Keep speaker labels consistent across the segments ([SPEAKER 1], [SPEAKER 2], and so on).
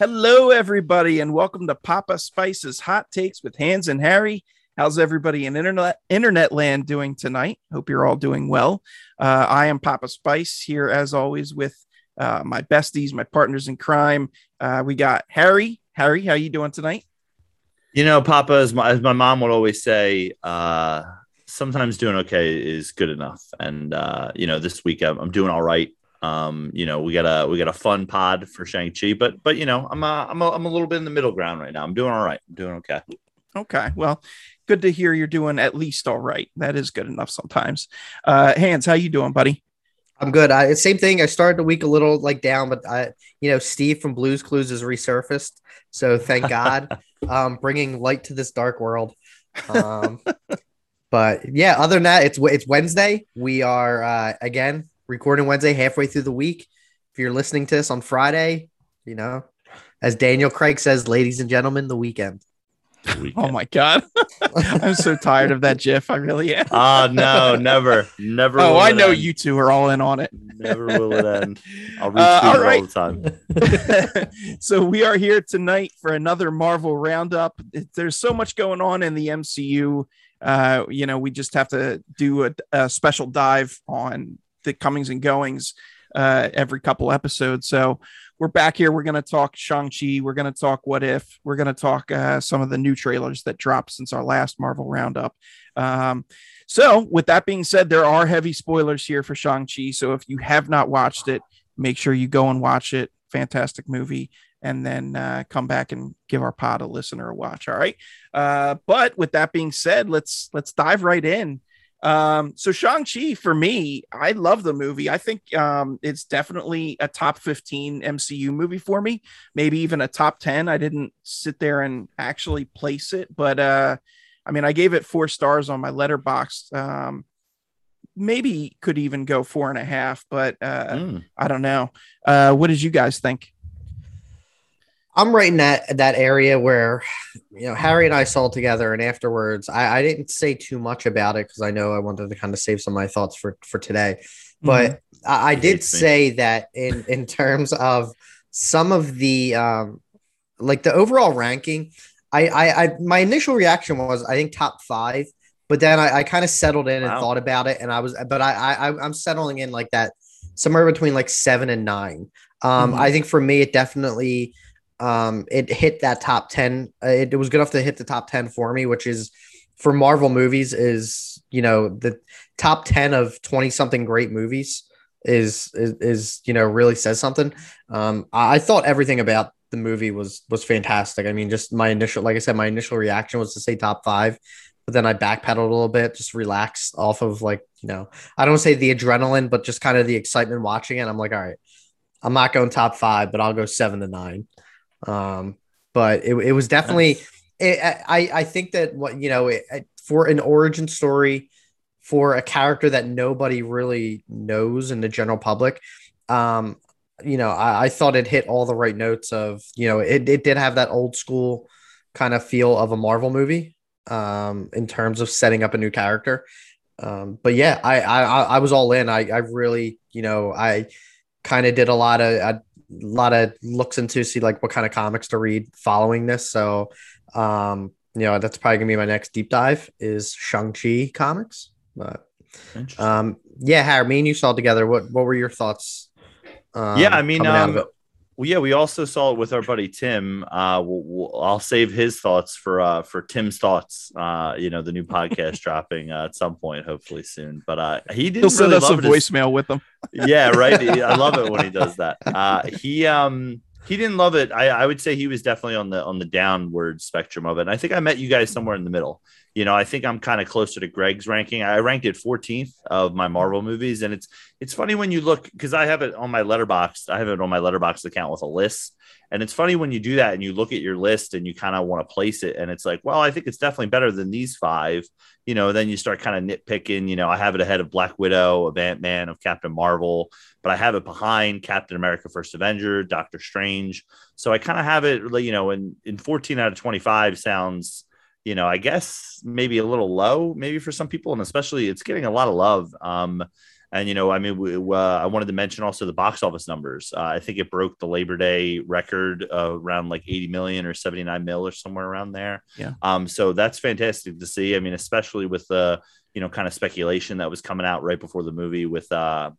[SPEAKER 1] Hello, everybody, and welcome to Papa Spice's Hot Takes with Hans and Harry. How's everybody in internet internet land doing tonight? Hope you're all doing well. Uh, I am Papa Spice here, as always, with uh, my besties, my partners in crime. Uh, we got Harry. Harry, how you doing tonight?
[SPEAKER 2] You know, Papa, as my, as my mom would always say, uh, sometimes doing okay is good enough. And uh, you know, this week I'm, I'm doing all right. Um, you know, we got a we got a fun pod for Shang Chi, but but you know, I'm a, I'm a, I'm a little bit in the middle ground right now. I'm doing all right. I'm doing okay.
[SPEAKER 1] Okay, well, good to hear you're doing at least all right. That is good enough sometimes. Uh, Hans, how you doing, buddy?
[SPEAKER 3] I'm good. I same thing. I started the week a little like down, but I, you know, Steve from Blues Clues has resurfaced, so thank God, um, bringing light to this dark world. Um, but yeah, other than that, it's it's Wednesday. We are uh, again recording Wednesday, halfway through the week. If you're listening to this on Friday, you know, as Daniel Craig says, ladies and gentlemen, the weekend.
[SPEAKER 1] Oh my god, I'm so tired of that GIF. I really am.
[SPEAKER 2] Ah, uh, no, never, never.
[SPEAKER 1] Oh, I know end. you two are all in on it.
[SPEAKER 2] Never will it end. I'll retweet uh, all, right. all
[SPEAKER 1] the time. so we are here tonight for another Marvel roundup. There's so much going on in the MCU. Uh, you know, we just have to do a, a special dive on the comings and goings uh, every couple episodes. So we're back here. We're going to talk Shang-Chi. We're going to talk What If. We're going to talk uh, some of the new trailers that dropped since our last Marvel Roundup. Um, so, with that being said, there are heavy spoilers here for Shang-Chi. So, if you have not watched it, make sure you go and watch it. Fantastic movie. And then uh, come back and give our pod a listen or a watch. All right. Uh, but with that being said, let's let's dive right in. Um, so Shang-Chi for me, I love the movie. I think um, it's definitely a top 15 MCU movie for me, maybe even a top 10. I didn't sit there and actually place it, but uh, I mean, I gave it four stars on my Letterboxd. Um, maybe could even go four and a half, but uh, mm. I don't know. Uh, what did you guys think?
[SPEAKER 3] I'm right in that that area where you know Harry and I saw together, and afterwards I, I didn't say too much about it because I know I wanted to kind of save some of my thoughts for for today. But mm-hmm. I, I did say that in in terms of some of the um like the overall ranking, I I, I my initial reaction was I think top five, but then I, I kind of settled in wow. and thought about it, and I was but I, I I'm settling in like that somewhere between like seven and nine. Um, mm-hmm. I think for me it definitely um, it hit that top 10. Uh, it, it, was good enough to hit the top 10 for me, which is for Marvel movies is, you know, the top 10 of 20 something great movies is, is, is, you know, really says something. Um, I, I thought everything about the movie was, was fantastic. I mean, just my initial, like I said, my initial reaction was to say top five, but then I backpedaled a little bit, just relaxed off of like, you know, I don't say the adrenaline, but just kind of the excitement watching it. I'm like, all right, I'm not going top five, but I'll go seven to nine. Um, but it, it was definitely, it, I, I think that what, you know, it, for an origin story for a character that nobody really knows in the general public, um, you know, I, I thought it hit all the right notes of, you know, it, it did have that old school kind of feel of a Marvel movie um, in terms of setting up a new character. Um, but yeah, I, I, I was all in. I, I really, you know, I kind of did a lot of, I lot of looks into see like what kind of comics to read following this. So, um, you know, that's probably gonna be my next deep dive is Shang Chi comics. But, um, yeah, Harry, me and you saw together. What what were your thoughts?
[SPEAKER 2] Um, yeah, I mean, um, well, yeah, we also saw it with our buddy Tim. Uh, we'll, we'll, I'll save his thoughts for uh, for Tim's thoughts. Uh, you know, the new podcast dropping uh, at some point, hopefully soon. But uh, he did.
[SPEAKER 1] He'll send us a voicemail his... with them.
[SPEAKER 2] yeah, right. I love it when he does that. Uh, he um he didn't love it. I, I would say he was definitely on the on the downward spectrum of it. And I think I met you guys somewhere in the middle you know, I think I'm kind of closer to Greg's ranking. I ranked it 14th of my Marvel movies, and it's it's funny when you look because I have it on my Letterboxd. I have it on my Letterboxd account with a list, and it's funny when you do that and you look at your list and you kind of want to place it, and it's like, well, I think it's definitely better than these five. You know, then you start kind of nitpicking. You know, I have it ahead of Black Widow, of Ant Man, of Captain Marvel, but I have it behind Captain America: First Avenger, Doctor Strange. So I kind of have it, you know, in in 14 out of 25 sounds you know, I guess maybe a little low, maybe for some people, and especially it's getting a lot of love. Um, and you know, I mean, we, uh, I wanted to mention also the box office numbers. Uh, I think it broke the Labor Day record uh, around like 80 million or 79 mil or somewhere around there.
[SPEAKER 1] Yeah.
[SPEAKER 2] Um. So that's fantastic to see. I mean, especially with the you know kind of speculation that was coming out right before the movie with uh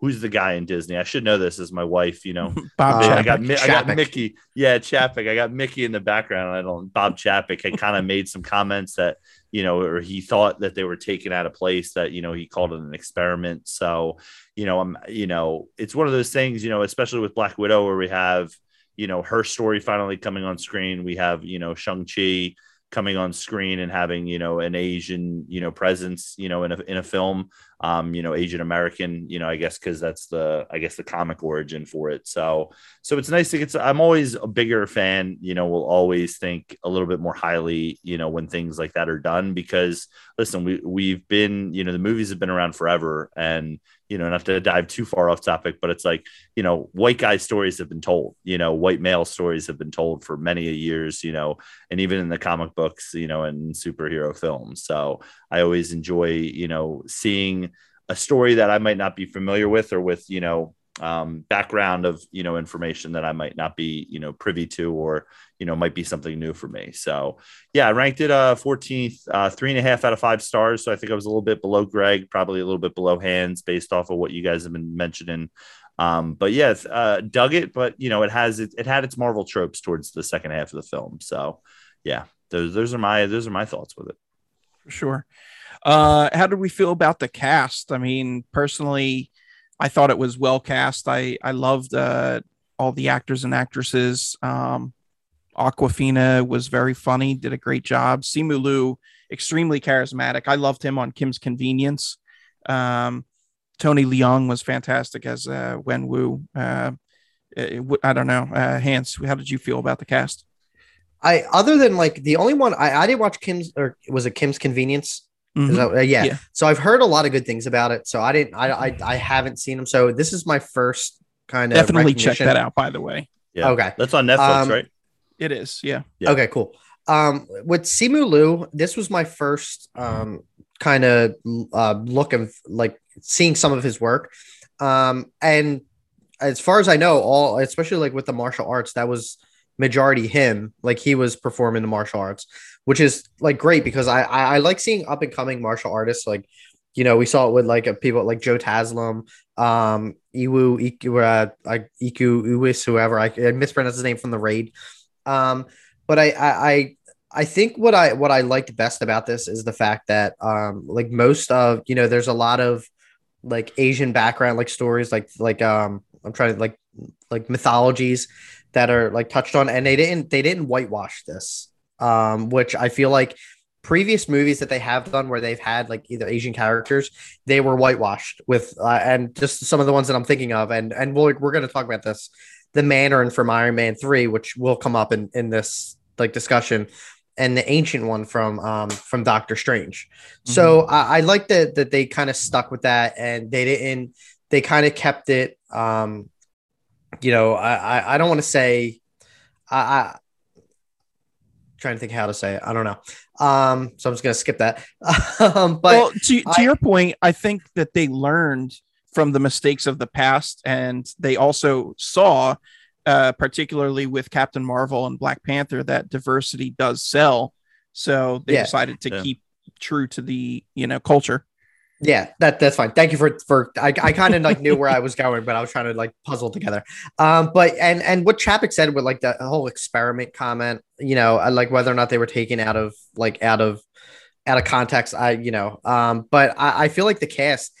[SPEAKER 2] who's the guy in Disney? I should know this as my wife, you know.
[SPEAKER 1] Bob
[SPEAKER 3] Uh,
[SPEAKER 2] I got I got. Mickey. Yeah, Chapek. I got Mickey in the background. I don't. Bob Chapek had kind of made some comments that you know, or he thought that they were taken out of place. That you know, he called it an experiment. So, you know, I'm, you know, it's one of those things. You know, especially with Black Widow, where we have, you know, her story finally coming on screen. We have, you know, Shang Chi coming on screen and having you know an asian you know presence you know in a, in a film. Um you know asian american you know i guess because that's the i guess the comic origin for it. So so it's nice to get i'm always a bigger fan you know will always think a little bit more highly you know when things like that are done because listen we we've been you know the movies have been around forever and you know not to dive too far off topic but it's like you know white guy stories have been told you know white male stories have been told for many years you know and even in the comic books you know and superhero films. So i always enjoy you know seeing a story that i might not be familiar with or with you know um, background of you know information that I might not be you know privy to or you know might be something new for me. So yeah, I ranked it uh 14th, uh, three and a half out of five stars. So I think I was a little bit below Greg, probably a little bit below Hans based off of what you guys have been mentioning. Um, but yeah, uh, dug it, but you know it has it, it had its Marvel tropes towards the second half of the film. So yeah, those those are my those are my thoughts with it.
[SPEAKER 1] for sure. Uh, how did we feel about the cast? I mean, personally, I thought it was well cast. I I loved uh, all the actors and actresses. Um, Awkwafina was very funny, did a great job. Simu Liu, extremely charismatic. I loved him on Kim's Convenience. Um, Tony Leung was fantastic as uh, Wen Wu. Uh, I don't know. Uh, Hans, how did you feel about the cast?
[SPEAKER 3] I other than like the only one I, I didn't watch Kim's or was it Kim's Convenience? Is
[SPEAKER 1] Mhm.
[SPEAKER 3] that, uh, yeah.
[SPEAKER 1] Yeah.
[SPEAKER 3] So I've heard a lot of good things about it. So I didn't I I, I haven't seen them. So this is my first kind of
[SPEAKER 1] Definitely check that out, by the way.
[SPEAKER 2] Yeah,
[SPEAKER 3] Okay.
[SPEAKER 2] that's on Netflix,
[SPEAKER 3] Um,
[SPEAKER 2] right?
[SPEAKER 1] It is. Yeah.
[SPEAKER 2] Yeah.
[SPEAKER 3] Okay, cool. Um, with Simu Liu, this was my first um kind of uh look of like seeing some of his work. Um, and as far as I know, all especially like with the martial arts, that was majority him. Like he was performing the martial arts, which is like great because I I, I like seeing up and coming martial artists. Like, you know, we saw it with like uh, people like Joe Taslim, um, Iwu, Iku, uh, Iku Uwis, whoever I, I mispronounced his name from the raid. Um, but I, I, I, I think what I what I liked best about this is the fact that um, like most of you know, there's a lot of like Asian background like stories, like like um, I'm trying to like like mythologies that are like touched on, and they didn't they didn't whitewash this, um, which I feel like previous movies that they have done where they've had like either Asian characters, they were whitewashed with, uh, and just some of the ones that I'm thinking of, and and we're we're going to talk about this, the Mandarin from Iron Man three, which will come up in in this like discussion, and the ancient one from um from Doctor Strange. So I, I like that that they kind of stuck with that, and they didn't. They kind of kept it. Um, you know, I I, I don't want to say, I. I trying to think how to say it. I don't know. Um, so I'm just gonna skip that. um, but
[SPEAKER 1] well, to, to
[SPEAKER 3] I-
[SPEAKER 1] your point, I think that they learned from the mistakes of the past, and they also saw, uh, particularly with Captain Marvel and Black Panther, that diversity does sell. So they
[SPEAKER 3] Yeah.
[SPEAKER 1] decided to
[SPEAKER 2] Yeah.
[SPEAKER 1] keep true to the you know culture.
[SPEAKER 3] Yeah, that that's fine. Thank you for for I, I kind of like knew where I was going, but I was trying to like puzzle together. Um, but and and what Chapek said with like the whole experiment comment, you know, like whether or not they were taken out of like out of out of context. I you know, um, but I, I feel like the cast.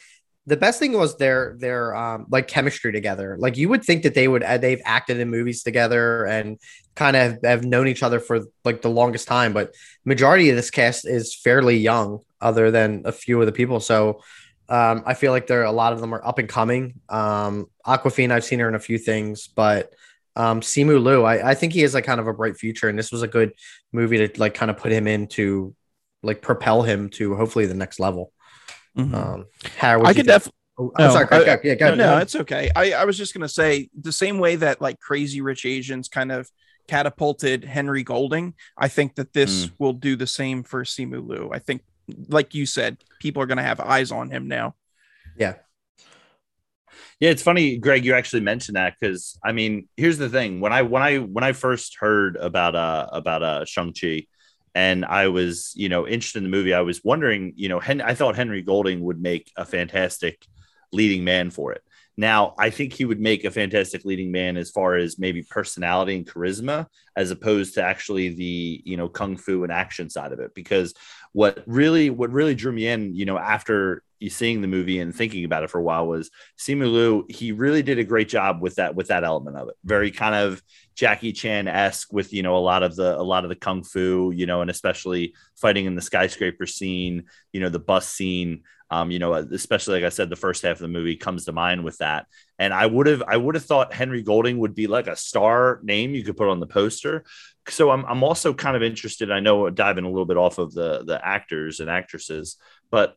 [SPEAKER 3] The best thing was their their um like chemistry together. Like you would think that they would uh, they've acted in movies together and kind of have known each other for like the longest time, but majority of this cast is fairly young, other than a few of the people. So um, I feel like there a lot of them are up and coming. Um, Awkwafina, I've seen her in a few things, but um, Simu Liu, I, I think he has like kind of a bright future, and this was a good movie to like kind of put him into, like propel him to hopefully the next level.
[SPEAKER 1] Mhm.
[SPEAKER 3] Um, Harry,
[SPEAKER 1] I could definitely.
[SPEAKER 3] Oh,
[SPEAKER 1] no,
[SPEAKER 3] sorry,
[SPEAKER 1] I-
[SPEAKER 3] go, go, yeah, go,
[SPEAKER 1] No, no, it's okay. I, I was just gonna say the same way that like Crazy Rich Asians kind of catapulted Henry Golding. I think that this will do the same for Simu Liu. I think, like you said, people are gonna have eyes on him now.
[SPEAKER 2] Yeah. Yeah, it's funny, Greg. You actually mentioned that because I mean, here's the thing: when I when I when I first heard about uh about uh Shang Chi, and I was you know interested in the movie, I was wondering, you know, Hen- I thought Henry Golding would make a fantastic leading man for it. Now, I think he would make a fantastic leading man as far as maybe personality and charisma, as opposed to actually the you know kung fu and action side of it. Because what really what really drew me in, you know, after seeing the movie and thinking about it for a while was Simu Liu. He really did a great job with that with that element of it. Very kind of Jackie Chan esque with you know a lot of the a lot of the kung fu, you know, and especially fighting in the skyscraper scene, you know, the bus scene. Um, you know, especially like I said, the first half of the movie comes to mind with that. And I would have, I would have thought Henry Golding would be like a star name you could put on the poster. So I'm, I'm also kind of interested. I know diving a little bit off of the the actors and actresses, but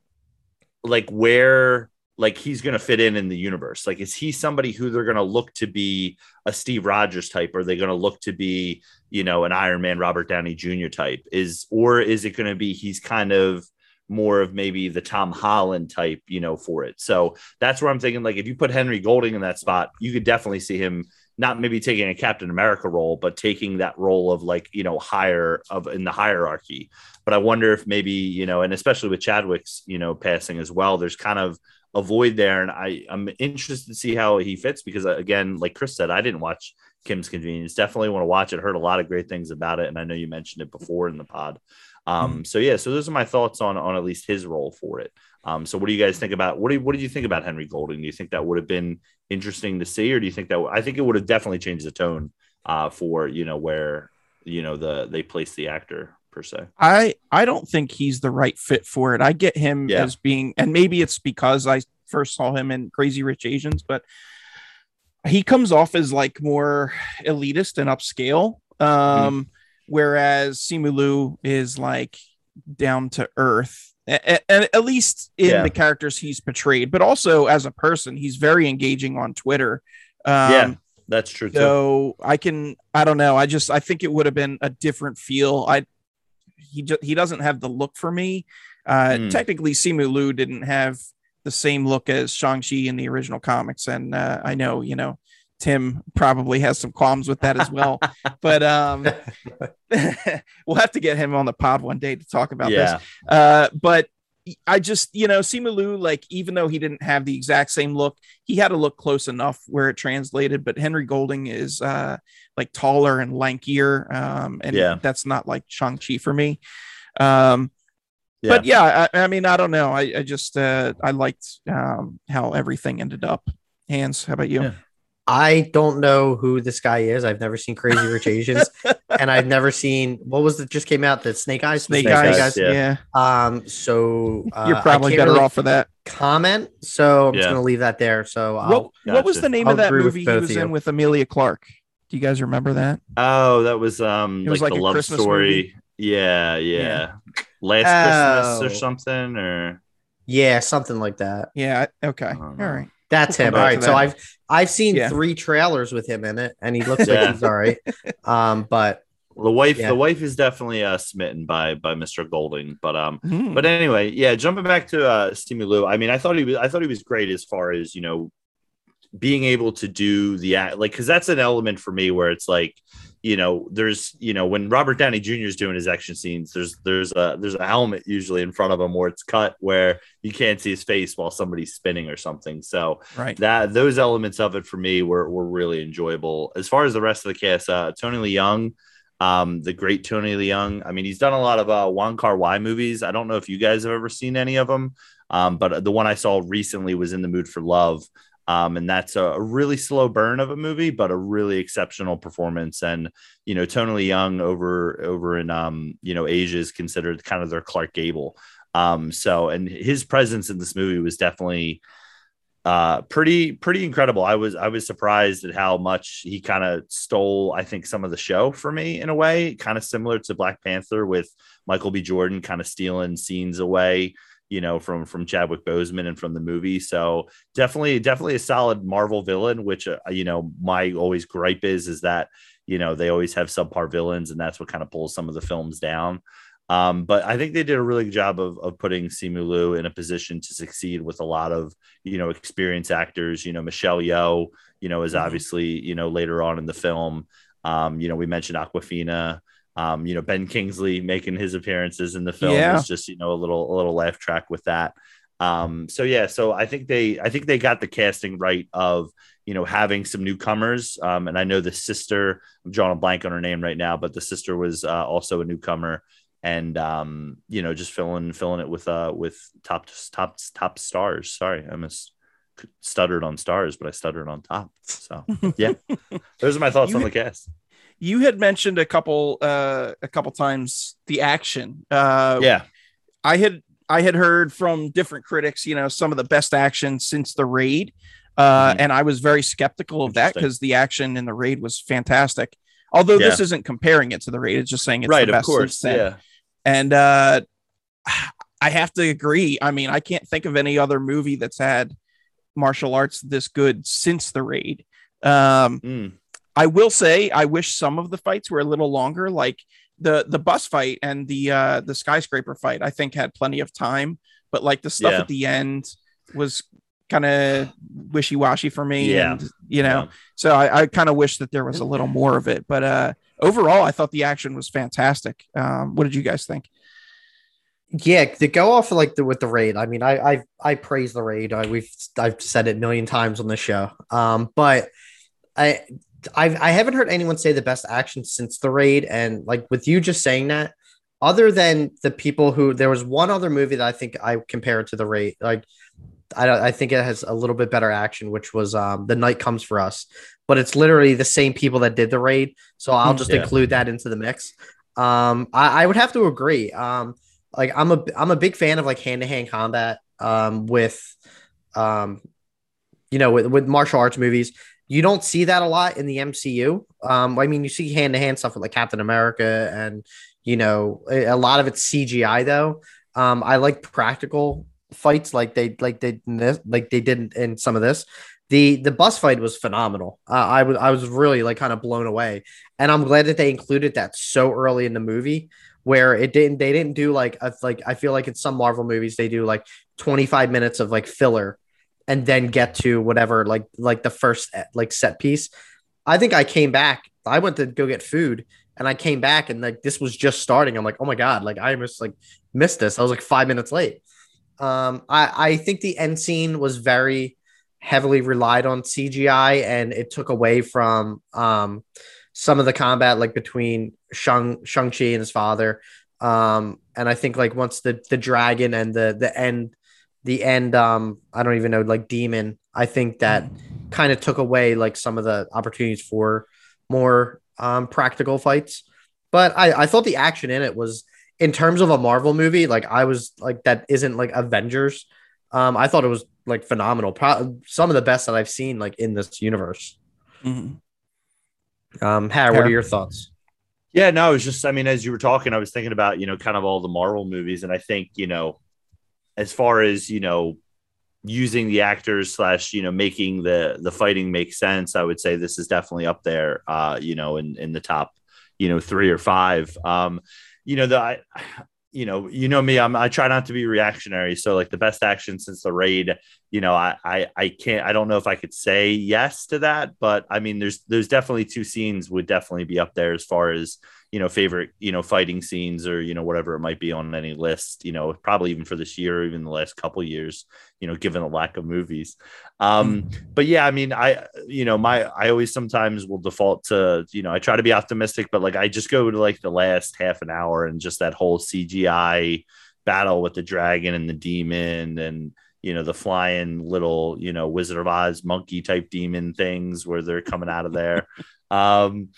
[SPEAKER 2] like where like he's going to fit in in the universe like is he somebody who they're going to look to be a steve rogers type are they going to look to be you know an iron man robert downey jr type is or is it going to be he's kind of more of maybe the Tom Holland type, you know, for it. So that's where I'm thinking like if you put Henry Golding in that spot, you could definitely see him not maybe taking a Captain America role, but taking that role of like, you know, higher of in the hierarchy. But I wonder if maybe, you know, and especially with Chadwick's, you know, passing as well, there's kind of a void there. And I, I'm interested to see how he fits because uh, again, like Chris said, I didn't watch Kim's Convenience. Definitely want to watch it. Heard a lot of great things about it. And I know you mentioned it before in the pod. Um, mm-hmm. so yeah, so those are my thoughts on on at least his role for it. Um, so what do you guys think about what do you, what did you think about Henry Golding? Do you think that would have been interesting to see, or do you think that I think it would have definitely changed the tone uh, for you know where you know the they place the actor per se.
[SPEAKER 1] I I don't think he's the right fit for it. I get him yeah. as being, and maybe it's because I first saw him in Crazy Rich Asians, but he comes off as like more elitist and upscale. Um, mm whereas Simu Liu is like down to earth, and at least in yeah. the characters he's portrayed, but also as a person, he's very engaging on Twitter.
[SPEAKER 2] Um, yeah, that's true.
[SPEAKER 1] So too. I can, I don't know. I just, I think it would have been a different feel. I, he, just, he doesn't have the look for me. Uh, mm. Technically, Simu Liu didn't have the same look as Shang Chi in the original comics, and uh, I know, you know, Tim probably has some qualms with that as well. but um, we'll have to get him on the pod one day to talk about yeah. this. Uh, but I just, you know, Simu Liu, like, even though he didn't have the exact same look, he had a look close enough where it translated. But Henry Golding is uh, like taller and lankier. Um, and yeah. that's not like Shang-Chi for me. Um, yeah. But yeah, I, I, mean, I don't know. I, I just, uh, I liked um, how everything ended up. Hans, how about you?
[SPEAKER 3] Yeah. I don't know who this guy is. I've never seen Crazy Rich Asians, and I've never seen what was it just came out that Snake Eyes.
[SPEAKER 1] Snake, Snake Eyes, Eyes yeah.
[SPEAKER 3] yeah. Um. So
[SPEAKER 1] uh, you're probably better really off for that
[SPEAKER 3] comment. So I'm yeah. just gonna leave that there. So
[SPEAKER 1] I'll, what, gotcha. what was the name I'll of that movie he was in with Emilia Clarke? Do you guys remember that?
[SPEAKER 2] Oh, that was um, it was like, like the love Christmas story. Yeah, yeah, yeah. Last oh. Christmas or something, or
[SPEAKER 3] yeah, something like that.
[SPEAKER 1] Yeah. Okay. All right.
[SPEAKER 3] That's him. All right. So I've I've seen yeah. three trailers with him in it, and he looks yeah. like he's all right. Um, but
[SPEAKER 2] the wife yeah. the wife is definitely uh smitten by by Mr. Golding. But um, mm. but anyway, yeah, jumping back to uh Simu Liu, I mean, I thought he was I thought he was great as far as you know being able to do the act like because that's an element for me where it's like you know, there's you know when Robert Downey Jr. is doing his action scenes, there's there's a there's a helmet usually in front of him where it's cut where you can't see his face while somebody's spinning or something. So
[SPEAKER 1] right.
[SPEAKER 2] that those elements of it for me were were really enjoyable. As far as the rest of the cast, uh, Tony Leung, um, the great Tony Leung. I mean, he's done a lot of uh, Wong Kar Wai movies. I don't know if you guys have ever seen any of them, um, but the one I saw recently was In the Mood for Love. Um, and that's a, really slow burn of a movie, but a really exceptional performance. And you know, Tony Leung over over in um, you know Asia is considered kind of their Clark Gable. Um, so and his presence in this movie was definitely uh pretty pretty incredible i was i was surprised at how much he kind of stole i think some of the show for me in a way kind of similar to black panther with michael b jordan kind of stealing scenes away you know, from from Chadwick Boseman and from the movie. So definitely, definitely a solid Marvel villain. Which uh, you know, my always gripe is is that you know they always have subpar villains, and that's what kind of pulls some of the films down. Um, but I think they did a really good job of, of putting Simu Liu in a position to succeed with a lot of, you know, experienced actors. You know, Michelle Yeoh, you know, is
[SPEAKER 1] Mhm.
[SPEAKER 2] obviously, you know, later on in the film. Um, you know, we mentioned Awkwafina. Um, you know, Ben Kingsley making his appearances in the film
[SPEAKER 1] Yeah.
[SPEAKER 2] is just, you know, a little a little laugh track with that. Um, so yeah, so I think they I think they got the casting right of you know having some newcomers. Um, and I know the sister, I'm drawing a blank on her name right now, but the sister was uh, also a newcomer and um, you know, just filling filling it with uh with top top top stars. Sorry, I missed stuttered on stars, but I stuttered on top. So yeah, those are my thoughts
[SPEAKER 1] You-
[SPEAKER 2] on the cast.
[SPEAKER 1] You had mentioned a couple uh a couple times the action. Uh
[SPEAKER 2] Yeah,
[SPEAKER 1] I had I had heard from different critics, you know, some of the best action since the raid. Uh,
[SPEAKER 2] Mhm.
[SPEAKER 1] and I was very skeptical of that because the action in the raid was fantastic. Although this isn't comparing it to the raid, it's just saying it's
[SPEAKER 2] right,
[SPEAKER 1] the
[SPEAKER 2] of
[SPEAKER 1] best
[SPEAKER 2] course.
[SPEAKER 1] since.
[SPEAKER 2] Yeah,
[SPEAKER 1] And uh, I have to agree. I mean, I can't think of any other movie that's had martial arts this good since the raid. Um,
[SPEAKER 2] Mm.
[SPEAKER 1] I will say I wish some of the fights were a little longer, like the the bus fight and the uh the skyscraper fight, I think had plenty of time, but like the stuff
[SPEAKER 2] Yeah.
[SPEAKER 1] at the end was kind of wishy-washy for me.
[SPEAKER 2] Yeah.
[SPEAKER 1] And you know,
[SPEAKER 2] Yeah.
[SPEAKER 1] so I, I kind of wish that there was a little more of it. But uh overall I thought the action was fantastic. Um, what did you guys think?
[SPEAKER 3] Yeah, to go off like the with the raid. I mean, I I I praise the raid. I, we've I've said it a million times on the show. Um, but I I've I haven't heard anyone say the best action since the raid. And like with you just saying that, other than the people who there was one other movie that I think I compare it to the raid. Like I don't I think it has a little bit better action, which was um The Night Comes for Us. But it's literally the same people that did the raid. So I'll
[SPEAKER 1] Hmm,
[SPEAKER 3] just
[SPEAKER 2] yeah.
[SPEAKER 3] include that into the mix. Um, I, I would have to agree. Um, like I'm a I'm a big fan of like hand to hand combat. Um, with um, you know, with, with martial arts movies, you don't see that a lot in the MCU. Um, I mean, you see hand to hand stuff with like Captain America, and you know, a, lot of it's CGI though. Um, I like practical fights like they like they like they did in some of this. The the bus fight was phenomenal. Uh, I was I was really like kind of blown away, and I'm glad that they included that so early in the movie where it didn't they didn't do like a, like I feel like in some Marvel movies they do like 25 minutes of like filler and then get to whatever like like the first eh, like set piece. I think I came back. I went to go get food and I came back and like this was just starting. I'm like, oh my god, like I almost like missed this. I was like five minutes late. Um, I I think the end scene was very heavily relied on CGI and it took away from um some of the combat like between Shang Shang Chi and his father. Um, and I think like once the the dragon and the the end the end um I don't even know like demon. I think that kind of took away like some of the opportunities for more um practical fights. But I I thought the action in it was in terms of a Marvel movie like I was like that isn't like Avengers. Um, I thought it was like phenomenal. Pro- some of the best that I've seen like in this universe.
[SPEAKER 1] Mhm.
[SPEAKER 3] Um, Harry, what are your thoughts?
[SPEAKER 2] Yeah, no, it was just, I mean, as you were talking, I was thinking about, you know, kind of all the Marvel movies. And I think, you know, as far as, you know, using the actors slash, you know, making the the fighting make sense, I would say this is definitely up there, uh, you know, in, in the top, you know, three or five. Um, you know, the I you know, you know me, I'm I try not to be reactionary. So like the best action since the raid, you know, I I I can't I don't know if I could say yes to that, but I mean there's there's definitely two scenes would definitely be up there as far as you know favorite you know fighting scenes or you know whatever it might be on any list you know probably even for this year or even the last couple years you know given the lack of movies. Um but yeah i mean i you know my i always sometimes will default to you know i try to be optimistic but like i just go to like the last half an hour and just that whole cgi battle with the dragon and the demon and you know the flying little you know wizard of oz monkey type demon things where they're coming out of there. Um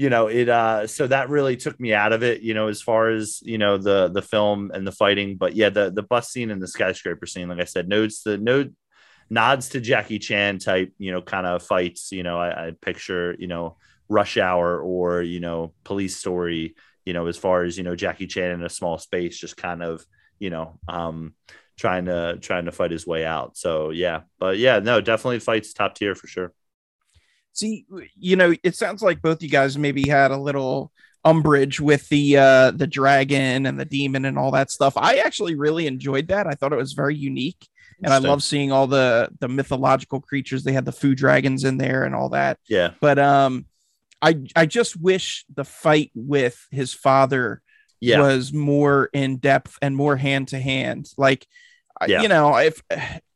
[SPEAKER 2] you know it uh so that really took me out of it you know as far as you know the the film and the fighting but yeah the the bus scene and the skyscraper scene like i said notes the note nods to jackie chan type you know kind of fights you know I, I picture you know rush hour or you know police story you know as far as you know jackie chan in a small space just kind of you know um trying to trying to fight his way out so yeah but yeah no definitely fights top tier for sure
[SPEAKER 1] See, you know, it sounds like both you guys maybe had a little umbrage with the uh the dragon and the demon and all that stuff. I actually really enjoyed that. I thought it was very unique. And I love seeing all the the mythological creatures. They had the food dragons in there and all that.
[SPEAKER 2] Yeah.
[SPEAKER 1] But um I I just wish the fight with his father
[SPEAKER 2] Yeah.
[SPEAKER 1] was more in depth and more hand to hand. Like,
[SPEAKER 2] Yeah.
[SPEAKER 1] you know, if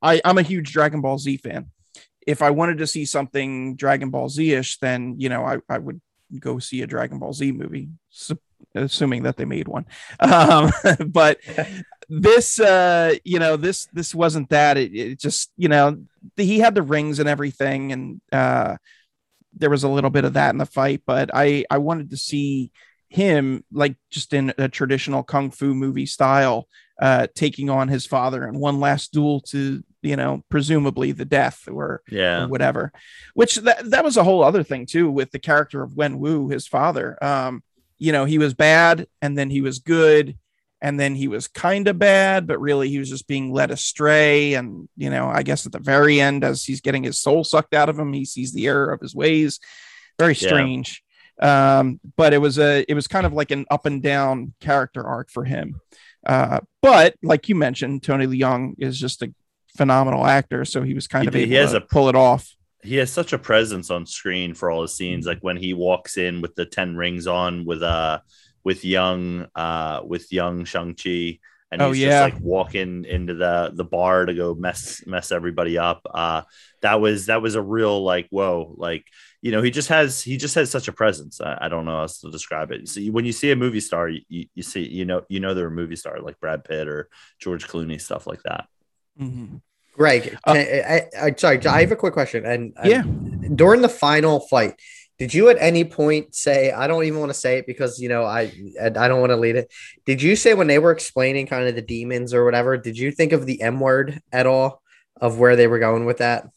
[SPEAKER 1] I, I'm a huge Dragon Ball Z fan, if I wanted to see something Dragon Ball Z ish, then, you know, I, I would go see a Dragon Ball Z movie, su- assuming that they made one. Um, but this, uh, you know, this, this wasn't that. It, it just, you know, he had the rings and everything. And, uh, there was a little bit of that in the fight, but I, I wanted to see him like just in a traditional kung fu movie style uh taking on his father in one last duel to you know presumably the death or,
[SPEAKER 2] Yeah.
[SPEAKER 1] or whatever which that, that was a whole other thing too with the character of wen wu his father um you know he was bad and then he was good and then he was kind of bad but really he was just being led astray and you know i guess at the very end as he's getting his soul sucked out of him he sees the error of his ways very
[SPEAKER 2] Yeah.
[SPEAKER 1] strange um but it was a it was kind of like an up and down character arc for him uh but like you mentioned tony leung is just a phenomenal actor so he was kind
[SPEAKER 2] He
[SPEAKER 1] of able
[SPEAKER 2] he has
[SPEAKER 1] to
[SPEAKER 2] a-
[SPEAKER 1] pull it off.
[SPEAKER 2] He has such a presence on screen for all his scenes like when he walks in with the 10 rings on with uh with young uh with young shang-chi and
[SPEAKER 1] Oh,
[SPEAKER 2] he's
[SPEAKER 1] yeah.
[SPEAKER 2] just like walking into the the bar to go mess mess everybody up. Uh that was that was a real like whoa like you know he just has he just has such a presence. I, I don't know how else to describe it. So you, when you see a movie star you, you, you see you know you know they're a movie star like brad pitt or george clooney stuff like that
[SPEAKER 1] Mhm.
[SPEAKER 3] Greg,
[SPEAKER 1] Uh,
[SPEAKER 3] I, I, sorry, I have a quick question. And, and
[SPEAKER 1] Yeah.
[SPEAKER 3] during the final fight, did you at any point say, I don't even want to say it because, you know, I, I don't want to lead it. Did you say when they were explaining kind of the demons or whatever, did you think of the M word at all of where they were going with that?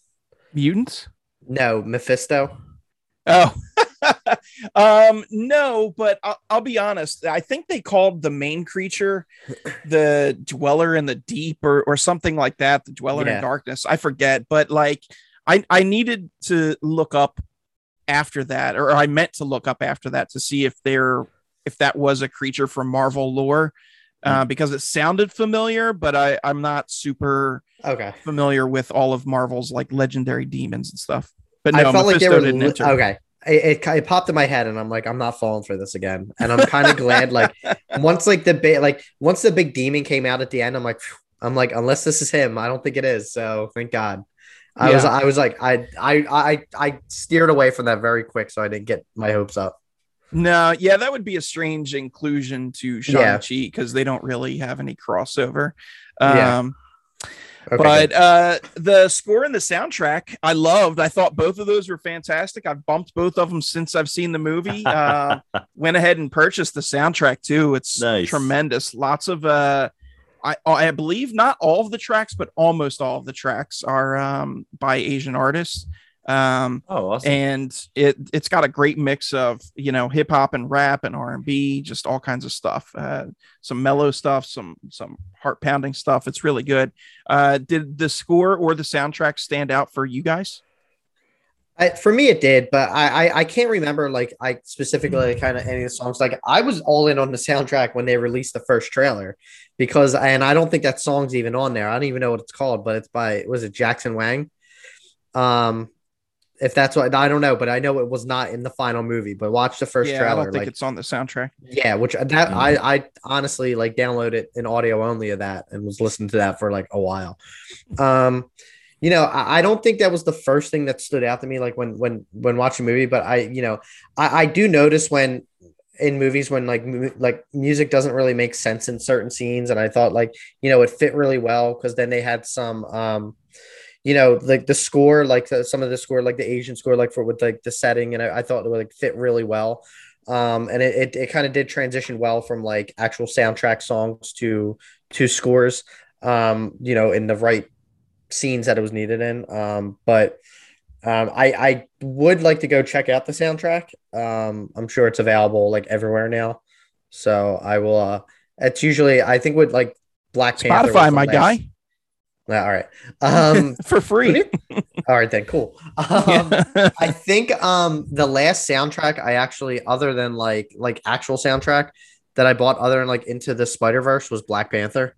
[SPEAKER 1] mutants
[SPEAKER 3] No, Mephisto.
[SPEAKER 1] Oh, um, no, but I'll, I'll be honest. I think they called the main creature the dweller in the deep or, or something like that, the dweller
[SPEAKER 3] Yeah.
[SPEAKER 1] in darkness. I forget, but like I, I needed to look up after that, or I meant to look up after that to see if they're if that was a creature from Marvel lore. Uh, because it sounded familiar, but I, I'm not super
[SPEAKER 3] Okay.
[SPEAKER 1] familiar with all of Marvel's like legendary demons and stuff. But no, I
[SPEAKER 3] felt like they were li- okay. It, it, it popped in my head, and I'm like, I'm not falling for this again. And I'm kind of glad, like, once like the big, like once the big demon came out at the end, I'm like, phew. I'm like, unless this is him, I don't think it is. So thank God. I was, I was like, I, I, I, I steered away from that very quick, so I didn't get my hopes up.
[SPEAKER 1] No, yeah, that would be a strange inclusion to
[SPEAKER 3] Yeah.
[SPEAKER 1] Shang-Chi because they don't really have any crossover.
[SPEAKER 3] Yeah.
[SPEAKER 1] Um,
[SPEAKER 3] Okay.
[SPEAKER 1] but uh, the score and the soundtrack, I loved. I thought both of those were fantastic. I've bumped both of them since I've seen the movie. Uh, went ahead and purchased the soundtrack too. It's
[SPEAKER 2] Nice.
[SPEAKER 1] tremendous. Lots of, uh, I, I believe not all of the tracks, but almost all of the tracks are um, by Asian artists. Um,
[SPEAKER 2] oh awesome
[SPEAKER 1] and it it's got a great mix of you know hip hop and rap and R and B, just all kinds of stuff. Uh, some mellow stuff, some some heart pounding stuff. It's really good. Uh, did the score or the soundtrack stand out for you guys?
[SPEAKER 3] I, for me, it did, but I, I, I can't remember like I specifically kind of any of the songs. Like I was all in on the soundtrack when they released the first trailer, because and I don't think that song's even on there. I don't even know what it's called, but it's by was it Jackson Wang? Um, if that's what I don't know, but I know it was not in the final movie. But watch the first
[SPEAKER 1] yeah, I don't think
[SPEAKER 3] like
[SPEAKER 1] it's on the soundtrack.
[SPEAKER 3] yeah, which that I I honestly like downloaded an audio only of that and was listening to that for like a while. Um, you know, I, I don't think that was the first thing that stood out to me like when when when watching a movie, but I you know I, I do notice when in movies when like mu- like music doesn't really make sense in certain scenes, and I thought like you know it fit really well because then they had some um you know like the score like the, some of the score like the asian score like for with like the setting and i, I thought it would like fit really well. Um and it, it, it kind of did transition well from like actual soundtrack songs to to scores um you know in the right scenes that it was needed in. Um but um i i would like to go check out the soundtrack. Um i'm sure it's available like everywhere now. So i will uh it's usually i think with like black Panther
[SPEAKER 1] Spotify, my
[SPEAKER 3] last-
[SPEAKER 1] guy.
[SPEAKER 3] Yeah, all right. Um,
[SPEAKER 1] for free.
[SPEAKER 3] all right then, cool. Um, I think um the last soundtrack I actually, other than like like actual soundtrack that I bought, other than like Into the Spider Verse, was Black Panther.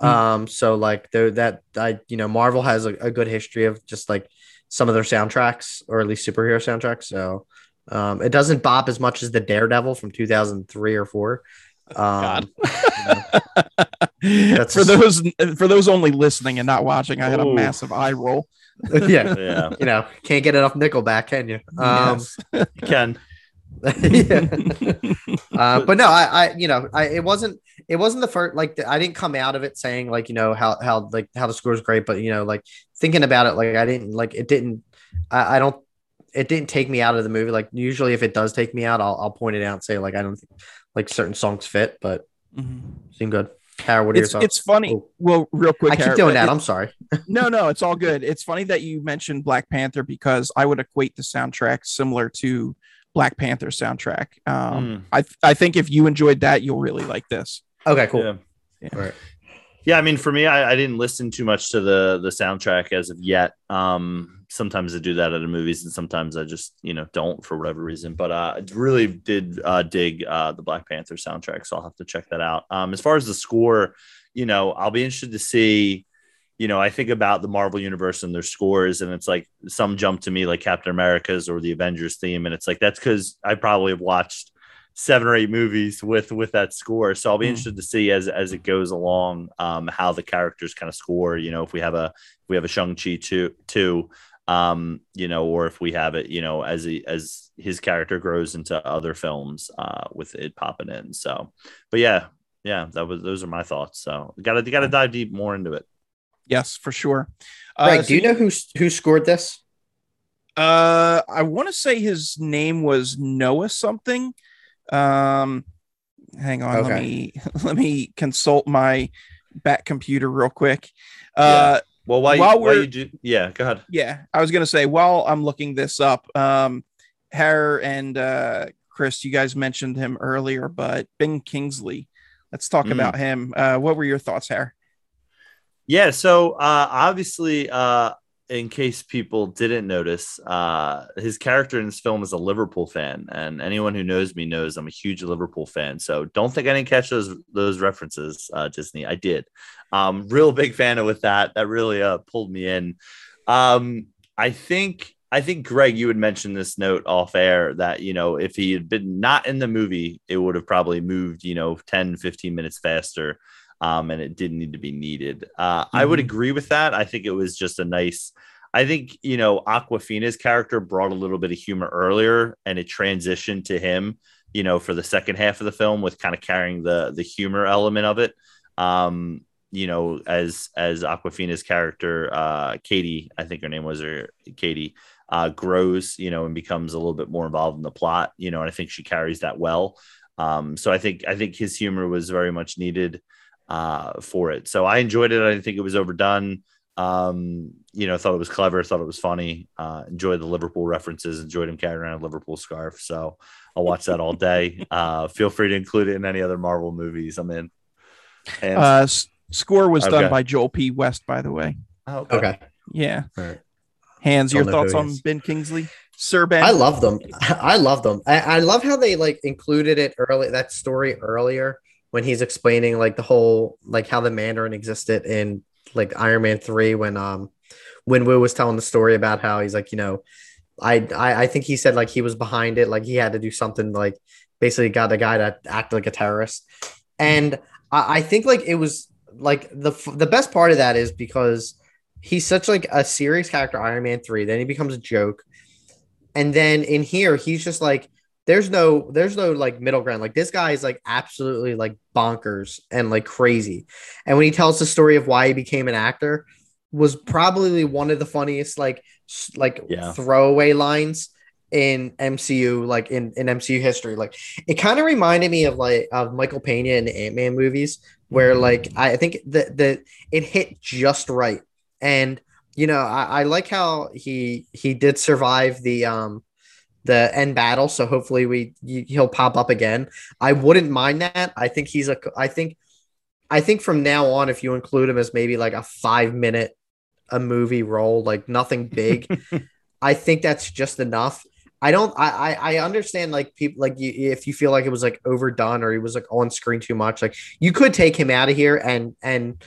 [SPEAKER 1] Hmm.
[SPEAKER 3] Um, so like though that I you know Marvel has a, a good history of just like some of their soundtracks or at least superhero soundtracks. So um, it doesn't bop as much as the Daredevil from 2003 or four. Um,
[SPEAKER 1] God.
[SPEAKER 3] you know, That's
[SPEAKER 1] for those for those only listening and not watching, I had a
[SPEAKER 2] Ooh.
[SPEAKER 1] massive eye roll.
[SPEAKER 3] yeah,
[SPEAKER 2] Yeah,
[SPEAKER 3] you know, can't get enough Nickelback, can you? Um,
[SPEAKER 1] Yes.
[SPEAKER 2] you can.
[SPEAKER 3] yeah. uh, but no, I, I, you know, I, it wasn't, it wasn't the first, like, I didn't come out of it saying, like, you know, how, how, like, how the score is great, but, you know, like, thinking about it, like, I didn't, like, it didn't, I, I don't, it didn't take me out of the movie. Like, usually if it does take me out, I'll, I'll point it out and say, like, I don't think, like, certain songs fit, but
[SPEAKER 1] Mhm.
[SPEAKER 3] seem good. Tara, what are
[SPEAKER 1] It's
[SPEAKER 3] your thoughts?
[SPEAKER 1] it's funny.
[SPEAKER 3] Oh.
[SPEAKER 1] Well, real quick,
[SPEAKER 3] I keep
[SPEAKER 1] Harry,
[SPEAKER 3] doing
[SPEAKER 1] it-
[SPEAKER 3] that. I'm sorry.
[SPEAKER 1] no, no, it's all good. It's funny that you mentioned Black Panther because I would equate the soundtrack similar to Black Panther soundtrack. Um,
[SPEAKER 2] Mm.
[SPEAKER 1] I I think if you enjoyed that, you'll really like this.
[SPEAKER 3] Okay, cool.
[SPEAKER 2] Yeah.
[SPEAKER 1] Yeah.
[SPEAKER 3] All right.
[SPEAKER 2] Yeah, I mean, for me, I, I didn't listen too much to the the soundtrack as of yet. Um, sometimes I do that at the movies, and sometimes I just you know don't for whatever reason. But uh, I really did uh, dig uh, the Black Panther soundtrack, so I'll have to check that out. Um, as far as the score, you know, I'll be interested to see. You know, I think about the Marvel universe and their scores, and it's like some jump to me like Captain America's or the Avengers theme, and it's like that's because I probably have watched seven or eight movies with with that score. So I'll be
[SPEAKER 1] Mm.
[SPEAKER 2] interested to see as as it goes along um, how the characters kind of score. You know, if we have a if we have a Shang Chi two two, um, you know, or if we have it, you know, as he as his character grows into other films uh, with it popping in. So, but yeah, yeah, that was those are my thoughts. So got to got to dive deep more into it.
[SPEAKER 1] Yes, for sure. Uh,
[SPEAKER 3] Greg,
[SPEAKER 1] so
[SPEAKER 3] do you know who who scored this?
[SPEAKER 1] Uh, I want to say his name was Noah something. Um, hang on, let me let me consult my back computer real quick. Uh,
[SPEAKER 2] Well, while,
[SPEAKER 1] While
[SPEAKER 2] you, while
[SPEAKER 1] we're-
[SPEAKER 2] you do, yeah, go ahead.
[SPEAKER 1] yeah, I was gonna say while I'm looking this up, um, Hare and uh, Chris, you guys mentioned him earlier, but Ben Kingsley. Let's talk
[SPEAKER 2] Mm.
[SPEAKER 1] about him. Uh, what were your thoughts, Hare?
[SPEAKER 2] Yeah, so uh, obviously, uh, in case people didn't notice, uh, his character in this film is a Liverpool fan, and anyone who knows me knows I'm a huge Liverpool fan. So don't think I didn't catch those those references, uh, Disney. I did. Um, real big fan of with that. That really uh, pulled me in. Um, I think I think Greg, you had mentioned this note off air that you know if he had been not in the movie, it would have probably moved you know 10, 15 minutes faster um, and it didn't need to be needed. Uh, I would
[SPEAKER 1] Mhm.
[SPEAKER 2] agree with that. I think it was just a nice. I think you know Awkwafina's character brought a little bit of humor earlier, and it transitioned to him. You know, for the second half of the film, with kind of carrying the the humor element of it. Um, you know, as as Awkwafina's character, uh, Katie, I think her name was her Katie, uh, grows, you know, and becomes a little bit more involved in the plot. You know, and I think she carries that well. Um, so I think I think his humor was very much needed uh, for it. So I enjoyed it. I didn't think it was overdone. Um, you know, thought it was clever, thought it was funny. Uh, enjoyed the Liverpool references, enjoyed him carrying around a Liverpool scarf. So I'll watch that all day. Uh, feel free to include it in any other Marvel movies I'm in. And
[SPEAKER 1] Uh, s- score was done by Joel P. West, by the way.
[SPEAKER 2] oh, okay.
[SPEAKER 3] Okay.
[SPEAKER 1] Yeah.
[SPEAKER 3] All right.
[SPEAKER 1] Hans, your
[SPEAKER 3] Don't know
[SPEAKER 1] thoughts on. Ben Kingsley, Sir Ben?
[SPEAKER 3] I love them. I love them. I, I love how they like included it early that story earlier when he's explaining like the whole like how the Mandarin existed in like Iron Man three when um when Wu was telling the story about how he's like you know I I, I think he said like he was behind it like he had to do something like basically got the guy to act like a terrorist. And I, I think like it was like the the best part of that is because he's such like a serious character Iron Man 3 then he becomes a joke. And then in here he's just like there's no there's no like middle ground. Like this guy is like absolutely like bonkers and like crazy. And when he tells the story of why he became an actor was probably one of the funniest like like
[SPEAKER 2] Yeah.
[SPEAKER 3] throwaway lines in MCU like in in MCU history. Like it kind of reminded me of like of Michael Pena in the Ant-Man movies where like I think that the it hit just right. And you know I, I like how he he did survive the um the end battle so hopefully we he'll pop up again i wouldn't mind that i think he's a i think I think from now on, if you include him as maybe like a five minute a movie role, like nothing big, I think that's just enough. I don't. I I, understand like people like you, if you feel like it was like overdone or he was like on screen too much, like you could take him out of here and and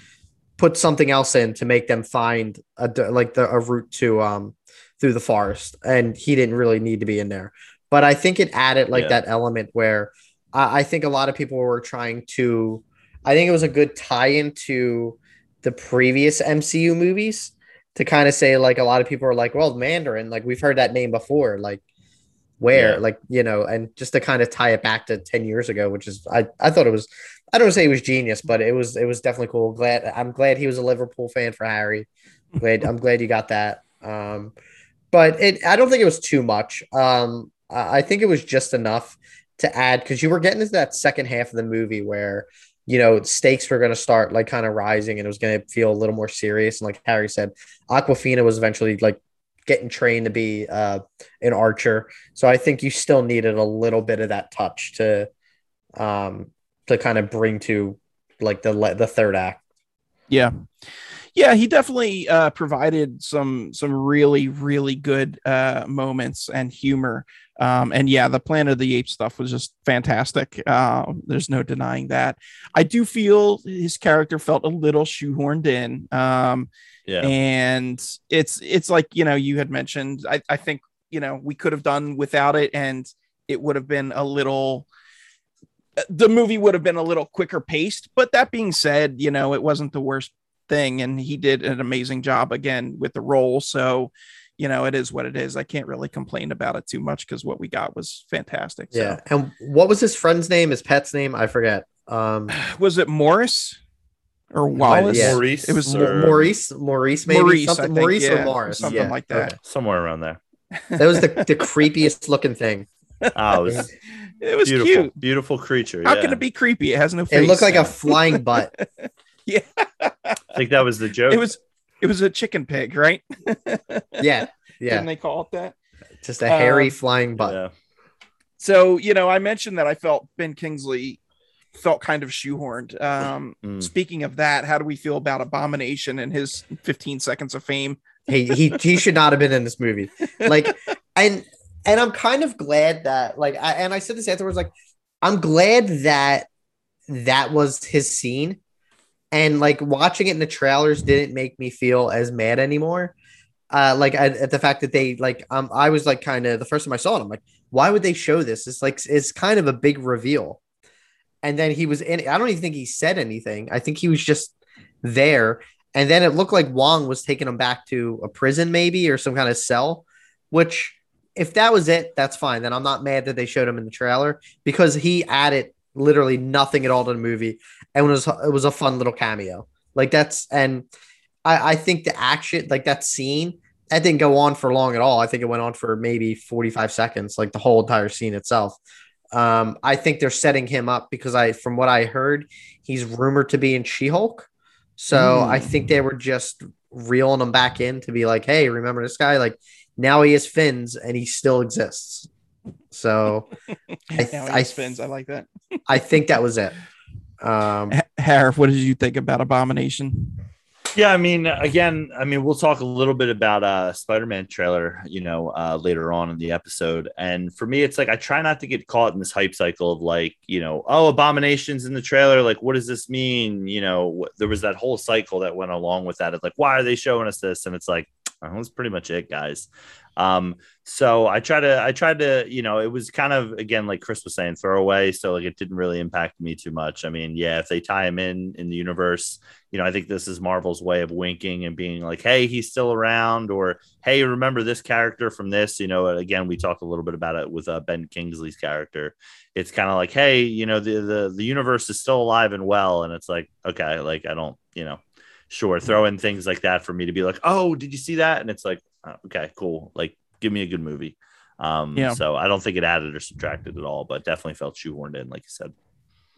[SPEAKER 3] put something else in to make them find a like the a route to um through the forest, and he didn't really need to be in there. But I think it added like yeah. that element where I, I think a lot of people were trying to. I think it was a good tie into the previous MCU movies to kind of say like a lot of people are like, well, Mandarin, like we've heard that name before, like where yeah. like you know and just to kind of tie it back to 10 years ago which is i i thought it was i don't say it was genius but it was it was definitely cool glad i'm glad he was a liverpool fan for harry glad i'm glad you got that um but it i don't think it was too much um i think it was just enough to add because you were getting into that second half of the movie where you know stakes were going to start like kind of rising and it was going to feel a little more serious and like harry said Awkwafina was eventually like getting trained to be uh, an archer. So I think you still needed a little bit of that touch to um, to kind of bring to like the the third act.
[SPEAKER 1] Yeah. Yeah, he definitely uh, provided some some really really good uh, moments and humor. Um, and yeah, the Planet of the Apes stuff was just fantastic. Uh, there's no denying that. I do feel his character felt a little shoehorned in. Um,
[SPEAKER 2] yeah.
[SPEAKER 1] And it's it's like, you know, you had mentioned, I, I think, you know, we could have done without it and it would have been a little the movie would have been a little quicker paced. But that being said, you know, it wasn't the worst thing. And he did an amazing job again with the role. So, you know, it is what it is. I can't really complain about it too much because what we got was fantastic.
[SPEAKER 3] So. Yeah. And what was his friend's name, his pet's name? I forget. Um,
[SPEAKER 1] was it Morris? or Wallace.
[SPEAKER 2] Yeah. Maurice.
[SPEAKER 1] It was
[SPEAKER 3] or... Maurice. Maurice. Maybe
[SPEAKER 1] Maurice.
[SPEAKER 3] Something,
[SPEAKER 1] think,
[SPEAKER 3] Maurice
[SPEAKER 1] yeah,
[SPEAKER 3] or Morris.
[SPEAKER 1] Something yeah. like that.
[SPEAKER 2] Somewhere around there.
[SPEAKER 3] That was the, the creepiest looking thing.
[SPEAKER 2] Oh, it was,
[SPEAKER 1] it was
[SPEAKER 2] beautiful,
[SPEAKER 1] cute.
[SPEAKER 2] Beautiful creature.
[SPEAKER 1] How
[SPEAKER 2] yeah.
[SPEAKER 1] can it be creepy? It has no face.
[SPEAKER 3] It looked like a flying butt.
[SPEAKER 1] yeah.
[SPEAKER 2] I think that was the joke.
[SPEAKER 1] It was it was a chicken pig, right?
[SPEAKER 3] yeah. Yeah.
[SPEAKER 1] Didn't they call it that?
[SPEAKER 3] Just a hairy um, flying butt. Yeah.
[SPEAKER 1] So, you know, I mentioned that I felt Ben Kingsley felt kind of shoehorned. Um, mm. Speaking of that, how do we feel about Abomination and his 15 seconds of fame?
[SPEAKER 3] Hey, he he should not have been in this movie. Like, and and I'm kind of glad that like, I, and I said this afterwards. Like, I'm glad that that was his scene, and like watching it in the trailers didn't make me feel as mad anymore. Uh, like at, at the fact that they like, um, I was like kind of the first time I saw it, I'm like, why would they show this? It's like it's kind of a big reveal and then he was in. I don't even think he said anything. I think he was just there. And then it looked like Wong was taking him back to a prison, maybe, or some kind of cell. Which, if that was it, that's fine. Then I'm not mad that they showed him in the trailer because he added literally nothing at all to the movie, and it was it was a fun little cameo. Like that's and I, I think the action, like that scene, that didn't go on for long at all. I think it went on for maybe 45 seconds, like the whole entire scene itself. Um, I think they're setting him up because I, from what I heard, he's rumored to be in She-Hulk. So mm. I think they were just reeling him back in to be like, hey, remember this guy? Like now he has fins and he still exists. So
[SPEAKER 1] I, I fins. I like that.
[SPEAKER 3] I think that was it. Um,
[SPEAKER 1] Harif, what did you think about Abomination?
[SPEAKER 2] Yeah, I mean, again, I mean, we'll talk a little bit about uh Spider-Man trailer, you know, uh later on in the episode. And for me, it's like I try not to get caught in this hype cycle of like, you know, oh, abominations in the trailer. Like, what does this mean? You know, there was that whole cycle that went along with that. It's like, why are they showing us this? And it's like, that's pretty much it, guys. Um, so I try to, I tried to, you know, it was kind of again like Chris was saying, throwaway. So like it didn't really impact me too much. I mean, yeah, if they tie him in in the universe, you know, I think this is Marvel's way of winking and being like, hey, he's still around, or hey, remember this character from this. You know, again, we talked a little bit about it with uh, Ben Kingsley's character. It's kind of like, hey, you know, the the the universe is still alive and well, and it's like, okay, like I don't, you know, sure, throw in things like that for me to be like, oh, did you see that? And it's like, oh, okay, cool, like give me a good movie. Um, yeah. So I don't think it added or subtracted at all, but definitely felt shoehorned in, like you said.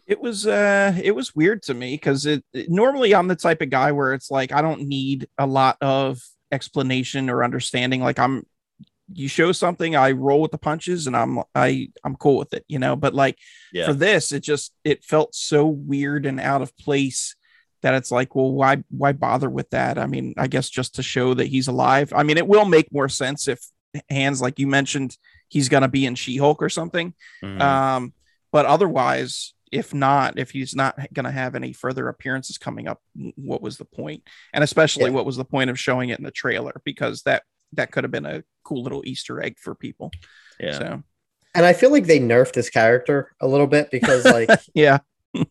[SPEAKER 1] It was uh it was weird to me because it, it normally I'm the type of guy where it's like I don't need a lot of explanation or understanding. Like I'm you show something, I roll with the punches and I'm I I'm cool with it, you know. But like yeah. for this, it just it felt so weird and out of place that it's like, well, why why bother with that? I mean, I guess just to show that he's alive. I mean, it will make more sense if Hans like you mentioned he's gonna be in She-Hulk or something.
[SPEAKER 2] Mhm.
[SPEAKER 1] Um, but otherwise, if not, if he's not going to have any further appearances coming up, what was the point? And especially,
[SPEAKER 3] Yeah.
[SPEAKER 1] what was the point of showing it in the trailer? Because that that could have been a cool little Easter egg for people.
[SPEAKER 2] yeah.
[SPEAKER 1] So
[SPEAKER 3] And I feel like they nerfed his character a little bit because like
[SPEAKER 1] yeah,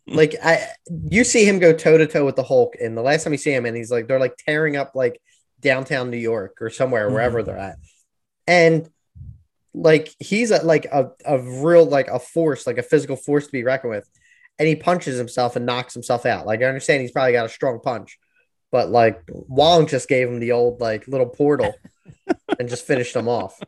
[SPEAKER 3] like I you see him go toe to toe with the Hulk and the last time you see him and he's like they're like tearing up like downtown New York or somewhere
[SPEAKER 1] Mhm.
[SPEAKER 3] wherever they're at. And like he's a, like a, a real like a force, like a physical force to be reckoned with. And he punches himself and knocks himself out. Like I understand he's probably got a strong punch, but like Wong just gave him the old like little portal and just finished him off.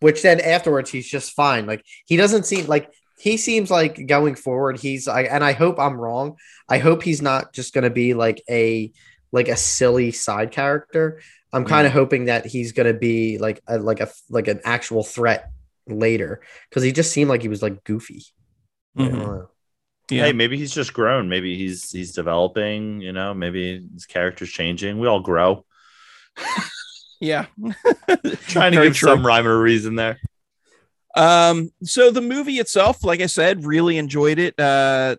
[SPEAKER 3] Which then afterwards he's just fine. Like he doesn't seem like he seems like going forward he's I and I hope I'm wrong. I hope he's not just going to be like a like a silly side character. I'm kind of hoping that he's going to be like a, like a like an actual threat later because he just seemed like he was like goofy. I don't
[SPEAKER 1] Mhm. yeah,
[SPEAKER 2] Hey, maybe he's just grown. Maybe he's he's developing. You know, maybe his character's changing. We all grow.
[SPEAKER 1] yeah.
[SPEAKER 2] Trying to
[SPEAKER 1] Very
[SPEAKER 2] give
[SPEAKER 1] true.
[SPEAKER 2] some rhyme or reason there.
[SPEAKER 1] Um, so the movie itself, like I said, really enjoyed it. Uh,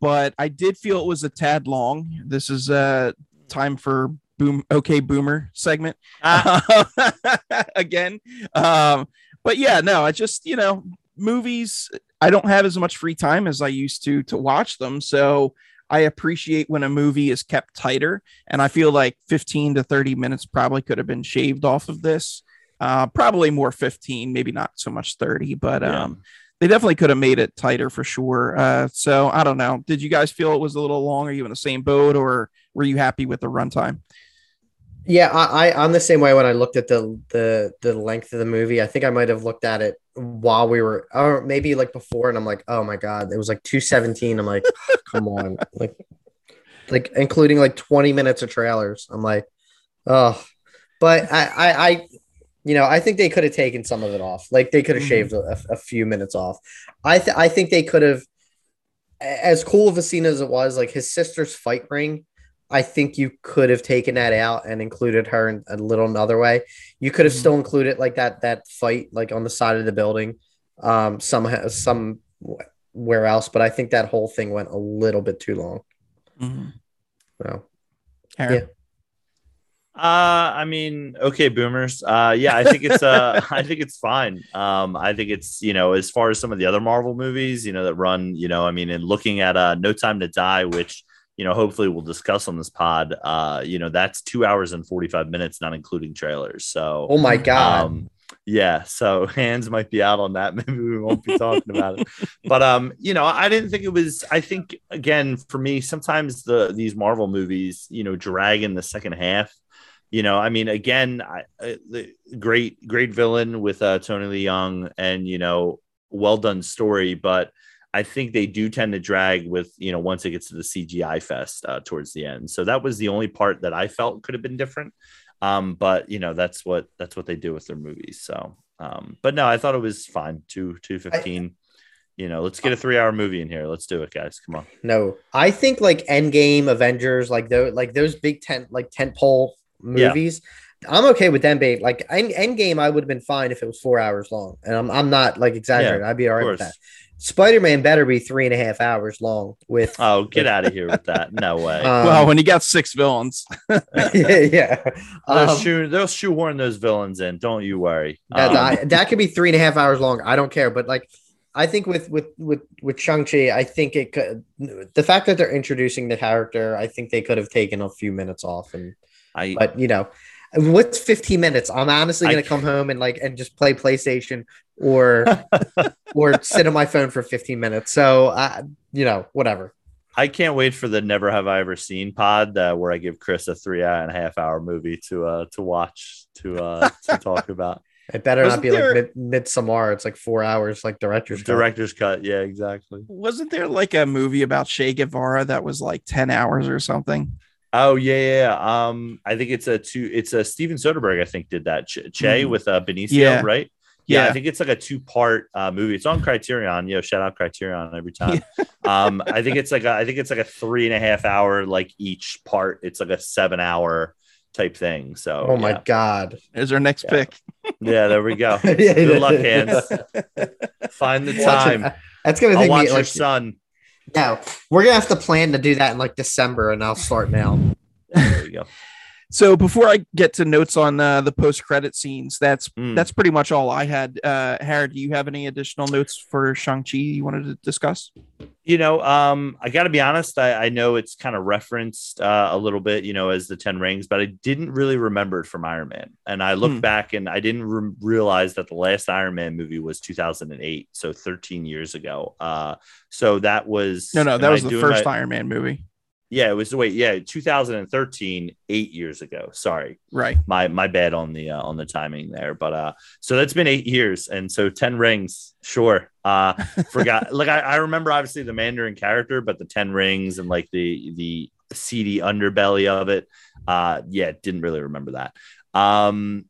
[SPEAKER 1] but I did feel it was a tad long. This is uh time for boom okay boomer segment. Again. Um, but yeah, no, I just, you know, movies, I don't have as much free time as I used to to watch them. So I appreciate when a movie is kept tighter. And I feel like 15 to 30 minutes probably could have been shaved off of this. Uh, probably more 15, maybe not so much 30, but
[SPEAKER 2] Yeah.
[SPEAKER 1] um, they definitely could have made it tighter for sure. Uh, so I don't know. Did you guys feel it was a little long? Are you in the same boat or were you happy with the runtime?
[SPEAKER 3] Yeah, I, I I'm the same way when I looked at the the the length of the movie. I think I might have looked at it while we were or maybe like before and I'm like, "Oh my god, it was like 217." I'm like, "Come on." Like like including like 20 minutes of trailers. I'm like, "Oh." But I I, I you know, I think they could have taken some of it off. Like they could have
[SPEAKER 1] Mhm.
[SPEAKER 3] shaved a, a few minutes off. I th- I think they could have as cool of a scene as it was, like his sister's fight ring I think you could have taken that out and included her in a little another way. You could have
[SPEAKER 1] Mhm.
[SPEAKER 3] still included like that that fight like on the side of the building, um, somehow some where else. But I think that whole thing went a little bit too long.
[SPEAKER 1] Mhm.
[SPEAKER 3] So
[SPEAKER 1] Aaron?
[SPEAKER 3] Yeah.
[SPEAKER 2] Uh, I mean, okay, boomers. Uh, yeah, I think it's uh, I think it's fine. Um, I think it's you know, as far as some of the other Marvel movies, you know, that run, you know, I mean, and looking at uh, No Time to Die, which you know, hopefully we'll discuss on this pod. Uh, you know, that's two hours and forty five minutes, not including trailers. So,
[SPEAKER 3] oh my god,
[SPEAKER 2] um, yeah, so Hans might be out on that. Maybe we won't be talking about it. But um, you know, I didn't think it was. I think again, for me, sometimes the these Marvel movies, you know, drag in the second half. You know, I mean, again, I, I, great great villain with uh, Tony Leung, and you know, well done story, but. I think they do tend to drag with you know once it gets to the CGI fest uh, towards the end. So that was the only part that I felt could have been different. Um, but you know that's what that's what they do with their movies. So, um, but no, I thought it was fine. Two two fifteen. You know, let's get a three hour movie in here. Let's do it, guys. Come on.
[SPEAKER 3] no. I think like Endgame, Avengers, like those like those big tent like tent pole
[SPEAKER 2] Yeah.
[SPEAKER 3] movies. I'm okay with them being like End, Endgame. I would have been fine if it was four hours long, and I'm I'm not like exaggerating. I'd be all right with that. Spider Man better be three and a half hours long with
[SPEAKER 2] Oh, get out of here with that. No way.
[SPEAKER 3] Um,
[SPEAKER 1] well, when you got six villains,
[SPEAKER 3] yeah, yeah.
[SPEAKER 2] they'll,
[SPEAKER 3] Um,
[SPEAKER 2] shoe, they'll shoehorn those villains in. Don't you worry.
[SPEAKER 3] that,
[SPEAKER 2] Um,
[SPEAKER 3] that, that could be three and a half hours long. I don't care, but like, I think with with with with Shang Chi, I think it could. The fact that they're introducing the character, I think they could have taken a few minutes off. And
[SPEAKER 2] I,
[SPEAKER 3] but you know, what's fifteen minutes? I'm honestly gonna come home and like and just play PlayStation or or sit on my phone for fifteen minutes. So I, you know, whatever.
[SPEAKER 2] I can't wait for the Never Have I Ever Seen pod uh, where I give Chris a three and a half hour movie to uh to watch to uh to talk about
[SPEAKER 3] It better
[SPEAKER 1] Wasn't
[SPEAKER 3] not be
[SPEAKER 1] there-
[SPEAKER 3] like mid Midsommar. It's like four hours, like director's cut.
[SPEAKER 2] director's cut. Yeah, exactly.
[SPEAKER 1] wasn't there like a movie about Che Guevara that was like 10 hours or something?
[SPEAKER 2] Oh yeah, yeah, yeah. Um, I think it's a two. It's a Steven Soderbergh. I think did that. Che, che
[SPEAKER 1] Mhm.
[SPEAKER 2] with uh, Benicio,
[SPEAKER 1] Yeah.
[SPEAKER 2] right? Yeah,
[SPEAKER 1] Yeah.
[SPEAKER 2] I think it's like a two part uh, movie. It's on Criterion. You know, shout out Criterion every time. um, I think it's like a, I think it's like a three and a half hour like each part. It's like a seven hour type thing. So
[SPEAKER 3] Oh my god.
[SPEAKER 1] is our next
[SPEAKER 2] Yeah.
[SPEAKER 1] pick.
[SPEAKER 2] yeah, there we go.
[SPEAKER 3] Yeah,
[SPEAKER 2] Good luck, Hans. Find the time.
[SPEAKER 3] That's gonna
[SPEAKER 2] I'll
[SPEAKER 3] take
[SPEAKER 2] watch
[SPEAKER 3] me
[SPEAKER 2] your
[SPEAKER 3] like
[SPEAKER 2] son.
[SPEAKER 3] No. We're gonna have to plan to do that in like December, and I'll start now.
[SPEAKER 2] There we go.
[SPEAKER 1] So before I get to notes on uh, the post credit scenes, that's
[SPEAKER 2] Mm.
[SPEAKER 1] that's pretty much all I had. Uh, Harry, do you have any additional notes for Shang Chi you wanted to discuss?
[SPEAKER 2] You know, um, I got to be honest. I, I know it's kind of referenced uh, a little bit, you know, as the Ten Rings, but I didn't really remember it from Iron Man. And I looked
[SPEAKER 1] Hmm.
[SPEAKER 2] back and I didn't re- realize that the last Iron Man movie was 2008, so 13 years ago. Uh, so that was
[SPEAKER 1] No, no, that was the first
[SPEAKER 2] my-
[SPEAKER 1] Iron Man movie.
[SPEAKER 2] Yeah, it was wait, yeah, 2013, eight years ago. Sorry,
[SPEAKER 1] Right.
[SPEAKER 2] my my bad on the uh, on the timing there but uh so that's been eight years and so 10 rings sure uh forgot like I, I remember obviously the mandarin character but the 10 rings and like the the seedy underbelly of it uh yeah didn't really remember that um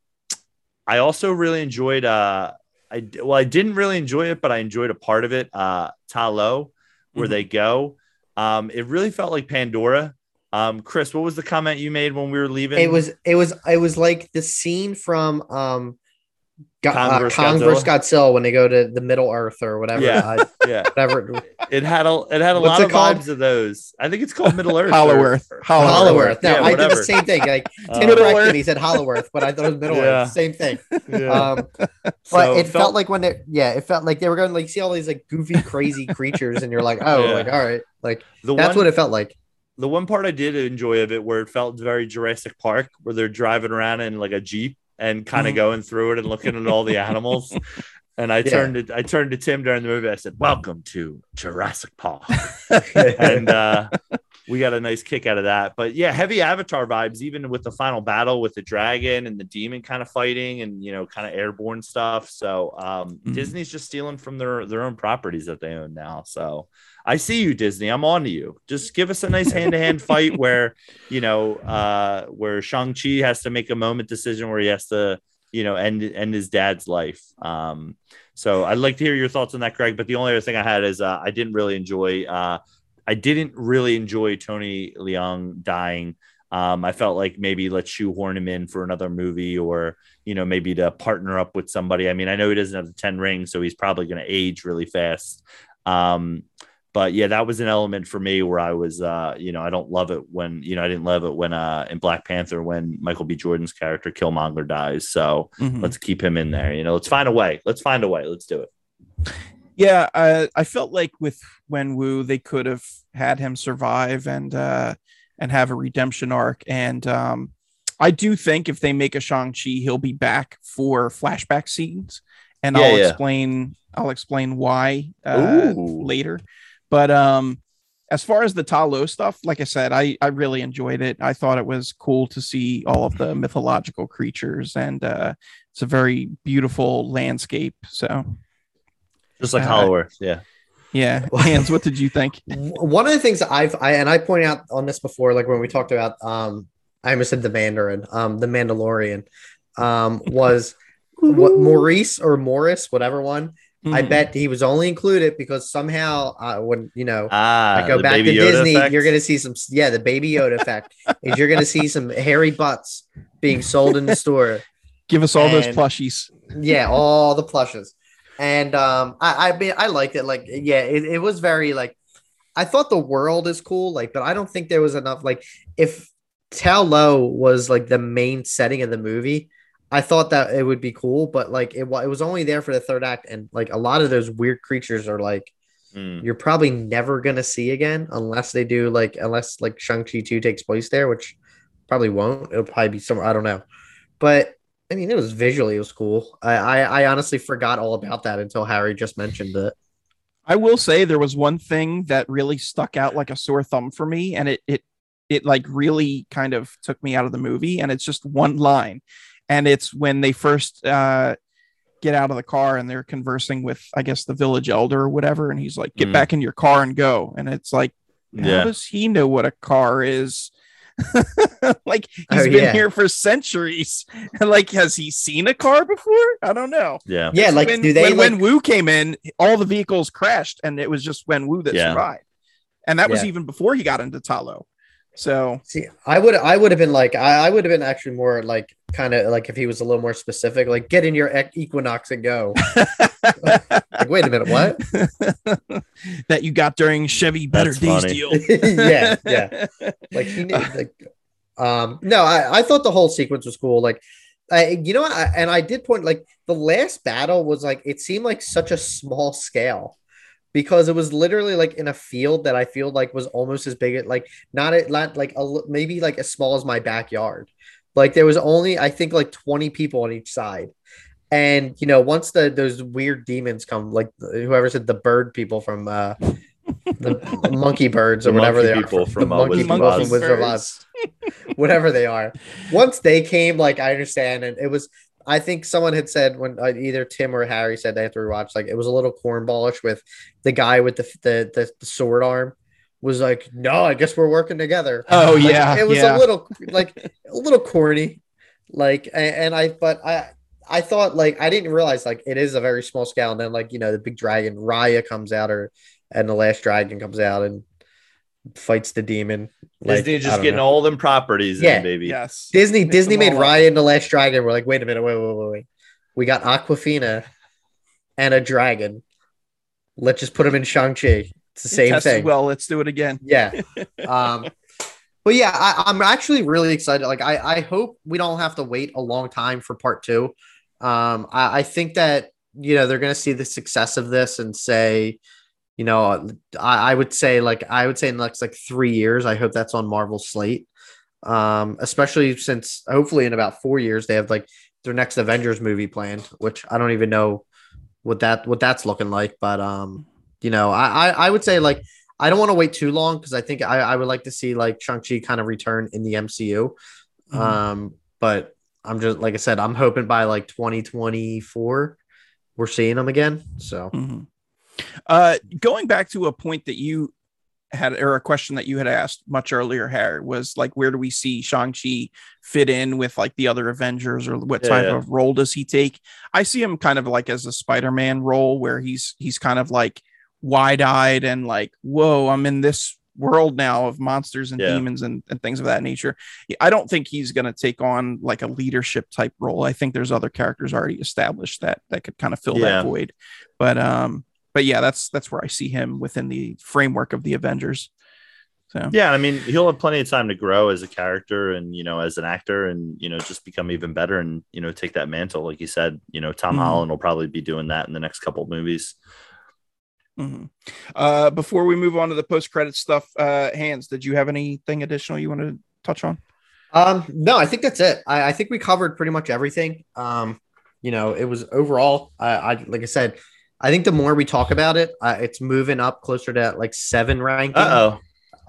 [SPEAKER 2] i also really enjoyed uh i well i didn't really enjoy it but i enjoyed a part of it uh Ta Lo where
[SPEAKER 1] Mhm.
[SPEAKER 2] they go um it really felt like pandora um chris what was the comment you made when we were leaving
[SPEAKER 3] It was it was it was like the scene from um Go-
[SPEAKER 2] Kong
[SPEAKER 3] uh,
[SPEAKER 2] vs.
[SPEAKER 3] Kong
[SPEAKER 2] Godzilla?
[SPEAKER 3] vs. Godzilla when they go to the Middle Earth or whatever.
[SPEAKER 2] Yeah.
[SPEAKER 3] uh,
[SPEAKER 2] yeah
[SPEAKER 3] whatever.
[SPEAKER 2] It had a it had a
[SPEAKER 3] What's
[SPEAKER 2] lot of
[SPEAKER 3] called?
[SPEAKER 2] vibes of those. I think it's called Middle Earth.
[SPEAKER 1] Hollow
[SPEAKER 2] or-
[SPEAKER 1] Earth. Hollow
[SPEAKER 3] Hollow Earth. No,
[SPEAKER 2] Yeah,
[SPEAKER 3] I did the same thing. Like Tim
[SPEAKER 1] Middle
[SPEAKER 3] corrected
[SPEAKER 1] Earth.
[SPEAKER 3] me, he said Hollow Earth, but I thought it was Middle
[SPEAKER 2] Yeah.
[SPEAKER 3] Earth. Same thing.
[SPEAKER 2] yeah.
[SPEAKER 3] Um, but
[SPEAKER 2] So
[SPEAKER 3] it felt, like when it, yeah, it felt like they were going to like see all these like goofy, crazy creatures, and you're like, oh,
[SPEAKER 2] Yeah.
[SPEAKER 3] like all right, like
[SPEAKER 2] the
[SPEAKER 3] that's
[SPEAKER 2] one,
[SPEAKER 3] what it felt like.
[SPEAKER 2] the one part I did enjoy of it where it felt very Jurassic Park, where they're driving around in like a jeep and kind of
[SPEAKER 1] Mhm.
[SPEAKER 2] going through it and looking at all the animals. And I
[SPEAKER 3] Yeah.
[SPEAKER 2] turned it. I turned to Tim during the movie. I said, "Welcome to Jurassic Park," and uh, we got a nice kick out of that. But yeah, heavy Avatar vibes, even with the final battle with the dragon and the demon kind of fighting, and you know, kind of airborne stuff. So um,
[SPEAKER 1] Mhm.
[SPEAKER 2] Disney's just stealing from their their own properties that they own now. So I see you, Disney. I'm on to you. Just give us a nice hand to hand fight where you know uh, where Shang Chi has to make a moment decision where he has to you know end end his dad's life. Um, so I'd like to hear your thoughts on that, Greg. But the only other thing I had is uh, I didn't really enjoy. Uh, I didn't really enjoy Tony Leung dying. Um, I felt like maybe let's shoehorn him in for another movie, or you know maybe to partner up with somebody. I mean, I know he doesn't have the ten rings, so he's probably going to age really fast. Um, but yeah, that was an element for me where I was, uh, you know, I don't love it when, you know, I didn't love it when, uh, in Black Panther when Michael B. Jordan's character Killmonger dies. So
[SPEAKER 1] Mhm.
[SPEAKER 2] let's keep him in there. You know, let's find a way. Let's find a way. Let's do it.
[SPEAKER 1] Yeah, uh, I felt like with Wen Wu, they could have had him survive and uh, and have a redemption arc. And um, I do think if they make a Shang Chi, he'll be back for flashback scenes, and
[SPEAKER 2] Yeah,
[SPEAKER 1] I'll
[SPEAKER 2] yeah.
[SPEAKER 1] explain. I'll explain why uh, later. But um, as far as the Ta Lo stuff, like I said, I I really enjoyed it. I thought it was cool to see all of the mythological creatures, and uh, it's a very beautiful landscape. So
[SPEAKER 2] Just like
[SPEAKER 1] Uh,
[SPEAKER 2] Hollow Earth. Yeah.
[SPEAKER 1] yeah, Hans, what did you think?
[SPEAKER 3] One of the things that I've I and I pointed out on this before, like when we talked about um I almost said the Mandarin, um, the Mandalorian, um, was what Maurice or Morris, whatever one. I
[SPEAKER 1] Mhm.
[SPEAKER 3] bet he was only included because somehow uh, when you know
[SPEAKER 2] Ah,
[SPEAKER 3] I go back to
[SPEAKER 2] Yoda
[SPEAKER 3] Disney,
[SPEAKER 2] effect?
[SPEAKER 3] you're gonna see some yeah, the baby Yoda effect. is you're gonna see some hairy butts being sold in the store.
[SPEAKER 1] Give us all those plushies.
[SPEAKER 3] Yeah, all the plushes. And um I I mean I liked it. Like, yeah, it, it was very like I thought the world is cool, like, but I don't think there was enough like if Ta Lo was like the main setting of the movie, I thought that it would be cool, but like it, it was only there for the third act, and like a lot of those weird creatures are like
[SPEAKER 2] Mm.
[SPEAKER 3] you're probably never gonna see again unless they do like unless like Shang-Chi 2 takes place there, which probably won't. It'll probably be somewhere I don't know. But I mean it was visually it was cool. I, I I honestly forgot all about that until Harry just mentioned it.
[SPEAKER 1] I will say there was one thing that really stuck out like a sore thumb for me, and it it it like really kind of took me out of the movie, and it's just one line, and it's when they first uh, get out of the car and they're conversing with I guess the village elder or whatever, and he's like, "Get
[SPEAKER 2] Mm.
[SPEAKER 1] back in your car and go," and it's like, how
[SPEAKER 2] Yeah.
[SPEAKER 1] does he know what a car is? like he's
[SPEAKER 3] Oh,
[SPEAKER 1] been
[SPEAKER 3] yeah.
[SPEAKER 1] here for centuries. And like, has he seen a car before? I don't know.
[SPEAKER 2] Yeah.
[SPEAKER 3] Yeah, like
[SPEAKER 1] when,
[SPEAKER 3] do they
[SPEAKER 1] when,
[SPEAKER 3] like,
[SPEAKER 1] when Wu came in, all the vehicles crashed, and it was just when Wu that
[SPEAKER 2] Yeah.
[SPEAKER 1] survived. And that was even before he got into Ta Lo. So
[SPEAKER 3] See, I would I would have been like I, I would have been actually more like kind of like if he was a little more specific, like get in your Equinox and go. Like, wait a minute, what?
[SPEAKER 1] that you got during Chevy Better
[SPEAKER 2] That's
[SPEAKER 1] Days
[SPEAKER 2] funny.
[SPEAKER 1] deal.
[SPEAKER 3] yeah, yeah. Like he knew, like um no, I, I thought the whole sequence was cool. Like I you know what I, and I did point like the last battle was like it seemed like such a small scale because it was literally like in a field that I feel like was almost as big as like not at not like a, maybe like as small as my backyard. Like there was only I think like 20 people on each side. And you know, once the those weird demons come, like whoever said the bird people from uh the monkey birds or
[SPEAKER 2] The
[SPEAKER 3] whatever they are
[SPEAKER 2] from,
[SPEAKER 3] the
[SPEAKER 2] uh,
[SPEAKER 3] monkey
[SPEAKER 2] Wizard
[SPEAKER 3] people from Wizard of Oz, whatever they are. Once they came, like I understand, and it was. I think someone had said when uh, either Tim or Harry said they had to rewatch, like it was a little cornballish with the guy with the the, the, the sword arm was like, no, I guess we're working together.
[SPEAKER 1] Oh
[SPEAKER 3] Like,
[SPEAKER 1] yeah,
[SPEAKER 3] it was
[SPEAKER 1] yeah.
[SPEAKER 3] a little like a little corny, like and, I but I I thought like I didn't realize like it is a very small scale, and then like you know the big dragon Raya comes out or and the last dragon comes out and fights the demon. Like,
[SPEAKER 2] Disney just getting
[SPEAKER 3] know.
[SPEAKER 2] all them properties
[SPEAKER 3] Yeah.
[SPEAKER 2] in, baby.
[SPEAKER 1] yes.
[SPEAKER 3] Disney
[SPEAKER 1] Mix
[SPEAKER 3] Disney made
[SPEAKER 1] all up.
[SPEAKER 3] Raya and the Last Dragon. We're like, wait a minute, wait, wait, wait, wait. We got Awkwafina and a dragon. Let's just put them in Shang Chi. It's the same thing.
[SPEAKER 1] Well, let's do it again.
[SPEAKER 3] Yeah. Um, but yeah, I, I'm actually really excited. Like, I, I hope we don't have to wait a long time for part two. Um, I, I think that you know they're going to see the success of this and say, you know, I, I would say like I would say in the next like three years, I hope that's on Marvel's slate. Um, especially since hopefully in about four years they have like their next Avengers movie planned, which I don't even know what that what that's looking like. But um, you know, I I, I would say like I don't want to wait too long because I think I, I would like to see like Shang-Chi kind of return in the MCU.
[SPEAKER 1] Mhm.
[SPEAKER 3] Um, but I'm just like I said, I'm hoping by like 2024 we're seeing them again. So
[SPEAKER 1] Mhm. Uh, going back to a point that you had, or a question that you had asked much earlier, Harry, was like, where do we see Shang-Chi fit in with like the other Avengers or what
[SPEAKER 2] Yeah,
[SPEAKER 1] type
[SPEAKER 2] yeah.
[SPEAKER 1] of role does he take? I see him kind of like as a Spider-Man role where he's, he's kind of like wide-eyed and like, whoa, I'm in this world now of monsters and
[SPEAKER 2] Yeah.
[SPEAKER 1] demons and, and things of that nature. I don't think he's going to take on like a leadership type role. I think there's other characters already established that that could kind of fill
[SPEAKER 2] Yeah.
[SPEAKER 1] that void. But um, but yeah, that's that's where I see him within the framework of the Avengers. So
[SPEAKER 2] Yeah, I mean, he'll have plenty of time to grow as a character and you know as an actor, and you know just become even better and you know take that mantle, like you said. You know, Tom
[SPEAKER 1] Mhm.
[SPEAKER 2] Holland will probably be doing that in the next couple of movies.
[SPEAKER 1] mhm. uh, before we move on to the post credit stuff, uh, Hans, did you have anything additional you want to touch on?
[SPEAKER 3] Um, no, I think that's it. I, I think we covered pretty much everything. Um, you know, it was overall, I, I like I said, I think the more we talk about it, uh, it's moving up closer to like seven ranking.
[SPEAKER 2] Uh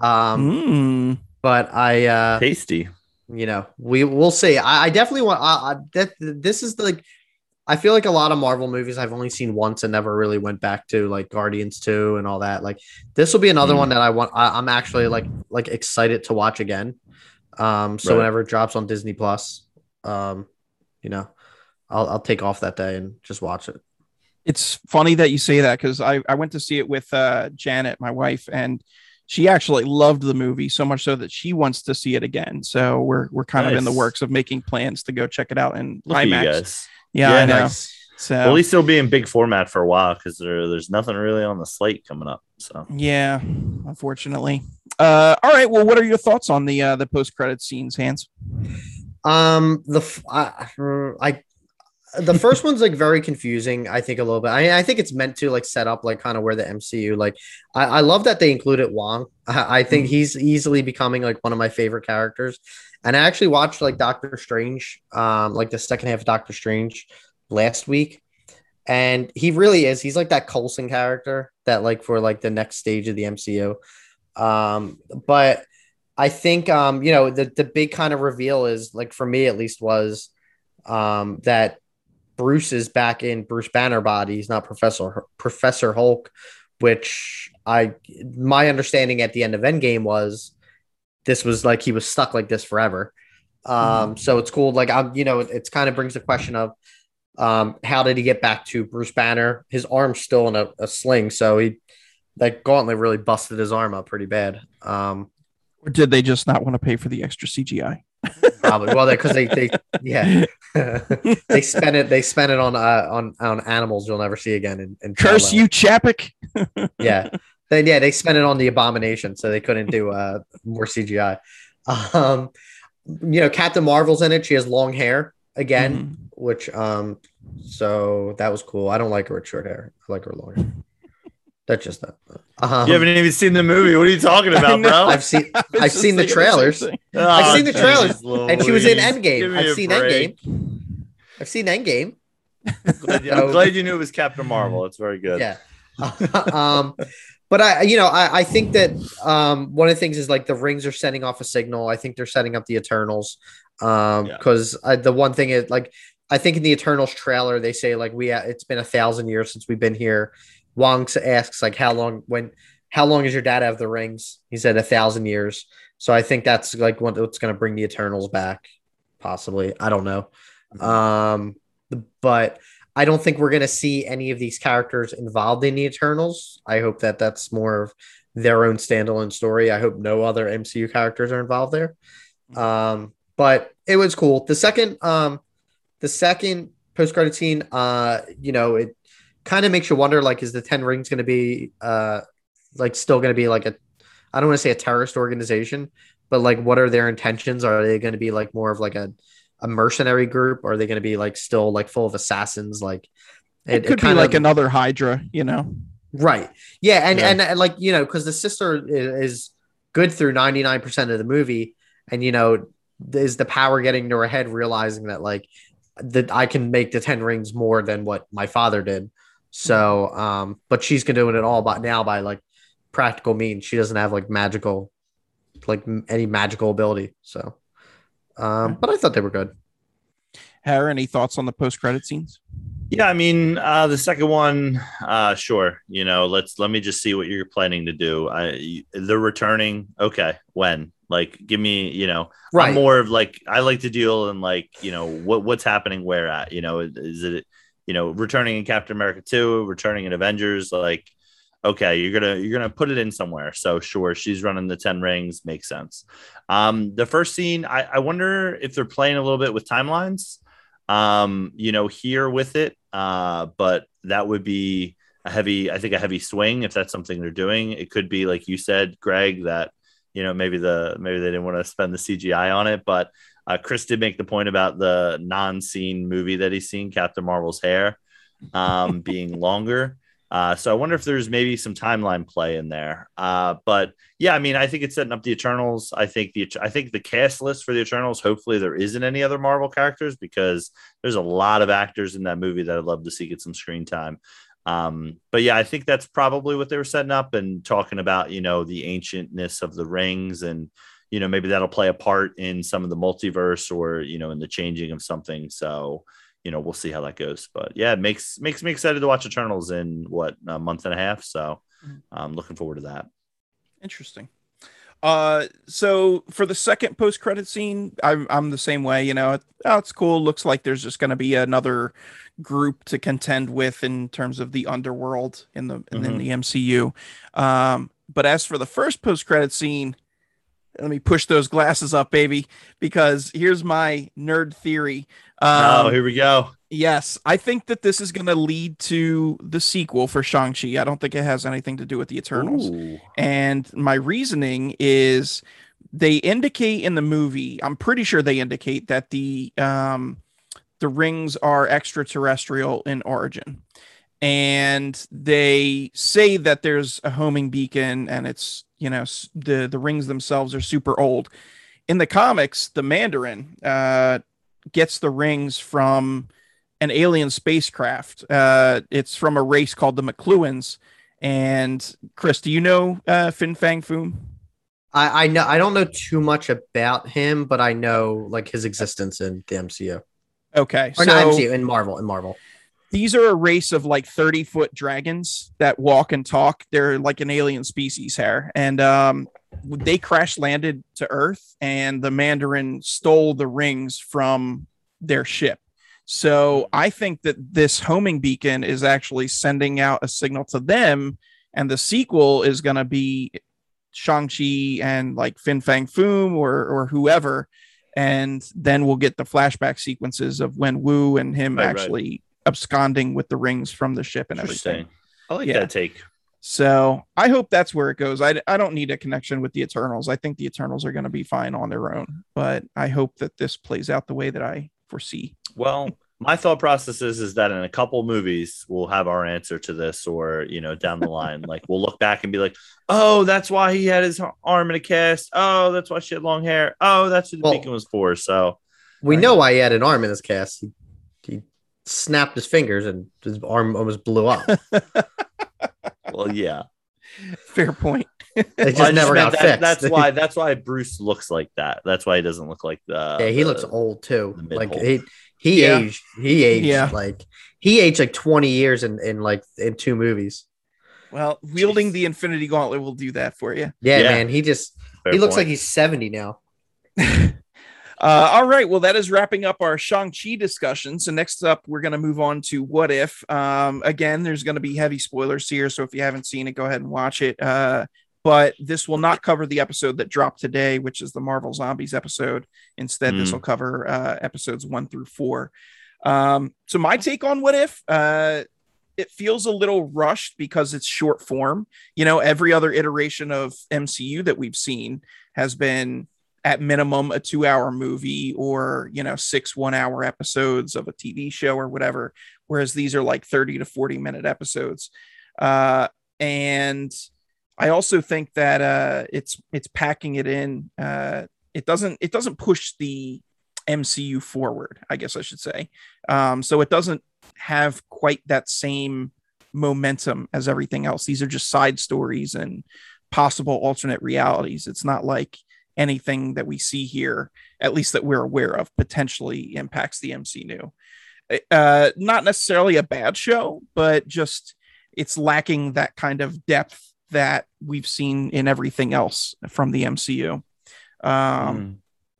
[SPEAKER 2] oh.
[SPEAKER 3] Um,
[SPEAKER 1] Mm.
[SPEAKER 3] but I, uh,
[SPEAKER 2] tasty.
[SPEAKER 3] you know, we we'll see. I, I definitely want. I, I, that this is like, I feel like a lot of Marvel movies I've only seen once and never really went back to, like Guardians two and all that. Like this will be another
[SPEAKER 2] Mm.
[SPEAKER 3] one that I want. I, I'm actually like like excited to watch again. Um, so
[SPEAKER 2] Right.
[SPEAKER 3] whenever it drops on Disney Plus, um, you know, I'll I'll take off that day and just watch it.
[SPEAKER 1] It's funny that you say that because I, I went to see it with uh, Janet, my wife, and she actually loved the movie so much so that she wants to see it again. So we're we're kind of in the works of making plans to go check it out in
[SPEAKER 2] Look at you
[SPEAKER 1] IMAX.
[SPEAKER 2] guys.
[SPEAKER 1] Yeah, I know.
[SPEAKER 3] nice.
[SPEAKER 1] So
[SPEAKER 2] Well, at least it'll be in big format for a while because there, there's nothing really on the slate coming up. So
[SPEAKER 1] yeah, unfortunately. Uh, all right. Well, what are your thoughts on the uh, the post credit scenes, Hans?
[SPEAKER 3] Um, the f- I, I the first one's like very confusing. I think a little bit. I, I think it's meant to like set up like kind of where the MCU like. I, I love that they included Wong. I, I think
[SPEAKER 1] Mhm.
[SPEAKER 3] he's easily becoming like one of my favorite characters. And I actually watched like Doctor Strange, um, like the second half of Doctor Strange last week, and he really is. He's like that Coulson character that like for like the next stage of the MCU. Um, but I think um, you know, the the big kind of reveal is like for me at least was um that Bruce is back in Bruce Banner body. He's not Professor Professor Hulk, which I my understanding at the end of Endgame was this was like he was stuck like this forever. Um, so it's cool. Like I'm, you know, it, it's kind of brings the question of um, how did he get back to Bruce Banner? His arm's still in a, a sling, so he that gauntlet really busted his arm up pretty bad. Um,
[SPEAKER 1] Or did they just not want to pay for the extra CGI?
[SPEAKER 3] Probably. Well because they, they yeah. They spent it they spent it on uh, on on animals you'll never see again in, in
[SPEAKER 1] Curse you, Chapek.
[SPEAKER 3] yeah. Then yeah they spent it on the abomination so they couldn't do uh more cgi um you know captain marvel's in it. She has long hair again
[SPEAKER 1] Mhm.
[SPEAKER 3] which um so that was cool. I don't like her with short hair. I like her long hair that's just that um,
[SPEAKER 2] you haven't even seen the movie. What are you talking about, bro?
[SPEAKER 3] i've seen
[SPEAKER 1] I was
[SPEAKER 3] I've seen the trailers.
[SPEAKER 1] same.
[SPEAKER 3] I've seen the trailers,
[SPEAKER 2] jeez
[SPEAKER 3] and she was in Endgame. I've seen
[SPEAKER 2] break.
[SPEAKER 3] i've seen endgame
[SPEAKER 2] Glad you- I'm glad you knew it was Captain Marvel. It's very good.
[SPEAKER 3] Yeah. um, but I, you know, I, I think that um, one of the things is like the rings are sending off a signal. I think they're setting up the Eternals. Um,
[SPEAKER 2] Yeah.
[SPEAKER 3] because the one thing is like, I think in the Eternals trailer they say like we it's been a thousand years since we've been here. Wong asks like how long when how long is your dad have the rings? He said a thousand years. So I think that's like what, what's going to bring the Eternals back, possibly. I don't know. Um, but I don't think we're going to see any of these characters involved in the Eternals. I hope that that's more of their own standalone story. I hope no other MCU characters are involved there. Um, but it was cool. The second, um, the second post credit scene, uh, you know, it kind of makes you wonder, like, is the Ten Rings going to be, uh, like, still going to be like a, I don't want to say a terrorist organization, but like, what are their intentions? Are they going to be like more of like a, a mercenary group? Or are they going to be like still like full of assassins? Like,
[SPEAKER 1] It, could be
[SPEAKER 3] kind
[SPEAKER 1] like
[SPEAKER 3] of-
[SPEAKER 1] another Hydra, you know.
[SPEAKER 3] Right. Yeah, and
[SPEAKER 2] Yeah.
[SPEAKER 3] and, and like you know, because the sister is good through ninety nine percent of the movie, and you know, is the power getting to her head, realizing that like that I can make the ten rings more than what my father did. So, um, but she's doing it all by now by like practical means. She doesn't have like magical, like m- any magical ability. So, um, but I thought they were good.
[SPEAKER 1] Harry, any thoughts on the post credit scenes?
[SPEAKER 2] Yeah, I mean, uh, the second one, uh, sure. You know, let's let me just see what you're planning to do. I they're returning. Okay, when? Like, give me. You know,
[SPEAKER 3] Right.
[SPEAKER 2] I'm more of like I like to deal in like you know what what's happening where at. You know, is it you know returning in Captain America two, returning in Avengers? Like, okay, you're gonna you're gonna put it in somewhere. So sure, she's running the ten rings. Makes sense. Um, the first scene, I, I wonder if they're playing a little bit with timelines um, you know, here with it. Uh, but that would be a heavy, I think a heavy swing if that's something they're doing. It could be like you said, Greg, that you know maybe the maybe they didn't want to spend the CGI on it, but uh, Chris did make the point about the non-scene movie that he's seen, Captain Marvel's hair, um, being longer. Uh, so I wonder if there's maybe some timeline play in there. Uh, but yeah, I mean, I think it's setting up the Eternals. I think the I think the cast list for the Eternals. Hopefully, there isn't any other Marvel characters because there's a lot of actors in that movie that I'd love to see get some screen time. Um, but yeah, I think that's probably what they were setting up and talking about, you know, the ancientness of the rings and, you know, maybe that'll play a part in some of the multiverse or, you know, in the changing of something. So, you know, we'll see how that goes. But yeah, it makes makes me excited to watch Eternals in what a month and a half. So I'm looking forward to that.
[SPEAKER 1] Interesting. Uh, so for the second post credit scene, I'm I'm the same way. You know, oh, it's cool. Looks like there's just going to be another group to contend with in terms of the underworld in the in,
[SPEAKER 2] Mhm.
[SPEAKER 1] the MCU. Um, but as for the first post credit scene, let me push those glasses up, baby, because here's my nerd theory. Um,
[SPEAKER 2] oh, here we go.
[SPEAKER 1] Yes, I think that this is going to lead to the sequel for Shang-Chi. I don't think it has anything to do with the Eternals.
[SPEAKER 2] Ooh.
[SPEAKER 1] And my reasoning is they indicate in the movie, I'm pretty sure they indicate that the um the rings are extraterrestrial in origin. And they say that there's a homing beacon and it's, you know, the the rings themselves are super old. In the comics, the Mandarin uh gets the rings from an alien spacecraft. Uh it's from a race called the Makluans. And Chris, do you know uh, Fin Fang Foom?
[SPEAKER 3] I, I know I don't know too much about him, but I know like his existence in the MCU
[SPEAKER 1] Okay,
[SPEAKER 3] or
[SPEAKER 1] so
[SPEAKER 3] not MCU in Marvel in Marvel.
[SPEAKER 1] These are a race of like 30 foot dragons that walk and talk. They're like an alien species here. And um, they crash landed to Earth, and the Mandarin stole the rings from their ship. So I think that this homing beacon is actually sending out a signal to them, and the sequel is going to be Shang-Chi and like Fin Fang Foom or or whoever. And then we'll get the flashback sequences of when Wu and him
[SPEAKER 2] Right,
[SPEAKER 1] actually absconding with the rings from the ship and everything.
[SPEAKER 2] I like
[SPEAKER 1] Yeah.
[SPEAKER 2] that take.
[SPEAKER 1] So I hope that's where it goes. I, I don't need a connection with the Eternals. I think the Eternals are going to be fine on their own, but I hope that this plays out the way that I foresee.
[SPEAKER 2] Well, my thought process is is that in a couple movies we'll have our answer to this, or you know, down the line, like we'll look back and be like, "Oh, that's why he had his arm in a cast. Oh, that's why she had long hair. Oh, that's what the
[SPEAKER 3] Well-
[SPEAKER 2] beacon was for." So
[SPEAKER 3] We
[SPEAKER 1] Right.
[SPEAKER 3] know why he had an arm in his cast. He, he snapped his fingers and his arm almost blew up.
[SPEAKER 2] well, yeah.
[SPEAKER 1] Fair point.
[SPEAKER 3] It just
[SPEAKER 2] just
[SPEAKER 3] never
[SPEAKER 2] meant
[SPEAKER 3] got
[SPEAKER 2] that-
[SPEAKER 3] fixed.
[SPEAKER 2] That's why. That's why Bruce looks like that. That's why he doesn't look like the.
[SPEAKER 3] yeah, he
[SPEAKER 2] the-
[SPEAKER 3] looks old too. Like he he
[SPEAKER 1] Yeah.
[SPEAKER 3] aged. He aged
[SPEAKER 1] Yeah.
[SPEAKER 3] like he aged like twenty years in in like in two movies.
[SPEAKER 1] Well, wielding
[SPEAKER 2] Jeez.
[SPEAKER 1] the Infinity Gauntlet will do that for you.
[SPEAKER 3] Yeah,
[SPEAKER 2] Yeah.
[SPEAKER 3] man. He just
[SPEAKER 2] Fair
[SPEAKER 3] he looks
[SPEAKER 2] point.
[SPEAKER 3] like he's seventy now.
[SPEAKER 1] Uh, all right. Well, that is wrapping up our Shang-Chi discussion. So next up, we're going to move on to What If. Um, again, there's going to be heavy spoilers here. So if you haven't seen it, go ahead and watch it. Uh, but this will not cover the episode that dropped today, which is the Marvel Zombies episode. Instead, this
[SPEAKER 2] Mm.
[SPEAKER 1] will cover uh, episodes one through four. Um, so my take on What If, uh, it feels a little rushed because it's short form. You know, every other iteration of MCU that we've seen has been at minimum a two hour movie or you know six one hour episodes of a tv show or whatever whereas these are like 30 to 40 minute episodes. Uh and i also think that uh it's it's packing it in uh it doesn't it doesn't push the mcu forward i guess i should say. Um so it doesn't have quite that same momentum as everything else. These are just side stories and possible alternate realities. It's not like anything that we see here, at least that we're aware of, potentially impacts the MCU. Uh, not necessarily a bad show, but just it's lacking that kind of depth that we've seen in everything else from the MCU. Um,
[SPEAKER 2] Mm.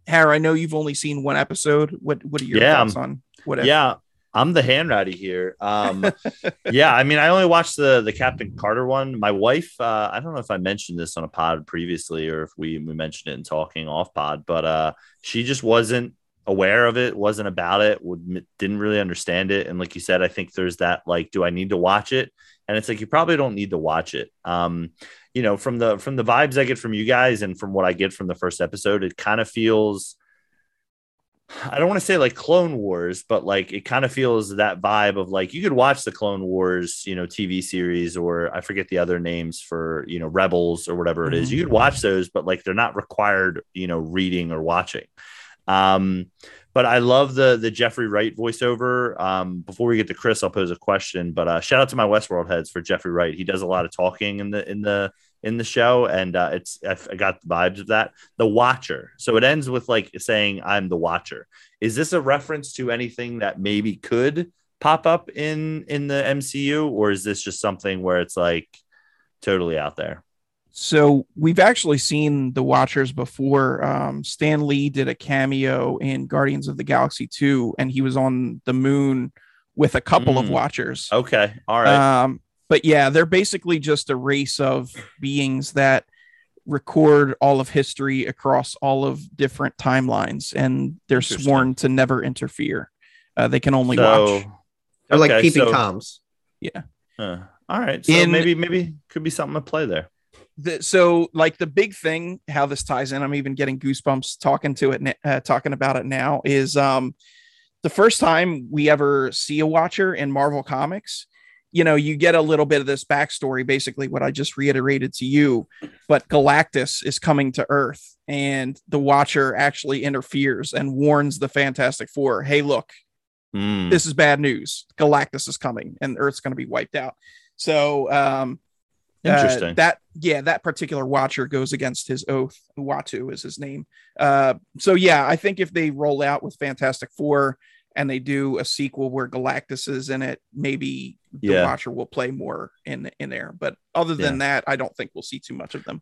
[SPEAKER 1] Harry, I know you've only seen one episode. What What are your
[SPEAKER 2] Yeah,
[SPEAKER 1] thoughts on what? If?
[SPEAKER 2] yeah i'm the hand here. Um yeah i mean i only watched the the captain carter one. My wife uh i don't know if i mentioned this on a pod previously or if we we mentioned it in talking off pod but uh she just wasn't aware of it wasn't about it would didn't really understand it. And like you said i think there's that like do i need to watch it? And it's like you probably don't need to watch it. Um you know from the from the vibes i get from you guys and from what i get from the first episode it kind of feels I don't want to say like Clone Wars, but like it kind of feels that vibe of like you could watch the Clone Wars, you know, TV series, or I forget the other names for, you know, Rebels or whatever it is. You could watch those, but like they're not required, you know, reading or watching. Um, but I love the the Jeffrey Wright voiceover. Um, before we get to Chris, I'll pose a question. But uh, shout out to my Westworld heads for Jeffrey Wright. He does a lot of talking in the in the in the show, and uh, it's I, I got the vibes of that. The Watcher. So it ends with like saying, "I'm the Watcher." Is this a reference to anything that maybe could pop up in in the MCU, or is this just something where it's like totally out there?
[SPEAKER 1] So we've actually seen the Watchers before. Um, Stan Lee did a cameo in Guardians of the Galaxy 2, and he was on the moon with a couple of
[SPEAKER 2] Mm.
[SPEAKER 1] Watchers.
[SPEAKER 2] Okay, all right.
[SPEAKER 1] Um, but yeah, they're basically just a race of beings that record all of history across all of different timelines, and they're sworn to never interfere. Uh, they can only
[SPEAKER 2] so,
[SPEAKER 1] watch.
[SPEAKER 3] They're like
[SPEAKER 2] okay,
[SPEAKER 3] peeping
[SPEAKER 2] so-
[SPEAKER 3] toms.
[SPEAKER 2] uh, all right, so
[SPEAKER 1] In-
[SPEAKER 2] maybe maybe could be something to play there.
[SPEAKER 1] the, so like the big thing how this ties in i'm even getting goosebumps talking to it na- uh, talking about it now is um the first time we ever see a watcher in marvel comics you know you get a little bit of this backstory basically what i just reiterated to you but galactus is coming to earth and the watcher actually interferes and warns the fantastic four hey look
[SPEAKER 2] Hmm.
[SPEAKER 1] this is bad news galactus is coming and earth's going to be wiped out so um uh,
[SPEAKER 2] Interesting.
[SPEAKER 1] that yeah, that particular watcher goes against his oath. Uatu is his name. Uh, so yeah, I think if they roll out with Fantastic Four and they do a sequel where Galactus is in it, maybe the
[SPEAKER 2] Yeah.
[SPEAKER 1] Watcher will play more in in there. But other than that, I don't think we'll see too much of them.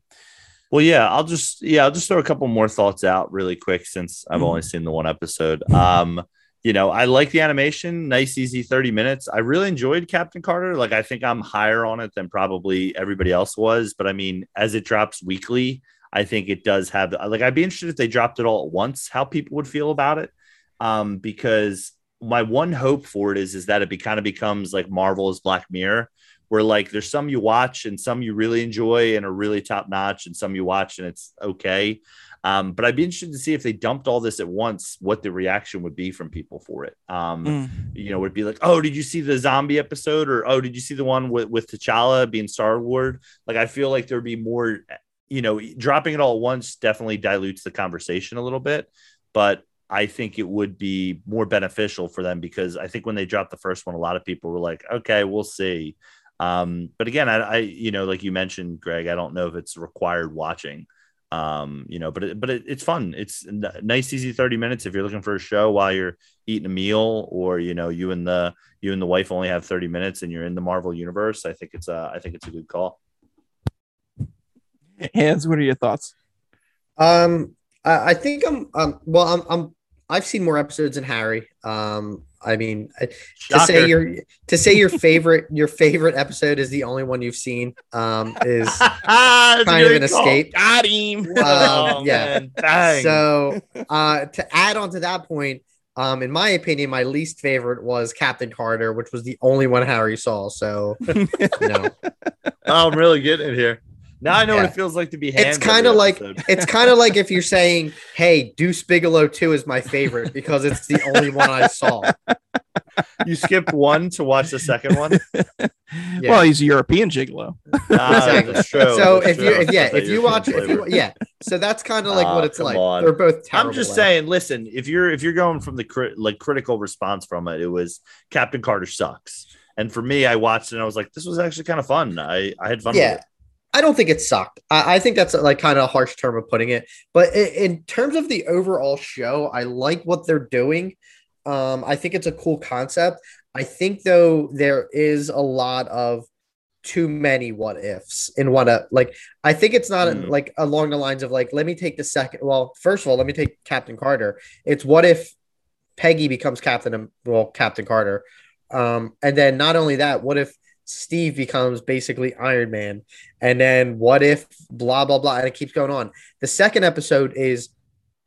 [SPEAKER 2] Well, yeah, I'll just yeah, I'll just throw a couple more thoughts out really quick since I've only seen the one episode. Um, you know, I like the animation, nice, easy 30 minutes. I really enjoyed Captain Carter. Like, I think I'm higher on it than probably everybody else was. But I mean, as it drops weekly, I think it does have like I'd be interested if they dropped it all at once, how people would feel about it. Um, because my one hope for it is is that it be kind of becomes like Marvel's Black Mirror, where like there's some you watch and some you really enjoy and are really top notch, and some you watch and it's okay. Um, but I'd be interested to see if they dumped all this at once, what the reaction would be from people for it. Um,
[SPEAKER 1] Mm.
[SPEAKER 2] You know, would be like, oh, did you see the zombie episode, or oh, did you see the one with with T'Challa being Star Lord? Like, I feel like there'd be more. You know, dropping it all at once definitely dilutes the conversation a little bit, but I think it would be more beneficial for them because I think when they dropped the first one, a lot of people were like, okay, we'll see. Um, but again, I, I, you know, like you mentioned, Greg, I don't know if it's required watching um you know but it, but it, it's fun it's n- nice easy 30 minutes if you're looking for a show while you're eating a meal or you know you and the you and the wife only have 30 minutes and you're in the marvel universe i think it's a i think it's a good call
[SPEAKER 1] Hans, what are your thoughts?
[SPEAKER 3] Um, I, I think I'm. Um, well, I'm. I'm. I've seen more episodes than Harry. Um, I mean, I- to say your to say your favorite your favorite episode is the only one you've seen. Um, is kind of an
[SPEAKER 2] call.
[SPEAKER 3] escape.
[SPEAKER 1] Got him.
[SPEAKER 2] Oh,
[SPEAKER 3] Um, yeah.
[SPEAKER 2] man.
[SPEAKER 3] So, uh, to add on to that point, um, in my opinion, my least favorite was Captain Carter, which was the only one Harry saw. So, you know,
[SPEAKER 2] Oh, I'm really getting it here. Now I know what it feels like to be.
[SPEAKER 3] it's kind of like it's kind of like if you're saying, "Hey, Deuce Bigalow two is my favorite because it's the only one I saw."
[SPEAKER 2] you skipped one to watch the second one.
[SPEAKER 3] Yeah.
[SPEAKER 1] Well, he's a European gigolo.
[SPEAKER 2] Ah,
[SPEAKER 3] Exactly.
[SPEAKER 2] true.
[SPEAKER 3] so
[SPEAKER 2] That's
[SPEAKER 3] if you if, yeah if you watch if you yeah so that's kind of like
[SPEAKER 2] Ah,
[SPEAKER 3] what it's like
[SPEAKER 2] on.
[SPEAKER 3] they're both terrible
[SPEAKER 2] I'm just
[SPEAKER 3] though.
[SPEAKER 2] saying, listen, if you're if you're going from the crit, like critical response from it, it was Captain Carter sucks. And for me, I watched it and I was like, this was actually kind of fun. I I had fun
[SPEAKER 3] Yeah. I don't think it sucked. I, I think that's like kind of a harsh term of putting it. But in, in terms of the overall show, I like what they're doing. Um, I think it's a cool concept. I think though there is a lot of too many what ifs in one up. Like I think it's not
[SPEAKER 2] Mm.
[SPEAKER 3] like along the lines of like let me take the second. Well, first of all, let me take Captain Carter. It's what if Peggy becomes Captain? Well, Captain Carter. Um, and then not only that, what if Steve becomes basically Iron Man? And then what if blah blah blah? And it keeps going on. The second episode is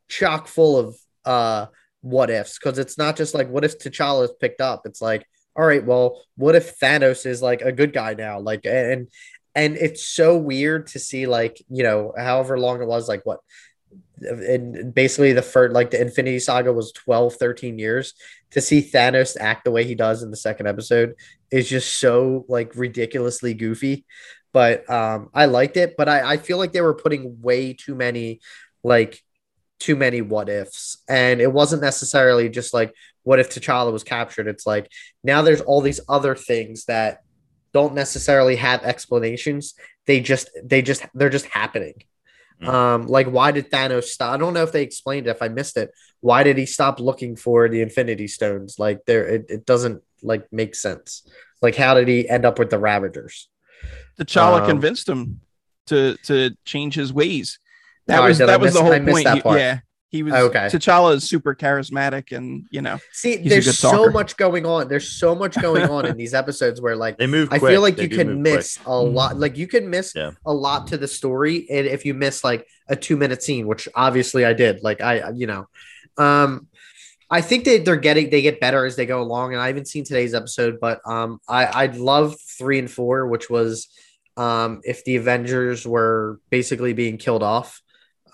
[SPEAKER 3] chock full of uh what ifs because it's not just like what if T'Challa is picked up. It's like, all right, well, what if Thanos is like a good guy now? Like and and it's so weird to see like, you know, however long it was, like what and basically the first like the Infinity Saga was 12, 13 years to see Thanos act the way he does in the second episode is just so like ridiculously goofy. But um I liked it, but I, I feel like they were putting way too many like too many what ifs. And it wasn't necessarily just like what if T'Challa was captured? It's like now there's all these other things that don't necessarily have explanations. They just they just they're just happening.
[SPEAKER 2] Mm.
[SPEAKER 3] Um, like why did Thanos stop? I don't know if they explained it if I missed it. Why did he stop looking for the Infinity Stones? Like there it, it doesn't like make sense. Like how did he end up with the Ravagers?
[SPEAKER 1] T'Challa
[SPEAKER 3] Um,
[SPEAKER 1] convinced him to to change his ways. That
[SPEAKER 3] All right,
[SPEAKER 1] was
[SPEAKER 3] did I
[SPEAKER 1] that was
[SPEAKER 3] miss-
[SPEAKER 1] the whole
[SPEAKER 3] I
[SPEAKER 1] point.
[SPEAKER 3] that part.
[SPEAKER 1] yeah, he was.
[SPEAKER 3] Okay.
[SPEAKER 1] T'Challa is super charismatic, and you know,
[SPEAKER 3] See, there's so much going on. There's so much going on in these episodes where like
[SPEAKER 2] They move.
[SPEAKER 3] I feel like
[SPEAKER 2] They
[SPEAKER 3] you
[SPEAKER 2] do
[SPEAKER 3] can
[SPEAKER 2] move
[SPEAKER 3] miss a
[SPEAKER 1] Mhm.
[SPEAKER 3] lot. Like you can miss
[SPEAKER 2] Yeah.
[SPEAKER 3] a lot to the story, and if you miss like a two minute scene, which obviously I did. Like I, you know, um, I think they they're getting they get better as they go along. And I haven't seen today's episode, but um, I I love three and four, which was um if the Avengers were basically being killed off,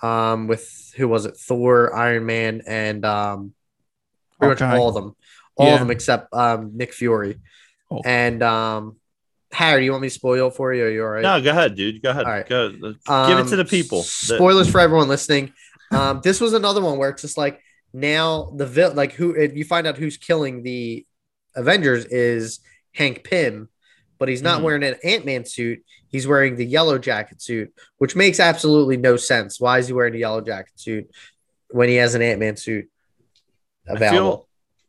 [SPEAKER 3] um, with who was it? Thor, Iron Man, and um, pretty much
[SPEAKER 1] Hawkeye.
[SPEAKER 3] all of them, all
[SPEAKER 1] Yeah.
[SPEAKER 3] of them except um Nick Fury,
[SPEAKER 1] Oh.
[SPEAKER 3] and um. Harry, do you want me to spoil for you? Are you all right?
[SPEAKER 2] No, go ahead, dude. Go ahead.
[SPEAKER 3] All right.
[SPEAKER 2] Go. Give it
[SPEAKER 3] Um,
[SPEAKER 2] to the people. The-
[SPEAKER 3] Spoilers for everyone listening. Um, this was another one where it's just like now the vil- like who if you find out who's killing the Avengers is Hank Pym, but he's not
[SPEAKER 2] Mhm.
[SPEAKER 3] wearing an Ant Man suit. He's wearing the yellow jacket suit, which makes absolutely no sense. Why is he wearing a yellow jacket suit when he has an Ant Man suit
[SPEAKER 2] I
[SPEAKER 3] available?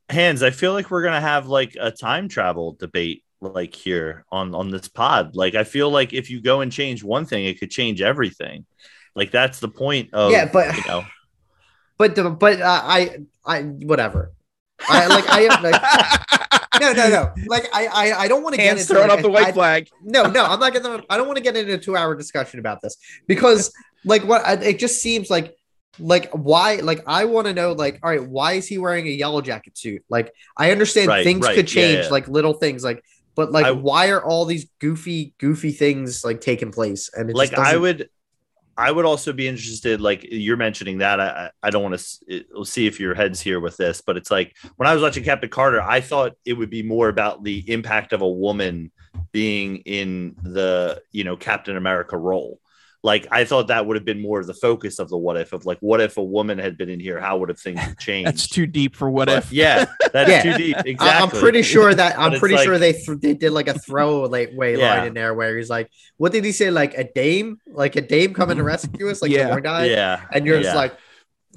[SPEAKER 2] feel, Hans. I feel like we're gonna have like a time travel debate like here on on this pod. Like I feel like if you go and change one thing, it could change everything. Like that's the point of
[SPEAKER 3] Yeah, but-
[SPEAKER 2] you know
[SPEAKER 3] But the, but uh, I I whatever. I like I like no no no. Like I I, I don't want to get into
[SPEAKER 1] throwing up the white
[SPEAKER 3] I-
[SPEAKER 1] flag.
[SPEAKER 3] no no I'm not gonna I don't want to get into a two hour discussion about this because like what it just seems like like why like I want to know like all right why is he wearing a yellow jacket suit? Like I understand
[SPEAKER 2] Right,
[SPEAKER 3] things
[SPEAKER 2] right,
[SPEAKER 3] could change
[SPEAKER 2] yeah.
[SPEAKER 3] like little things like but like
[SPEAKER 2] I-
[SPEAKER 3] why are all these goofy goofy things like taking place? And
[SPEAKER 2] like I would I would also be interested like you're mentioning that I I don't want to see if your head's here with this but it's like when I was watching Captain Carter I thought it would be more about the impact of a woman being in the you know Captain America role like I thought that would have been more of the focus of the what if of like what if a woman had been in here how would have things have changed
[SPEAKER 1] That's too deep for what
[SPEAKER 2] But
[SPEAKER 1] if.
[SPEAKER 2] yeah that's
[SPEAKER 3] Yeah.
[SPEAKER 2] too deep exactly
[SPEAKER 3] I- I'm pretty sure that I'm pretty
[SPEAKER 2] like-
[SPEAKER 3] sure they th- they did like a throwaway way
[SPEAKER 2] Yeah.
[SPEAKER 3] line in there where he's like, "What did he say? Like a dame, like a dame coming to rescue us, like
[SPEAKER 1] Yeah.
[SPEAKER 3] the one guy."
[SPEAKER 2] yeah
[SPEAKER 3] And you're
[SPEAKER 2] yeah.
[SPEAKER 3] just like,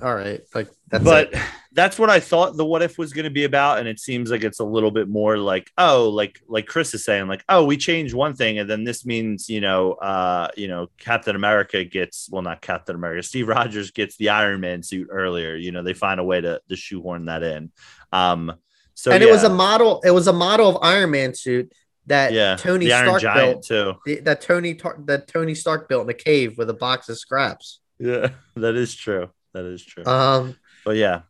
[SPEAKER 3] "All right, like that's
[SPEAKER 2] but
[SPEAKER 3] it."
[SPEAKER 2] that's what I thought the what if was going to be about, and it seems like it's a little bit more like oh, like like Chris is saying, like oh, we changed one thing, and then this means you know, uh, you know, Captain America gets well, not Captain America, Steve Rogers gets the Iron Man suit earlier. You know, they find a way to to shoehorn that in. Um, so
[SPEAKER 3] and
[SPEAKER 2] yeah,
[SPEAKER 3] it was a model. It was a model of Iron Man suit that
[SPEAKER 2] yeah,
[SPEAKER 3] Tony Stark
[SPEAKER 2] Giant
[SPEAKER 3] built.
[SPEAKER 2] too.
[SPEAKER 3] That Tony that Tony Stark built in a cave with a box of scraps.
[SPEAKER 2] Yeah, that is true. That is true.
[SPEAKER 3] Um,
[SPEAKER 2] but yeah,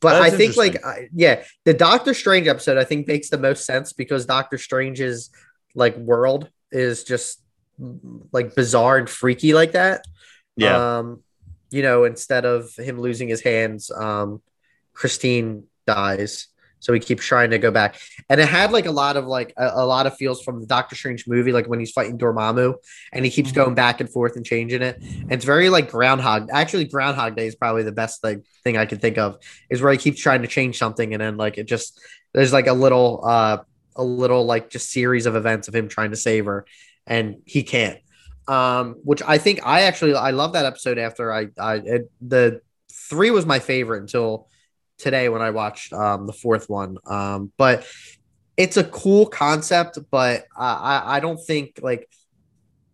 [SPEAKER 3] but
[SPEAKER 2] That's
[SPEAKER 3] I think like. I, yeah, the Doctor Strange episode I think makes the most sense because Doctor Strange's like world is just like bizarre and freaky like that.
[SPEAKER 2] yeah,
[SPEAKER 3] Um, you know, instead of him losing his hands, um, Christine dies. So he keeps trying to go back. And it had like a lot of like a, a lot of feels from the Doctor Strange movie, like when he's fighting Dormammu and he keeps
[SPEAKER 1] Mhm.
[SPEAKER 3] going back and forth and changing it. And it's very like Groundhog. Actually, Groundhog Day is probably the best like thing I can think of, is where he keeps trying to change something and then like it just there's like a little uh a little like just series of events of him trying to save her and he can't um, which I think I actually I love that episode. After I I it, the three was my favorite until today when I watched um, the fourth one. Um, but it's a cool concept, but I I, don't think like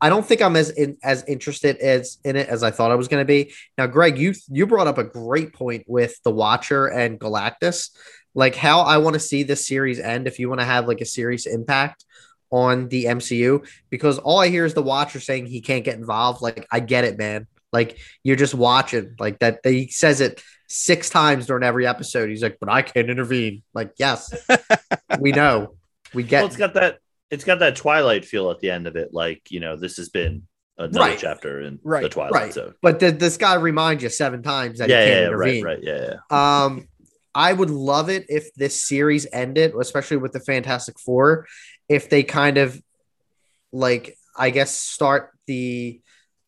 [SPEAKER 3] I don't think I'm as in, as interested as in it as I thought I was going to be. Now, Greg, you you brought up a great point with the Watcher and Galactus, like how I want to see this series end. If you want to have like a serious impact on the MCU, because all I hear is the Watcher saying he can't get involved. Like I get it, man. Like you're just watching. Like that. He says it six times during every episode. He's like, "But I can't intervene." Like, yes, we know. We get.
[SPEAKER 2] well, it's got that it's got that Twilight feel at the end of it. Like you know, this has been another
[SPEAKER 3] Right.
[SPEAKER 2] chapter in
[SPEAKER 1] Right,
[SPEAKER 2] the Twilight
[SPEAKER 3] right.
[SPEAKER 2] Zone.
[SPEAKER 3] but th- this guy reminds you seven times that
[SPEAKER 2] Yeah,
[SPEAKER 3] he can't
[SPEAKER 2] yeah,
[SPEAKER 3] intervene.
[SPEAKER 2] right, right, yeah, yeah.
[SPEAKER 3] Um, I would love it if this series ended, especially with the Fantastic Four, if they kind of like, I guess, start the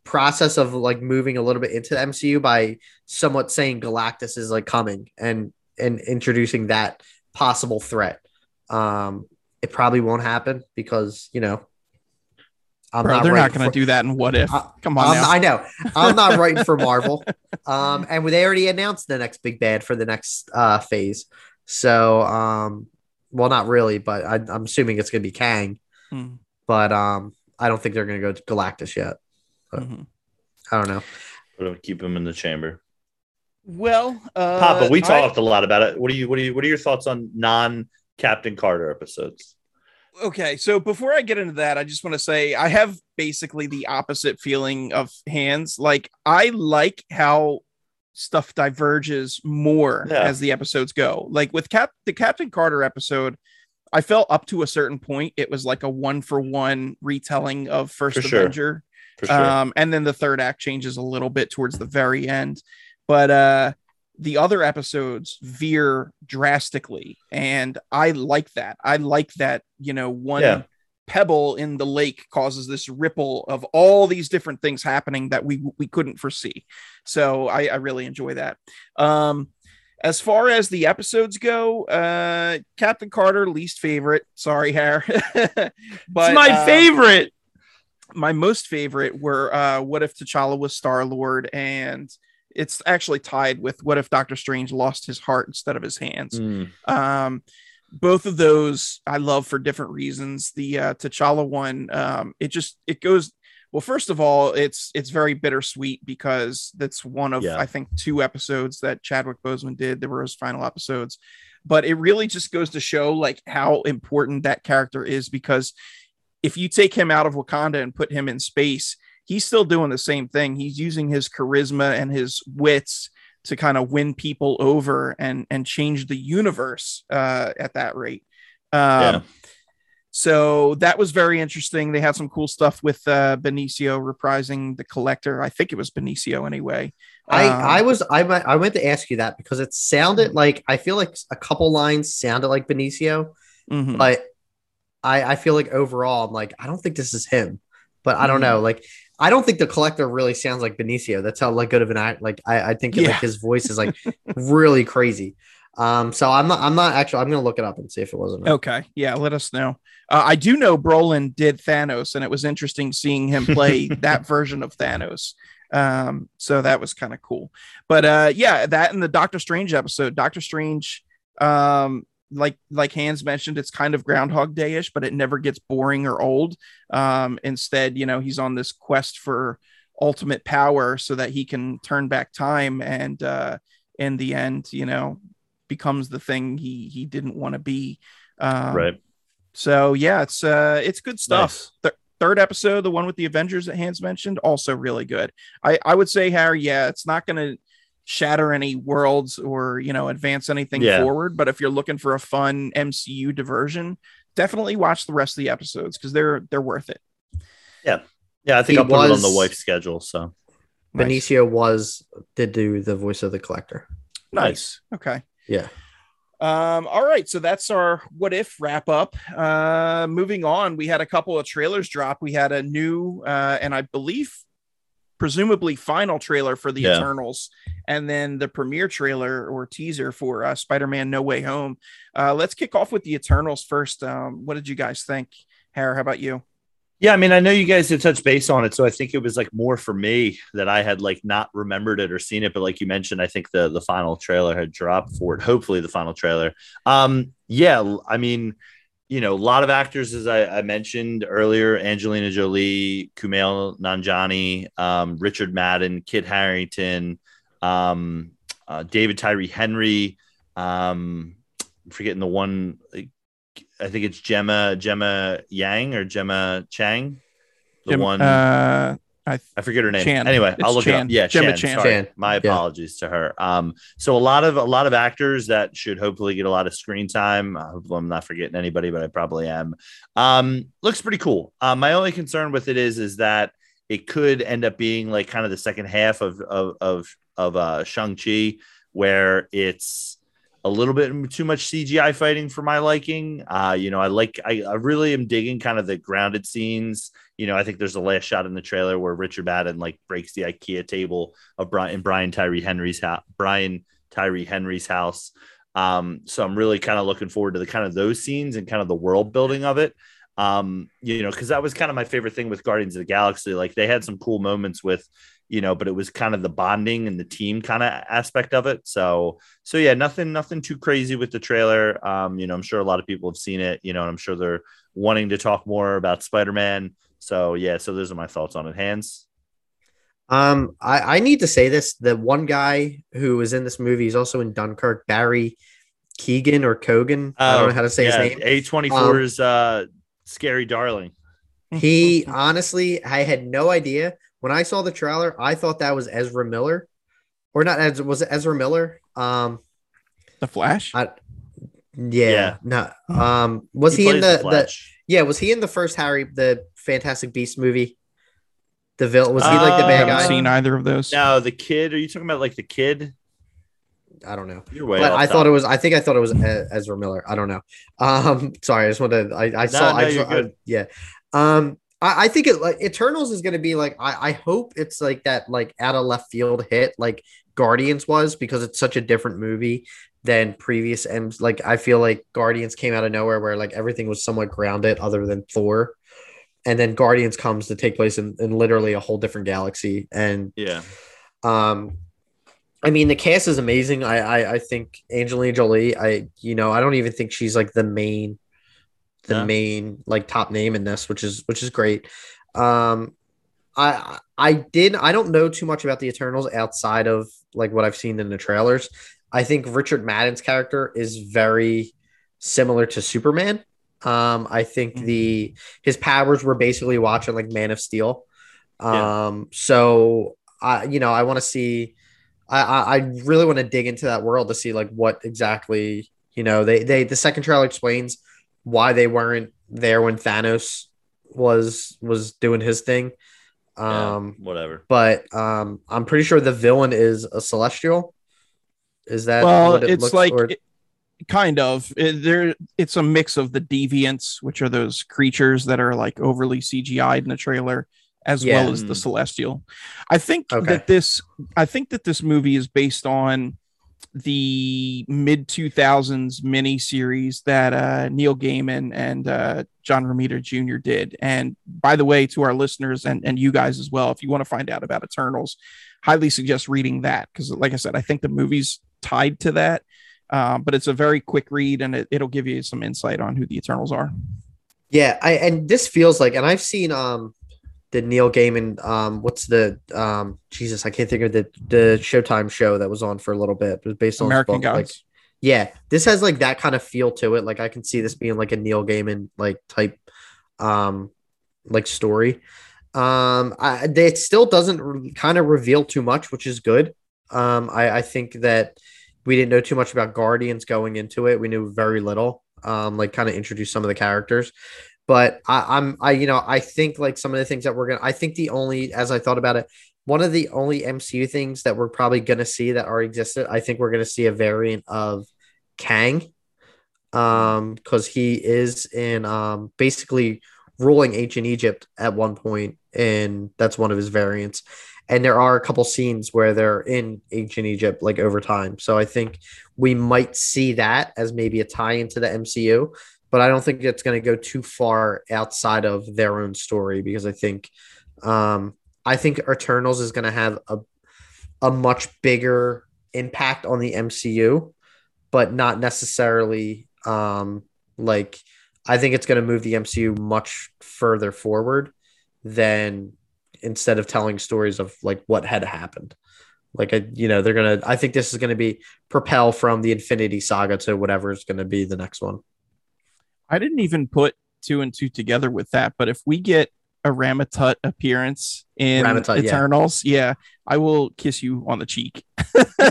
[SPEAKER 3] process of like moving a little bit into the MCU by somewhat saying Galactus is like coming and and introducing that possible threat. Um, it probably won't happen because you know. I'm
[SPEAKER 1] Bro, they're not going to do that in what if.
[SPEAKER 3] I-
[SPEAKER 1] Come on.
[SPEAKER 3] I know. I'm not writing for Marvel. Um, and they already announced the next big bad for the next uh, phase. So, um, well, not really, but I, I'm assuming it's going to be Kang.
[SPEAKER 1] Mhm,
[SPEAKER 3] But um, I don't think they're going to go to Galactus yet.
[SPEAKER 1] Mhm.
[SPEAKER 3] I don't know.
[SPEAKER 2] We're gonna keep him in the chamber.
[SPEAKER 1] Well, uh,
[SPEAKER 2] Papa, we
[SPEAKER 1] I-
[SPEAKER 2] talked a lot about it. What do you what do you what are your thoughts on non Captain Carter episodes?
[SPEAKER 1] okay so before i get into that i just want to say i have basically the opposite feeling of Hans like i like how stuff diverges more
[SPEAKER 2] Yeah.
[SPEAKER 1] as the episodes go like with cap the captain carter episode i felt up to a certain point it was like a one for one retelling of first
[SPEAKER 2] For sure.
[SPEAKER 1] avenger
[SPEAKER 2] For sure.
[SPEAKER 1] um, and then the third act changes a little bit towards the very end but uh the other episodes veer drastically and i like that i like that you know one
[SPEAKER 2] Yeah.
[SPEAKER 1] pebble in the lake causes this ripple of all these different things happening that we we couldn't foresee so i, I really enjoy that um as far as the episodes go uh captain carter least favorite sorry hair but
[SPEAKER 2] it's my
[SPEAKER 1] uh,
[SPEAKER 2] favorite.
[SPEAKER 1] My most favorite were uh what if T'Challa was Star Lord and it's actually tied with what if Doctor Strange lost his heart instead of his hands.
[SPEAKER 2] Mm,
[SPEAKER 1] Um both of those I love for different reasons. The uh T'Challa one um it just it goes Well, first of all, it's it's very bittersweet because that's one of
[SPEAKER 2] Yeah.
[SPEAKER 1] I think two episodes that Chadwick Boseman did. There were his final episodes, but it really just goes to show like how important that character is because if you take him out of Wakanda and put him in space, he's still doing the same thing. He's using his charisma and his wits to kind of win people over and and change the universe uh, at that rate. Um,
[SPEAKER 2] Yeah.
[SPEAKER 1] So that was very interesting. They had some cool stuff with uh, Benicio reprising the collector. I think it was Benicio anyway.
[SPEAKER 3] I,
[SPEAKER 1] Um,
[SPEAKER 3] I was I I went to ask you that because it sounded like I feel like a couple lines sounded like Benicio,
[SPEAKER 1] mhm.
[SPEAKER 3] but I I feel like overall I'm like I don't think this is him, but I don't know like I don't think the collector really sounds like Benicio. That's how like good of an act. Like I I think
[SPEAKER 1] Yeah.
[SPEAKER 3] like his voice is like really crazy. Um, so I'm not I'm not actually I'm gonna look it up and see if it wasn't.
[SPEAKER 1] Okay. Yeah. Let us know. Uh, I do know Brolin did Thanos, and it was interesting seeing him play that version of Thanos. Um, so that was kind of cool. But uh, yeah, that and the Doctor Strange episode, Doctor Strange, um, like like Hans mentioned, it's kind of Groundhog Day-ish, but it never gets boring or old. Um, instead, you know, he's on this quest for ultimate power so that he can turn back time and uh, in the end, you know, becomes the thing he he didn't want to be. Um,
[SPEAKER 2] right.
[SPEAKER 1] so yeah, it's uh it's good stuff.
[SPEAKER 2] Nice.
[SPEAKER 1] Th- third episode, the one with the Avengers that Hans mentioned, also really good. I I would say Harry, yeah, it's not gonna shatter any worlds or you know advance anything
[SPEAKER 2] Yeah.
[SPEAKER 1] forward, but if you're looking for a fun MCU diversion, definitely watch the rest of the episodes because they're they're worth it.
[SPEAKER 2] Yeah, yeah I think
[SPEAKER 3] He
[SPEAKER 2] I'll put it on the wife's schedule. So
[SPEAKER 1] Nice.
[SPEAKER 3] Benicio was did do the voice of the collector.
[SPEAKER 1] Nice. Okay.
[SPEAKER 3] Yeah.
[SPEAKER 1] Um, all right, so that's our what if wrap up. Uh moving on, we had a couple of trailers drop. We had a new uh and I believe presumably final trailer for the
[SPEAKER 2] Yeah.
[SPEAKER 1] Eternals, and then the premiere trailer or teaser for uh Spider-Man No Way Home. Uh let's kick off with the Eternals first. Um, what did you guys think? Harry, how about you?
[SPEAKER 2] yeah, I mean, I know you guys had touched base on it, so I think it was like more for me that I had like not remembered it or seen it, but like you mentioned, I think the the final trailer had dropped for it. Hopefully, the final trailer. Um, yeah, I mean, you know, a lot of actors, as I, I mentioned earlier, Angelina Jolie, Kumail Nanjiani, um, Richard Madden, Kit Harington, um, uh, David Tyree Henry. Um, I'm forgetting the one. I think it's Gemma Gemma Yang or Gemma Chang. The
[SPEAKER 1] Jim-
[SPEAKER 2] one
[SPEAKER 1] uh I
[SPEAKER 2] I forget her name.
[SPEAKER 1] Chan.
[SPEAKER 2] Anyway,
[SPEAKER 1] It's
[SPEAKER 2] I'll look it up. Yeah,
[SPEAKER 1] Gemma
[SPEAKER 2] Chan.
[SPEAKER 1] Chan.
[SPEAKER 2] Sorry.
[SPEAKER 3] Chan.
[SPEAKER 2] My
[SPEAKER 3] Yeah.
[SPEAKER 2] apologies to her. Um, so a lot of a lot of actors that should hopefully get a lot of screen time. I hope I'm not forgetting anybody, but I probably am. Um, looks pretty cool. Um, my only concern with it is is that it could end up being like kind of the second half of of of of uh Shang Chi, where it's a little bit too much CGI fighting for my liking. Uh, you know, I like I, I really am digging kind of the grounded scenes. You know, I think there's the last shot in the trailer where Richard Madden like breaks the IKEA table of Brian Brian Tyree Henry's house. Brian Tyree Henry's house. Um, so I'm really kind of looking forward to the kind of those scenes and kind of the world building of it. Um, you know, because that was kind of my favorite thing with Guardians of the Galaxy. Like they had some cool moments with, you know, but it was kind of the bonding and the team kind of aspect of it. So so yeah, nothing nothing too crazy with the trailer. Um, you know, I'm sure a lot of people have seen it, you know, and I'm sure they're wanting to talk more about Spider-Man. So yeah, so those are my thoughts on it. Hans.
[SPEAKER 3] Um, I, I need to say this: the one guy who was in this movie is also in Dunkirk, Barry Keegan or Kogan. I don't know how to say his name. A
[SPEAKER 2] twenty four is uh scary darling.
[SPEAKER 3] He honestly, I had no idea when I saw the trailer. I thought that was Ezra Miller, or not? Ezra, was it Ezra Miller? Um,
[SPEAKER 1] the Flash.
[SPEAKER 3] I, yeah,
[SPEAKER 2] Yeah.
[SPEAKER 3] no. Um, was he, in
[SPEAKER 2] plays
[SPEAKER 3] the, the, Yeah, was he in the first Harry the Fantastic Beast movie? The villain was he like the
[SPEAKER 2] Uh,
[SPEAKER 1] I
[SPEAKER 3] bad
[SPEAKER 1] haven't
[SPEAKER 3] guy?
[SPEAKER 1] seen either of those.
[SPEAKER 2] No, the kid. Are you talking about like the kid?
[SPEAKER 3] I don't know.
[SPEAKER 2] You're way
[SPEAKER 3] but
[SPEAKER 2] off
[SPEAKER 3] I
[SPEAKER 2] top.
[SPEAKER 3] thought it was. I think I thought it was E- Ezra Miller. I don't know. Um, sorry, I just wanted. I, I saw.
[SPEAKER 2] no,
[SPEAKER 3] I,
[SPEAKER 2] you're
[SPEAKER 3] saw-
[SPEAKER 2] good.
[SPEAKER 3] yeah. Um, I, I think it like Eternals is going to be like. I, I hope it's like that, like out of left field hit, like Guardians was, because it's such a different movie than previous. And like I feel like Guardians came out of nowhere, where like everything was somewhat grounded, other than Thor. And then Guardians comes to take place in, in literally a whole different galaxy, and
[SPEAKER 2] Yeah.
[SPEAKER 3] um, I mean, the cast is amazing. I, I, I think Angelina Jolie. I, you know, I don't even think she's like the main, the
[SPEAKER 2] No.
[SPEAKER 3] main like top name in this, which is which is great. Um, I I did I don't know too much about the Eternals outside of like what I've seen in the trailers. I think Richard Madden's character is very similar to Superman. Um, I think
[SPEAKER 1] Mhm.
[SPEAKER 3] the his powers were basically watching like Man of Steel.
[SPEAKER 2] Yeah.
[SPEAKER 3] Um, so I you know I want to see. I, I I really want to dig into that world to see like what exactly you know they they the second trailer explains why they weren't there when Thanos was was doing his thing.
[SPEAKER 2] Yeah,
[SPEAKER 3] Um,
[SPEAKER 2] whatever.
[SPEAKER 3] but um, I'm pretty sure the villain is a celestial. Is that
[SPEAKER 1] well,
[SPEAKER 3] what it
[SPEAKER 1] it's
[SPEAKER 3] looks
[SPEAKER 1] like
[SPEAKER 3] or-
[SPEAKER 1] it- kind of it, there. It's a mix of the deviants, which are those creatures that are like overly CGI'd in the trailer, as
[SPEAKER 3] Yeah.
[SPEAKER 1] well as the celestial. I think
[SPEAKER 3] Okay.
[SPEAKER 1] that this. I think that this movie is based on the mid 2000s mini series that uh, Neil Gaiman and uh, John Romita Jr. did. And by the way, to our listeners and, and you guys as well, if you want to find out about Eternals, highly suggest reading that because, like I said, I think the movie's tied to that. Um, but it's a very quick read and it, it'll give you some insight on who the Eternals are.
[SPEAKER 3] yeah, I and this feels like, and I've seen um the Neil Gaiman um what's the um Jesus I can't think of the the Showtime show that was on for a little bit. It was based on
[SPEAKER 1] American Gods.
[SPEAKER 3] Like, yeah, this has like that kind of feel to it. Like I can see this being like a Neil Gaiman like type um like story. Um I it still doesn't re- kind of reveal too much, which is good. Um I I think that we didn't know too much about Guardians going into it. We knew very little. Um like kind of introduce some of the characters. But I, I'm I you know I think like some of the things that we're gonna I think the only as I thought about it one of the only MCU things that we're probably to see that already existed, I think we're to see a variant of Kang, um, because he is in um basically ruling ancient Egypt at one point, and that's one of his variants. And there are a couple scenes where they're in ancient Egypt, like over time. So I think we might see that as maybe a tie into the MCU, but I don't think it's going to go too far outside of their own story because I think um, I think Eternals is going to have a a much bigger impact on the MCU, but not necessarily um, like I think it's going to move the MCU much further forward than instead of telling stories of like what had happened. Like I, you know, they're gonna. I think this is gonna be propel from the Infinity Saga to whatever is gonna be the next one.
[SPEAKER 1] I didn't even put two and two together with that, but if we get a Rama-Tut appearance in
[SPEAKER 3] Rama-Tut.
[SPEAKER 1] Eternals, yeah. I will kiss you on the cheek.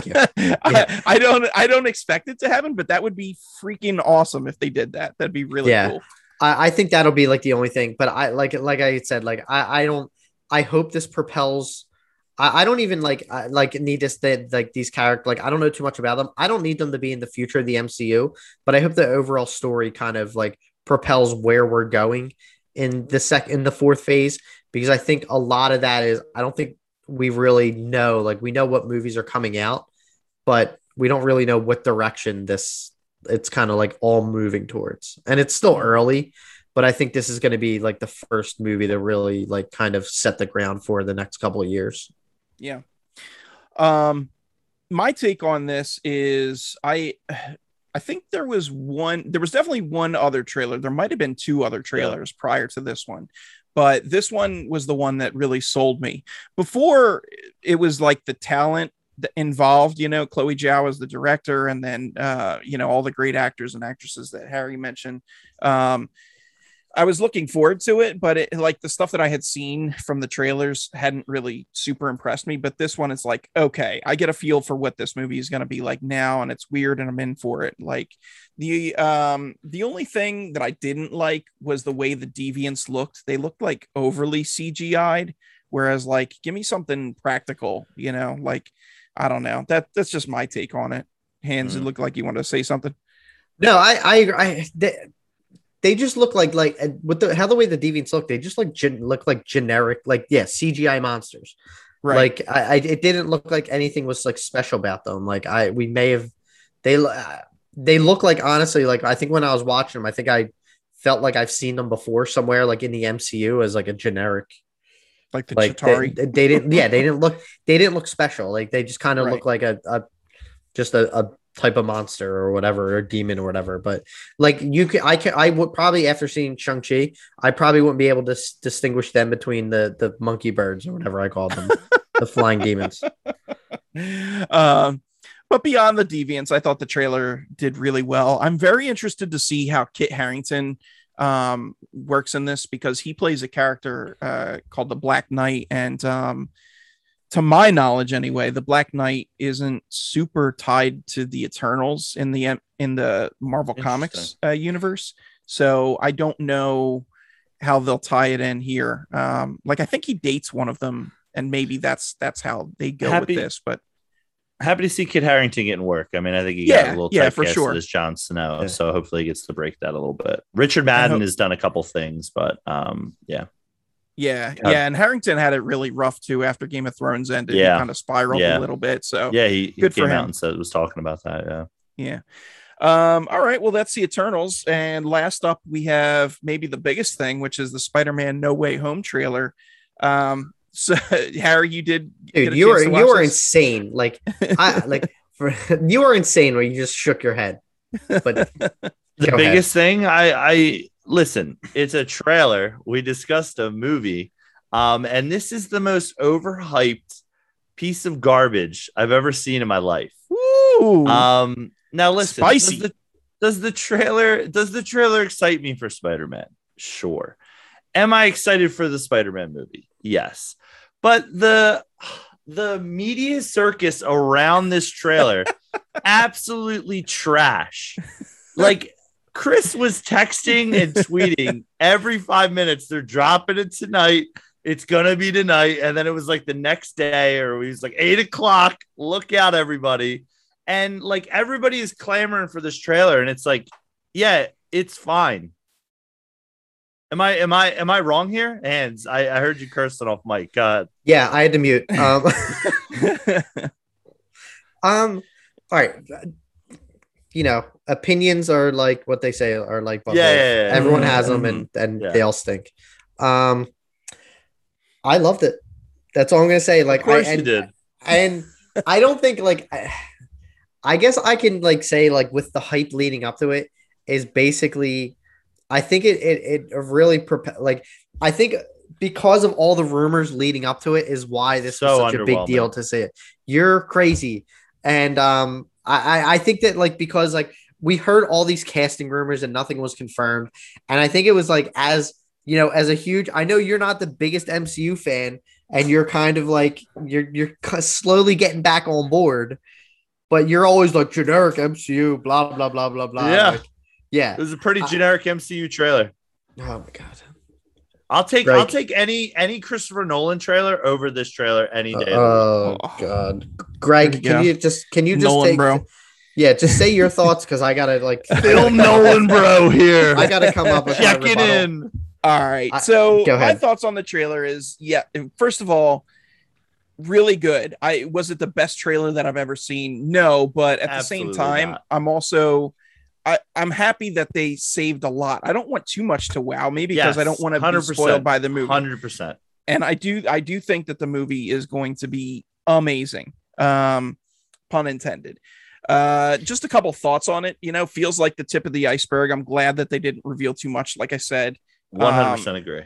[SPEAKER 3] you.
[SPEAKER 1] I, I don't I don't expect it to happen, but that would be freaking awesome if they did that. That'd be really
[SPEAKER 3] Yeah.
[SPEAKER 1] cool.
[SPEAKER 3] I, I think that'll be like the only thing. But I like like I said, like I, I don't I hope this propels I, I don't even like I, like need this that like these characters like I don't know too much about them. I don't need them to be in the future of the MCU, but I hope the overall story kind of like propels where we're going in the sec in the fourth phase because I think a lot of that is I don't think we really know like we know what movies are coming out, but we don't really know what direction this it's kind of like all moving towards. And it's still mm-hmm. early, but I think this is going to be like the first movie to really like kind of set the ground for the next couple of years.
[SPEAKER 1] Yeah. Um my take on this is I I think there was one there was definitely one other trailer. There might have been two other trailers prior to this one. But this one was the one that really sold me. Before it was like the talent involved, you know, Chloe Zhao is the director and then uh, you know, all the great actors and actresses that Harry mentioned. Um I was looking forward to it, but it like the stuff that I had seen from the trailers hadn't really super impressed me. But this one is like, okay, I get a feel for what this movie is going to be like now, and it's weird, and I'm in for it. Like the um the only thing that I didn't like was the way the deviants looked. They looked like overly CGI'd, whereas like, give me something practical, you know, like I don't know. That that's just my take on it. Hans, it
[SPEAKER 2] Mm.
[SPEAKER 1] looked like you wanted to say something.
[SPEAKER 3] No, I, I, agree. I they just look like like with the how the way the deviants look, they just like gen, look like generic, like yeah, CGI monsters.
[SPEAKER 1] Right.
[SPEAKER 3] Like I, I, it didn't look like anything was like special about them. Like I, we may have, they, uh, they look like honestly, like I think when I was watching them, I think I felt like I've seen them before somewhere, like in the MCU as like a generic
[SPEAKER 1] like the
[SPEAKER 3] like they, they didn't yeah they didn't look they didn't look special like they just kind of
[SPEAKER 1] Right.
[SPEAKER 3] look like a, a just a, a type of monster or whatever or demon or whatever. But like you can, I can, I would probably after seeing Shang Chi, I probably wouldn't be able to s- distinguish them between the the monkey birds or whatever I called them, the flying demons.
[SPEAKER 1] um, but beyond the deviants, I thought the trailer did really well. I'm very interested to see how Kit Harington um, works in this because he plays a character uh, called the Black Knight, and um, to my knowledge, anyway, the Black Knight isn't super tied to the Eternals in the in the Marvel Comics uh, universe. So I don't know how they'll tie it in here. Um, like I think he dates one of them, and maybe that's that's how they go
[SPEAKER 2] Happy-
[SPEAKER 1] with this. But
[SPEAKER 2] Happy to see Kit Harington getting work. I mean, I think he
[SPEAKER 1] Yeah,
[SPEAKER 2] got a little
[SPEAKER 1] yeah, for sure.
[SPEAKER 2] as Jon Snow,
[SPEAKER 3] Yeah.
[SPEAKER 2] so hopefully he gets to break that a little bit. Richard Madden
[SPEAKER 1] hope-
[SPEAKER 2] has done a couple things, but um, yeah,
[SPEAKER 1] Yeah,
[SPEAKER 2] Yeah.
[SPEAKER 1] yeah, and Harington had it really rough too after Game of Thrones ended.
[SPEAKER 2] Yeah.
[SPEAKER 1] kind of spiraled
[SPEAKER 2] Yeah.
[SPEAKER 1] a little bit. So
[SPEAKER 2] yeah, he, he
[SPEAKER 1] Good for
[SPEAKER 2] came
[SPEAKER 1] him.
[SPEAKER 2] out and said was talking about that. Yeah,
[SPEAKER 1] yeah. Um, all right, well, that's the Eternals, and last up we have maybe the biggest thing, which is the Spider-Man No Way Home trailer. Um, so Harry, you did,
[SPEAKER 3] Dude, you
[SPEAKER 1] chance
[SPEAKER 3] were you
[SPEAKER 1] watch
[SPEAKER 3] were
[SPEAKER 1] this?
[SPEAKER 3] insane. Like I like for, you were insane when you just shook your head. But
[SPEAKER 2] the
[SPEAKER 3] Go ahead.
[SPEAKER 2] biggest thing I I listen, it's a trailer. We discussed a movie, um, and this is the most overhyped piece of garbage I've ever seen in my life.
[SPEAKER 1] Woo!
[SPEAKER 2] Um, now listen,
[SPEAKER 1] Spicy.
[SPEAKER 2] Does the, does the trailer does the trailer excite me for Spider-Man? Sure. Am I excited for the Spider-Man movie? Yes. But the the media circus around this trailer absolutely trash. Like Chris was texting and tweeting every five minutes. They're dropping it tonight. It's gonna be tonight, and then it was like the next day, or it was like eight o'clock. Look out, everybody! And like everybody is clamoring for this trailer, and it's like, yeah, it's fine. Am I am I am I wrong here? Hans, I, I heard you cursing off mic. God,
[SPEAKER 3] yeah, I had to mute. Um, um, all right. You know, opinions are like what they say are like.
[SPEAKER 2] Yeah, yeah, yeah, yeah.
[SPEAKER 3] everyone has them, and and
[SPEAKER 2] Yeah.
[SPEAKER 3] they all stink. Um, I loved it. That's all I'm gonna say. Like,
[SPEAKER 2] of course
[SPEAKER 3] I,
[SPEAKER 2] you
[SPEAKER 3] and,
[SPEAKER 2] did.
[SPEAKER 3] and I don't think like I, I guess I can like say like with the hype leading up to it is basically I think it it, it really prope- like I think because of all the rumors leading up to it is why this
[SPEAKER 2] So
[SPEAKER 3] was such a big deal to say it. You're crazy. And um I, I I think that like because like we heard all these casting rumors and nothing was confirmed. And I think it was like as you know, as a huge I know you're not the biggest MCU fan and you're kind of like you're you're slowly getting back on board, but you're always like generic MCU, blah blah blah blah blah.
[SPEAKER 2] Yeah.
[SPEAKER 3] Like, yeah.
[SPEAKER 2] It was a pretty
[SPEAKER 3] I-
[SPEAKER 2] generic MCU trailer.
[SPEAKER 3] Oh my god.
[SPEAKER 2] I'll take
[SPEAKER 3] Greg.
[SPEAKER 2] I'll take any any Christopher Nolan trailer over this trailer any day. of.
[SPEAKER 3] Oh
[SPEAKER 1] Oh.
[SPEAKER 3] god. Greg, can
[SPEAKER 1] go.
[SPEAKER 3] you just can you just
[SPEAKER 1] Nolan,
[SPEAKER 3] take
[SPEAKER 1] bro.
[SPEAKER 3] Yeah, just say your thoughts because I gotta like
[SPEAKER 2] Phil Nolan, bro, here.
[SPEAKER 3] I gotta come up with my
[SPEAKER 2] Check it in.
[SPEAKER 1] All right.
[SPEAKER 3] I-
[SPEAKER 1] So
[SPEAKER 3] go
[SPEAKER 1] my thoughts on the trailer is yeah, first of all, really good. I was it the best trailer that I've ever seen? No, but at the same time,
[SPEAKER 2] not.
[SPEAKER 1] I'm also I, I'm happy that they saved a lot. I don't want too much to wow me because I don't want to be spoiled by the movie.
[SPEAKER 2] Hundred percent.
[SPEAKER 1] And I do I do think that the movie is going to be amazing. Um pun intended. Uh just a couple thoughts on it, you know, feels like the tip of the iceberg. I'm glad that they didn't reveal too much like I said
[SPEAKER 2] One hundred percent agree.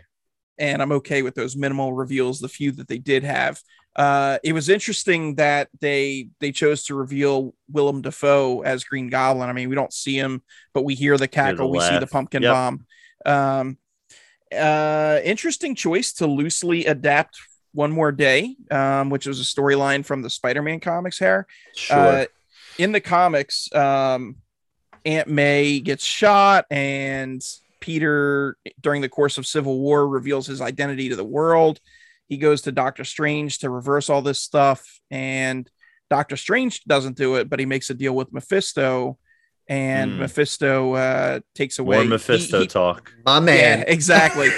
[SPEAKER 1] and I'm okay with those minimal reveals, the few that they did have. Uh, it was interesting that they they chose to reveal Willem Dafoe as Green Goblin. I mean, we don't see him, but we hear the cackle, we see the pumpkin
[SPEAKER 2] Yep.
[SPEAKER 1] bomb. Um, uh, interesting choice to loosely adapt One More Day, um, which was a storyline from the Spider-Man comics. Here,
[SPEAKER 2] Sure.
[SPEAKER 1] uh, in the comics, um, Aunt May gets shot, and Peter, during the course of Civil War, reveals his identity to the world. He goes to Doctor Strange to reverse all this stuff, and Doctor Strange doesn't do it, but he makes a deal with Mephisto, and
[SPEAKER 2] Hmm.
[SPEAKER 1] Mephisto uh, takes away
[SPEAKER 2] More Mephisto
[SPEAKER 1] he-
[SPEAKER 2] talk.
[SPEAKER 3] My man.
[SPEAKER 1] yeah, exactly.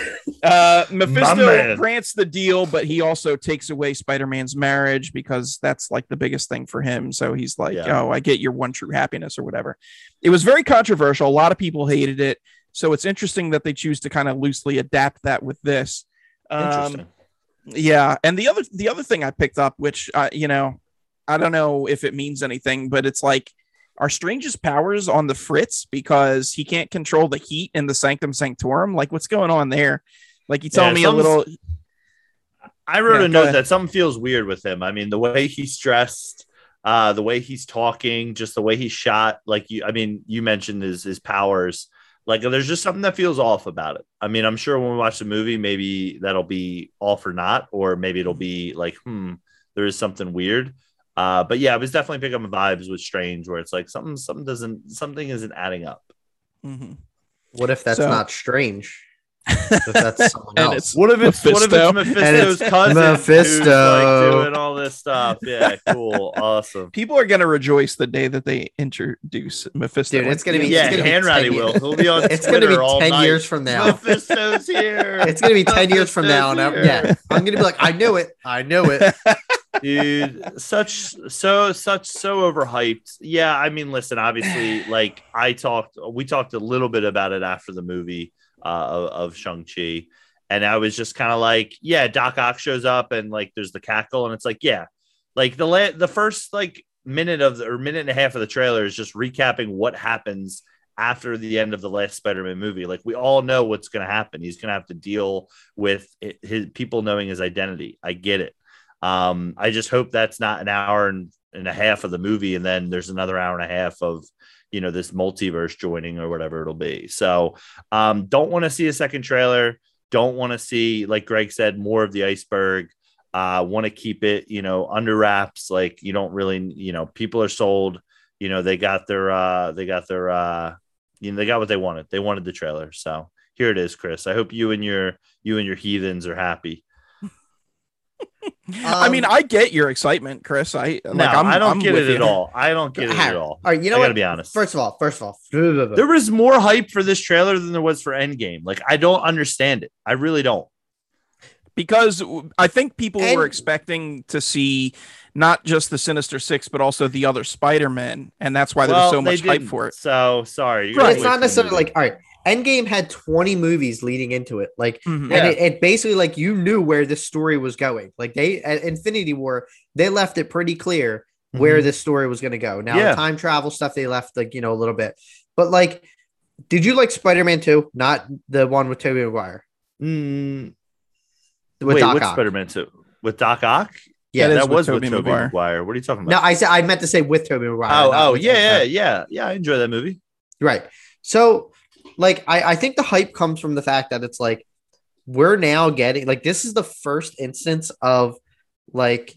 [SPEAKER 1] Uh, Mephisto
[SPEAKER 2] man.
[SPEAKER 1] grants the deal, but he also takes away Spider-Man's marriage because that's like the biggest thing for him. So he's like,
[SPEAKER 2] Yeah.
[SPEAKER 1] "Oh, I get your one true happiness or whatever." It was very controversial. A lot of people hated it. So it's interesting that they choose to kind of loosely adapt that with this. Um,
[SPEAKER 2] Interesting.
[SPEAKER 1] Yeah, and the other the other thing I picked up, which uh, you know, I don't know if it means anything, but it's like are Strange's powers on the fritz because he can't control the heat in the Sanctum Sanctorum? Like, what's going on there? Like, you telling
[SPEAKER 2] Yeah,
[SPEAKER 1] me a little.
[SPEAKER 2] I wrote
[SPEAKER 1] Yeah,
[SPEAKER 2] a note
[SPEAKER 1] ahead.
[SPEAKER 2] that something feels weird with him. I mean, the way he's dressed, uh, the way he's talking, just the way he's shot. Like you, I mean, you mentioned his his powers. Like there's just something that feels off about it. I mean, I'm sure when we watch the movie, maybe that'll be off or not, or maybe it'll be like, hmm, there is something weird. Uh, but yeah, I was definitely picking up vibes with Strange, where it's like something, something doesn't, something isn't adding up.
[SPEAKER 1] Mm-hmm.
[SPEAKER 3] What if that's
[SPEAKER 1] So-
[SPEAKER 3] not strange? If that's someone else?
[SPEAKER 1] it's-
[SPEAKER 2] What if it's what if it's Mephisto's
[SPEAKER 3] it's
[SPEAKER 2] cousin who's
[SPEAKER 3] Mephisto.
[SPEAKER 2] like doing all this stuff? Yeah, cool, awesome.
[SPEAKER 1] People are going to rejoice the day that they introduce Mephisto.
[SPEAKER 3] Dude, it's gonna be-
[SPEAKER 2] Yeah,
[SPEAKER 3] gonna
[SPEAKER 2] Hanratty will. He'll be on
[SPEAKER 3] It's gonna be
[SPEAKER 2] all
[SPEAKER 3] 10
[SPEAKER 2] night.
[SPEAKER 3] years from now.
[SPEAKER 2] Mephisto's here.
[SPEAKER 3] It's gonna be 10 years from now, and I'm, yeah, I'm gonna be like, I knew it, I knew it.
[SPEAKER 2] dude. Such so such so overhyped. Yeah, I mean, listen. Obviously, like I talked, we talked a little bit about it after the movie of, of Shang Chi, and I was just kind of like, yeah, Doc Ock shows up, and like there's the cackle, and it's like, yeah, like the la- the first like minute of the or minute and a half of the trailer is just recapping what happens after the end of the last Spider-Man movie. Like we all know what's going to happen. He's going to have to deal with it, his people knowing his identity. I get it. Um, I just hope that's not an hour and, and a half of the movie, and then there's another hour and a half of you know this multiverse joining or whatever it'll be. So um, don't want to see a second trailer. Don't want to see, like Greg said, more of the iceberg. Uh, want to keep it, you know, under wraps. Like you don't really, you know, people are sold. You know, they got their, uh, they got their, uh, you know, they got what they wanted. They wanted the trailer. So here it is, Chris. I hope you and your, you and your heathens are happy.
[SPEAKER 1] I mean,
[SPEAKER 3] Um,
[SPEAKER 1] I get your excitement, Chris. I like.
[SPEAKER 2] no,
[SPEAKER 1] I'm,
[SPEAKER 2] I don't
[SPEAKER 1] I'm
[SPEAKER 2] get
[SPEAKER 1] with
[SPEAKER 2] it at all. I don't get it at all.
[SPEAKER 3] All right, you know
[SPEAKER 2] I
[SPEAKER 3] what?
[SPEAKER 2] gotta be honest.
[SPEAKER 3] First of all, first of all,
[SPEAKER 2] there was more hype for this trailer than there was for Endgame. Like I don't understand it. I really don't.
[SPEAKER 1] because I think people
[SPEAKER 3] And-
[SPEAKER 1] were expecting to see not just the Sinister Six, but also the other Spider Man, and that's why there was so much hype
[SPEAKER 2] didn't.
[SPEAKER 1] for it.
[SPEAKER 2] So sorry. You're
[SPEAKER 3] But
[SPEAKER 2] gonna
[SPEAKER 3] it's not necessarily like all right. Endgame had 20 movies leading into it, like,
[SPEAKER 1] Mhm.
[SPEAKER 2] Yeah.
[SPEAKER 3] and it, it basically like you knew where the story was going. Like they at Infinity War, they left it pretty clear where this story was going to go. Now,
[SPEAKER 2] Mm-hmm. Yeah.
[SPEAKER 3] time travel stuff they left like you know a little bit, but like, did you like Spider Man Two? Not the one with Tobey Maguire.
[SPEAKER 2] Mm,
[SPEAKER 3] With
[SPEAKER 2] wait,
[SPEAKER 3] Doc
[SPEAKER 2] what's Spider-Man 2? With Doc Ock?
[SPEAKER 3] Yeah,
[SPEAKER 1] That is
[SPEAKER 2] that was
[SPEAKER 1] Tobey
[SPEAKER 2] with Tobey
[SPEAKER 1] Maguire.
[SPEAKER 2] Maguire. What are you talking about? No.
[SPEAKER 3] I said I meant to say with Tobey Maguire.
[SPEAKER 2] oh, oh, yeah, yeah, yeah, yeah. I enjoy that movie.
[SPEAKER 3] Right. So, like, I, I think the hype comes from the fact that it's like we're now getting like this is the first instance of like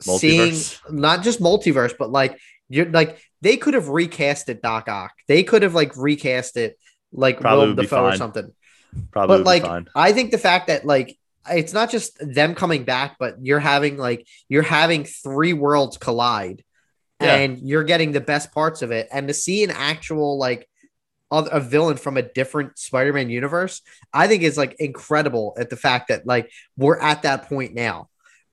[SPEAKER 3] seeing
[SPEAKER 2] Multiverse.
[SPEAKER 3] not just multiverse, but like you're like they could have recast it Doc Ock. They could have like recast it like
[SPEAKER 2] Probably
[SPEAKER 3] Willem Dafoe or something.
[SPEAKER 2] Probably
[SPEAKER 3] but like. I think the fact that like it's not just them coming back, but you're having like you're having three worlds collide,
[SPEAKER 2] Yeah.
[SPEAKER 3] and you're getting the best parts of it. And to see an actual like a villain from a different Spider-Man universe, I think is like incredible at the fact that like we're at that point now.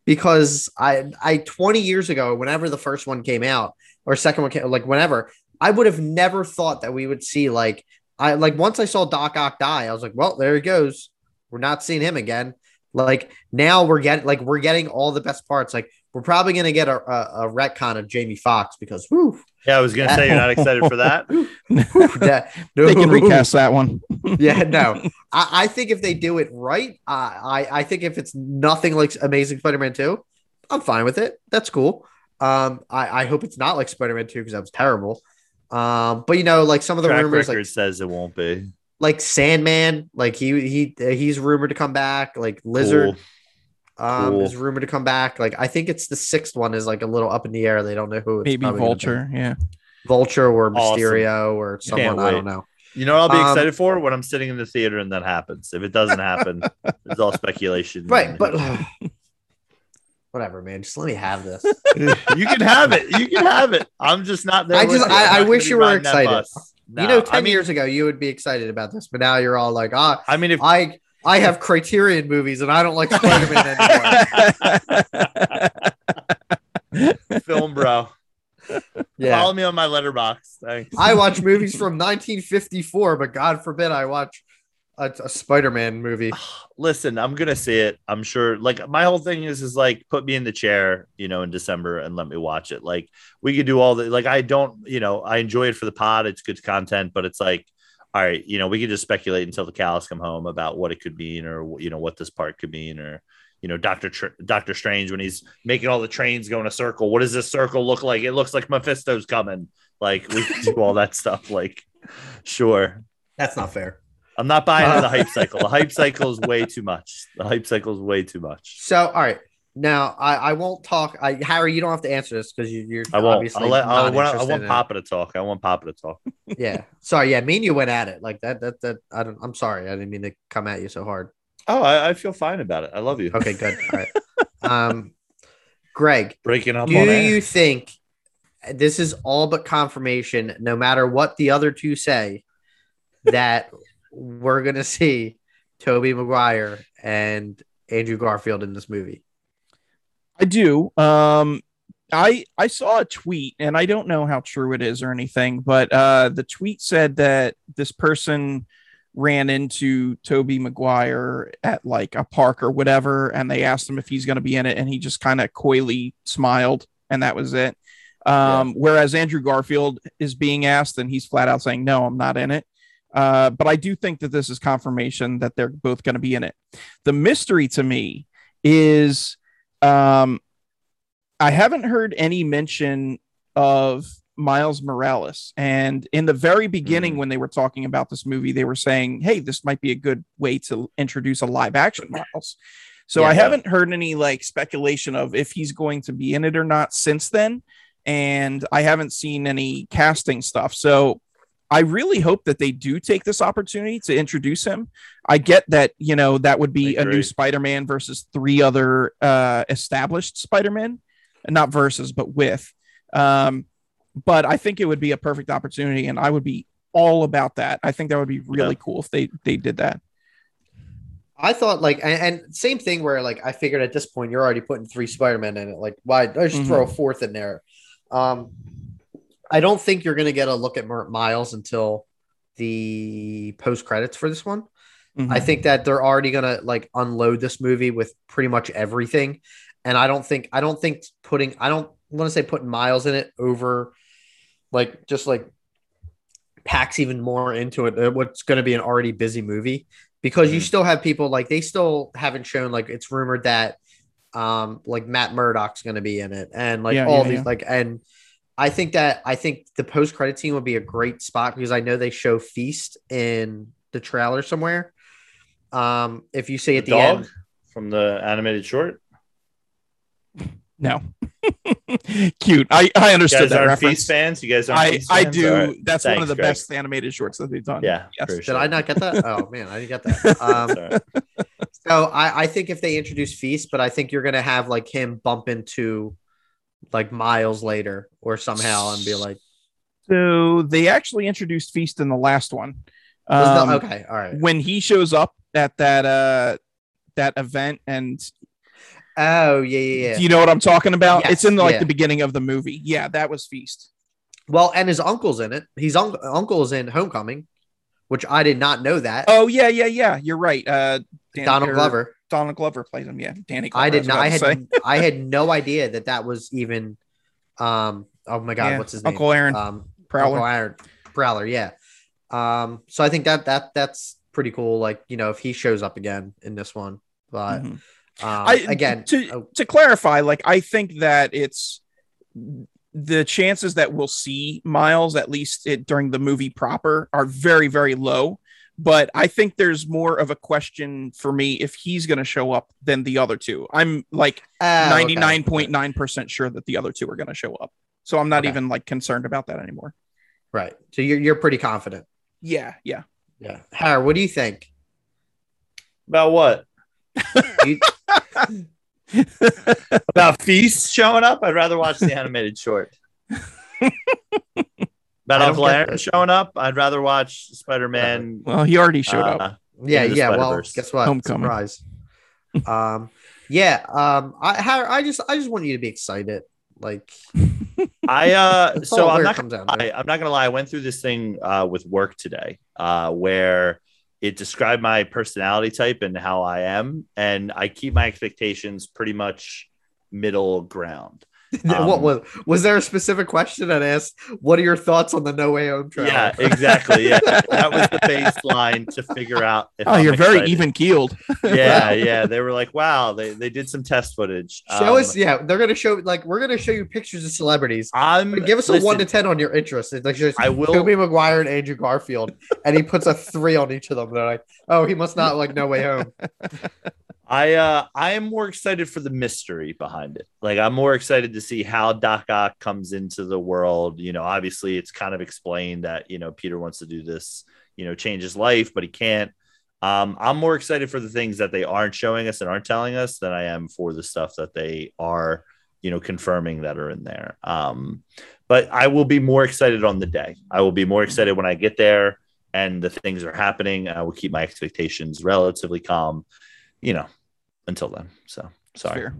[SPEAKER 3] Because I I 20 years ago, whenever the first one came out or second one came, like whenever, I would have never thought that we would see like I like once I saw Doc Ock die, I was like, well, there he goes. We're not seeing him again. Like now we're getting like we're getting all the best parts. Like we're probably gonna get a, a, a retcon of Jamie Foxx because whoo,
[SPEAKER 2] Yeah, I was gonna say you're not excited for that.
[SPEAKER 3] whew, that,
[SPEAKER 1] They can recast that one.
[SPEAKER 3] Yeah, no. I, I think if they do it right, I, I I think if it's nothing like Amazing Spider-Man 2, I'm fine with it. That's cool. Um, I, I hope it's not like Spider-Man 2 because that was terrible. Um, but you know, like some of the
[SPEAKER 2] Track
[SPEAKER 3] rumors,
[SPEAKER 2] record
[SPEAKER 3] like
[SPEAKER 2] says it won't be.
[SPEAKER 3] like Sandman, like he he uh, he's rumored to come back. Like Lizard,
[SPEAKER 2] Cool.
[SPEAKER 3] Um,
[SPEAKER 2] Cool.
[SPEAKER 3] is rumored to come back. Like I think it's the sixth one is like a little up in the air. They don't know who. It's
[SPEAKER 1] Maybe
[SPEAKER 3] be.
[SPEAKER 1] Vulture. Yeah.
[SPEAKER 3] Vulture, or
[SPEAKER 2] Awesome.
[SPEAKER 3] Mysterio, or someone. I don't know.
[SPEAKER 2] You know what I'll be
[SPEAKER 3] Um,
[SPEAKER 2] excited for when I'm sitting in the theater and that happens. If it doesn't happen, it's all speculation.
[SPEAKER 3] Right, but whatever, man. Just let me have this.
[SPEAKER 2] you can have it. You can have it. I'm just not there.
[SPEAKER 3] I just- I-
[SPEAKER 2] I'm
[SPEAKER 3] I
[SPEAKER 2] not gonna
[SPEAKER 3] wish you were excited.
[SPEAKER 2] bus.
[SPEAKER 3] you know, ten
[SPEAKER 2] I mean,
[SPEAKER 3] years ago, you would be excited about this, but now you're all like, ah,
[SPEAKER 2] I mean, if
[SPEAKER 3] I I have Criterion movies, and I don't like Spider Man anymore.
[SPEAKER 2] film, bro,
[SPEAKER 3] Yeah,
[SPEAKER 2] follow me on my Letterboxd. Thanks.
[SPEAKER 3] I watch movies from 1954, but God forbid I watch a, a Spider-Man movie.
[SPEAKER 2] Listen, I'm gonna see it. I'm sure. Like my whole thing is, is like put me in the chair, you know, in December and let me watch it. Like we could do all the like. I don't, you know, I enjoy it for the pod. It's good content, but it's like, all right, you know, we can just speculate until the cows come home about what it could mean, or you know, what this part could mean, or you know, Doctor Tr- Doctor Strange when he's making all the trains go in a circle. What does this circle look like? It looks like Mephisto's coming. Like we can do all that stuff. Like, sure.
[SPEAKER 3] That's not fair.
[SPEAKER 2] I'm not buying uh, the hype cycle. The hype cycle is way too much. The hype cycle is way too much.
[SPEAKER 3] So, all right. Now, I, I won't talk. I, Harry, you don't have to answer this because you, you're
[SPEAKER 2] I won't.
[SPEAKER 3] obviously
[SPEAKER 2] I'll let, I want, I want. Papa to talk. I want Papa to talk.
[SPEAKER 3] Yeah. Sorry. Yeah. Me and you went at it like that. That that I don't. I'm sorry. I didn't mean to come at you so hard.
[SPEAKER 2] Oh, I, I feel fine about it. I love you.
[SPEAKER 3] Okay. Good. All right. Um, Greg,
[SPEAKER 2] Breaking up
[SPEAKER 3] do you think this is all but confirmation? No matter what the other two say, that we're gonna see Tobey Maguire and Andrew Garfield in this movie.
[SPEAKER 1] I do. Um, I I saw a tweet, and I don't know how true it is or anything, but uh, the tweet said that this person ran into Tobey Maguire at like a park or whatever, and they asked him if he's going to be in it, and he just kind of coyly smiled, and that was it. Um, Whereas Andrew Garfield is being asked, and he's flat out saying, "No, I'm not in it." Uh, but I do think that this is confirmation that they're both going to be in it. The mystery to me is um, I haven't heard any mention of Miles Morales. And in the very beginning,
[SPEAKER 2] Mm.
[SPEAKER 1] when they were talking about this movie, they were saying, hey, this might be a good way to introduce a live action Miles. So
[SPEAKER 3] Yeah.
[SPEAKER 1] I haven't heard any like speculation of if he's going to be in it or not since then. And I haven't seen any casting stuff. So I really hope that they do take this opportunity to introduce him. I get that, you know, that would be a new. Spider-Man versus three other uh established Spider-Man, not versus, but with. Um, but I think it would be a perfect opportunity, and I would be all about that. I think that would be really
[SPEAKER 2] Yeah.
[SPEAKER 1] cool if they they did that.
[SPEAKER 3] I thought like and, and same thing where like I figured at this point you're already putting three Spider-Men in it. Like why I just
[SPEAKER 1] Mhm.
[SPEAKER 3] throw a fourth in there. Um I don't think you're gonna get a look at Mer- Miles until the post credits for this one.
[SPEAKER 1] Mhm.
[SPEAKER 3] I think that they're already gonna like unload this movie with pretty much everything. And I don't think I don't think putting I don't want to say putting Miles in it over like just like packs even more into it. uh, What's going to be an already busy movie because you
[SPEAKER 2] Mhm.
[SPEAKER 3] still have people like they still haven't shown like it's rumored that um like Matt Murdock's going to be in it and like
[SPEAKER 1] Yeah,
[SPEAKER 3] all
[SPEAKER 1] yeah,
[SPEAKER 3] these
[SPEAKER 1] yeah.
[SPEAKER 3] like and I think that I think the post credit scene would be a great spot because I know they show Feast in the trailer somewhere. Um, if you say at the,
[SPEAKER 2] dog
[SPEAKER 3] end,
[SPEAKER 2] from the animated short.
[SPEAKER 1] no, cute. I I
[SPEAKER 2] You
[SPEAKER 1] understood that reference.
[SPEAKER 2] Feast fans. You guys aren't.
[SPEAKER 1] I
[SPEAKER 2] Feast
[SPEAKER 1] I do.
[SPEAKER 2] All right.
[SPEAKER 1] That's one of the
[SPEAKER 2] Greg.
[SPEAKER 1] best animated shorts that they've done.
[SPEAKER 2] Yeah.
[SPEAKER 1] Yes.
[SPEAKER 2] for
[SPEAKER 3] did. I not get that? Oh man, I didn't get that. Um,
[SPEAKER 2] It's.
[SPEAKER 3] So I, I think if they introduce Feast, but I think you're gonna have like him bump into like Miles later or somehow and be like,
[SPEAKER 1] So they actually introduced Feast in the last one.
[SPEAKER 3] was the-
[SPEAKER 1] Um,
[SPEAKER 3] okay, all right.
[SPEAKER 1] When he shows up at that uh that event and
[SPEAKER 3] Oh yeah, yeah, yeah.
[SPEAKER 1] do you know what I'm talking about?
[SPEAKER 3] Yes,
[SPEAKER 1] it's in the, like
[SPEAKER 3] yeah.
[SPEAKER 1] the beginning of the movie. Yeah, that was Feast.
[SPEAKER 3] Well, and his uncle's in it. His un- uncle's in Homecoming, which I did not know that.
[SPEAKER 1] Oh yeah, yeah, yeah. You're right. Uh Danny-
[SPEAKER 3] Donald Glover.
[SPEAKER 1] Donald Glover plays him. Yeah, Danny. Glover,
[SPEAKER 3] I did not.
[SPEAKER 1] about
[SPEAKER 3] I had. I had no idea that that was even. Um. Oh my God.
[SPEAKER 1] Yeah,
[SPEAKER 3] What's his name?
[SPEAKER 1] Uncle Aaron
[SPEAKER 3] Um.
[SPEAKER 1] Prowler.
[SPEAKER 3] Uncle Aaron Prowler. Yeah. Um. So I think that that that's pretty cool. Like you know, if he shows up again in this one, but
[SPEAKER 1] Mhm.
[SPEAKER 3] um,
[SPEAKER 1] I
[SPEAKER 3] again,
[SPEAKER 1] to
[SPEAKER 3] oh,
[SPEAKER 1] to clarify, like I think that it's the chances that we'll see Miles at least it, during the movie proper are very very low. But I think there's more of a question for me if he's going to show up than the other two. I'm like
[SPEAKER 3] oh,
[SPEAKER 1] ninety nine point nine percent sure that the other two are going to show up. So I'm not
[SPEAKER 3] Okay.
[SPEAKER 1] even like concerned about that anymore.
[SPEAKER 3] Right. So you're you're pretty confident.
[SPEAKER 1] Yeah, yeah.
[SPEAKER 3] Yeah. Harry, what do you think?
[SPEAKER 2] About what?
[SPEAKER 3] You,
[SPEAKER 2] About Feast showing up? I'd rather watch the animated short. About
[SPEAKER 3] I don't
[SPEAKER 2] Uncle
[SPEAKER 3] get
[SPEAKER 2] Aaron
[SPEAKER 3] that.
[SPEAKER 2] showing up? I'd rather watch Spider Man.
[SPEAKER 1] well, he already showed up.
[SPEAKER 2] Uh,
[SPEAKER 3] yeah. Yeah. Well, guess what?
[SPEAKER 1] Homecoming.
[SPEAKER 3] Surprise. um. Yeah. Um. I Harry, I just I just want you to be excited. Like.
[SPEAKER 2] I uh so I'm not gonna
[SPEAKER 3] down to.
[SPEAKER 2] lie, I'm not gonna lie. I went through this thing uh with work today, uh where it described my personality type and how I am, and I keep my expectations pretty much middle ground. Um,
[SPEAKER 3] what was was there a specific question that asked, "What are your thoughts on the No Way Home trailer?"
[SPEAKER 2] Yeah, exactly. Yeah, that was the baseline to figure out. If
[SPEAKER 1] Oh,
[SPEAKER 2] I'm
[SPEAKER 1] you're very even keeled.
[SPEAKER 2] Yeah, yeah. They were like, "Wow, they, they did some test footage."
[SPEAKER 3] Show
[SPEAKER 2] Um,
[SPEAKER 3] us, yeah. They're gonna show like we're gonna show you pictures of celebrities.
[SPEAKER 2] I'm
[SPEAKER 3] But give us a
[SPEAKER 2] listen,
[SPEAKER 3] one to ten on your interest. It's like just
[SPEAKER 2] I will-
[SPEAKER 3] Tobey Maguire and Andrew Garfield, and he puts a three on each of them. They're like, oh, he must not like No Way Home.
[SPEAKER 2] I uh I am more excited for the mystery behind it. Like I'm more excited to see how Doc Ock comes into the world. You know, obviously it's kind of explained that, you know, Peter wants to do this, you know, change his life, but he can't. Um, I'm more excited for the things that they aren't showing us and aren't telling us than I am for the stuff that they are, you know, confirming that are in there. Um, but I will be more excited on the day. I will be more excited when I get there and the things are happening. I will keep my expectations relatively calm you know, until then. So sorry.
[SPEAKER 1] Fair.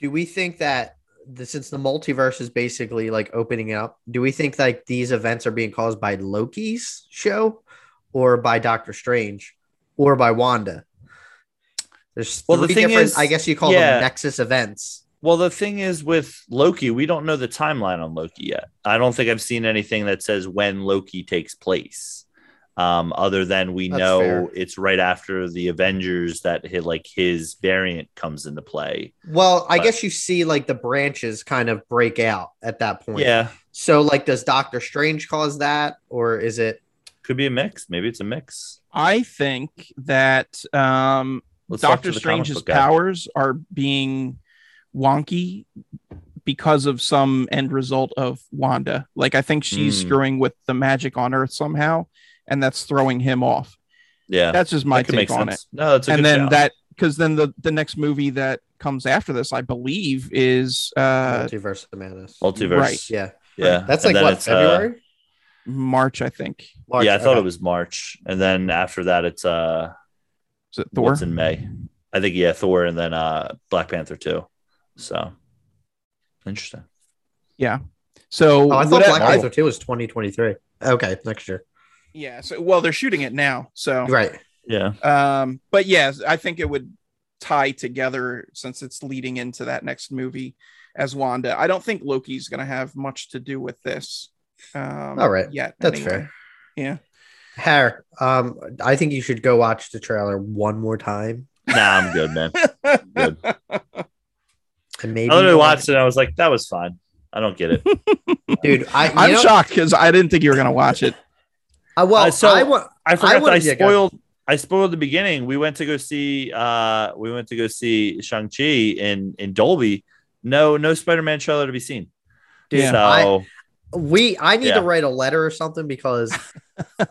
[SPEAKER 3] Do we think that the, since the multiverse is basically like opening up, do we think like these events are being caused by Loki's show, or by Doctor Strange, or by Wanda? There's
[SPEAKER 2] Well, the thing
[SPEAKER 3] different.
[SPEAKER 2] is-
[SPEAKER 3] I guess you call
[SPEAKER 2] yeah.
[SPEAKER 3] them Nexus events.
[SPEAKER 2] Well, the thing is with Loki, we don't know the timeline on Loki yet. I don't think I've seen anything that says when Loki takes place. Um, other than we
[SPEAKER 3] That's
[SPEAKER 2] know
[SPEAKER 3] fair.
[SPEAKER 2] it's right after the Avengers that hit like his variant comes into play.
[SPEAKER 3] Well, I
[SPEAKER 2] But-
[SPEAKER 3] guess you see like the branches kind of break out at that point.
[SPEAKER 2] Yeah,
[SPEAKER 3] So like, does Doctor Strange cause that, or is it?
[SPEAKER 2] could be a mix. Maybe it's a mix.
[SPEAKER 1] I think that um, Doctor
[SPEAKER 2] to the comic
[SPEAKER 1] Strange's
[SPEAKER 2] book guy.
[SPEAKER 1] powers are being wonky because of some end result of Wanda. Like I think she's
[SPEAKER 2] Hmm.
[SPEAKER 1] screwing with the magic on Earth somehow, and that's throwing him off.
[SPEAKER 2] Yeah,
[SPEAKER 1] That's just my
[SPEAKER 2] that
[SPEAKER 1] take on
[SPEAKER 2] sense.
[SPEAKER 1] it.
[SPEAKER 2] No, that's a
[SPEAKER 1] and
[SPEAKER 2] good
[SPEAKER 1] then
[SPEAKER 2] shout.
[SPEAKER 1] that because then the the next movie that comes after this, I believe, is uh
[SPEAKER 3] Multiverse of Madness.
[SPEAKER 2] multiverse.
[SPEAKER 1] right.
[SPEAKER 3] Yeah,
[SPEAKER 2] Yeah,
[SPEAKER 3] that's like what
[SPEAKER 2] it's, uh,
[SPEAKER 3] February.
[SPEAKER 1] March, I think.
[SPEAKER 3] March,
[SPEAKER 2] yeah, I thought
[SPEAKER 3] okay.
[SPEAKER 2] it was March, and then after that, it's uh,
[SPEAKER 1] Is it Thor?
[SPEAKER 2] what's in May? I think yeah, Thor, and then uh, Black Panther too. So interesting. Yeah.
[SPEAKER 1] So
[SPEAKER 3] Oh, I thought Black Panther two was 2023. Okay, next year.
[SPEAKER 1] Yeah. So well, they're shooting it now. So
[SPEAKER 3] Right.
[SPEAKER 2] Yeah,
[SPEAKER 1] Um, but yes, I think it would tie together since it's leading into that next movie as Wanda. I don't think Loki's going to have much to do with this. Um,
[SPEAKER 3] All right.
[SPEAKER 1] Yet.
[SPEAKER 3] That's
[SPEAKER 1] anyway.
[SPEAKER 3] fair.
[SPEAKER 1] Yeah.
[SPEAKER 3] Hair, um, I think you should go watch the trailer one more time.
[SPEAKER 2] nah, I'm good, man. Good.
[SPEAKER 3] And maybe
[SPEAKER 2] I literally
[SPEAKER 3] you'll-
[SPEAKER 2] watched it. and I was like, that was fine. I don't get it.
[SPEAKER 3] dude. I
[SPEAKER 1] I'm
[SPEAKER 3] know,
[SPEAKER 1] shocked because I didn't think you were going to watch it.
[SPEAKER 3] I, well,
[SPEAKER 2] Uh, so-
[SPEAKER 3] I want.
[SPEAKER 2] I forgot that I
[SPEAKER 3] go ahead.
[SPEAKER 2] spoiled. I spoiled the beginning. We went to go see. uh We went to go see Shang Chi in in Dolby. No, no Spider Man trailer to be seen.
[SPEAKER 3] Dude,
[SPEAKER 2] so
[SPEAKER 3] I- We, I need
[SPEAKER 2] Yeah.
[SPEAKER 3] to write a letter or something because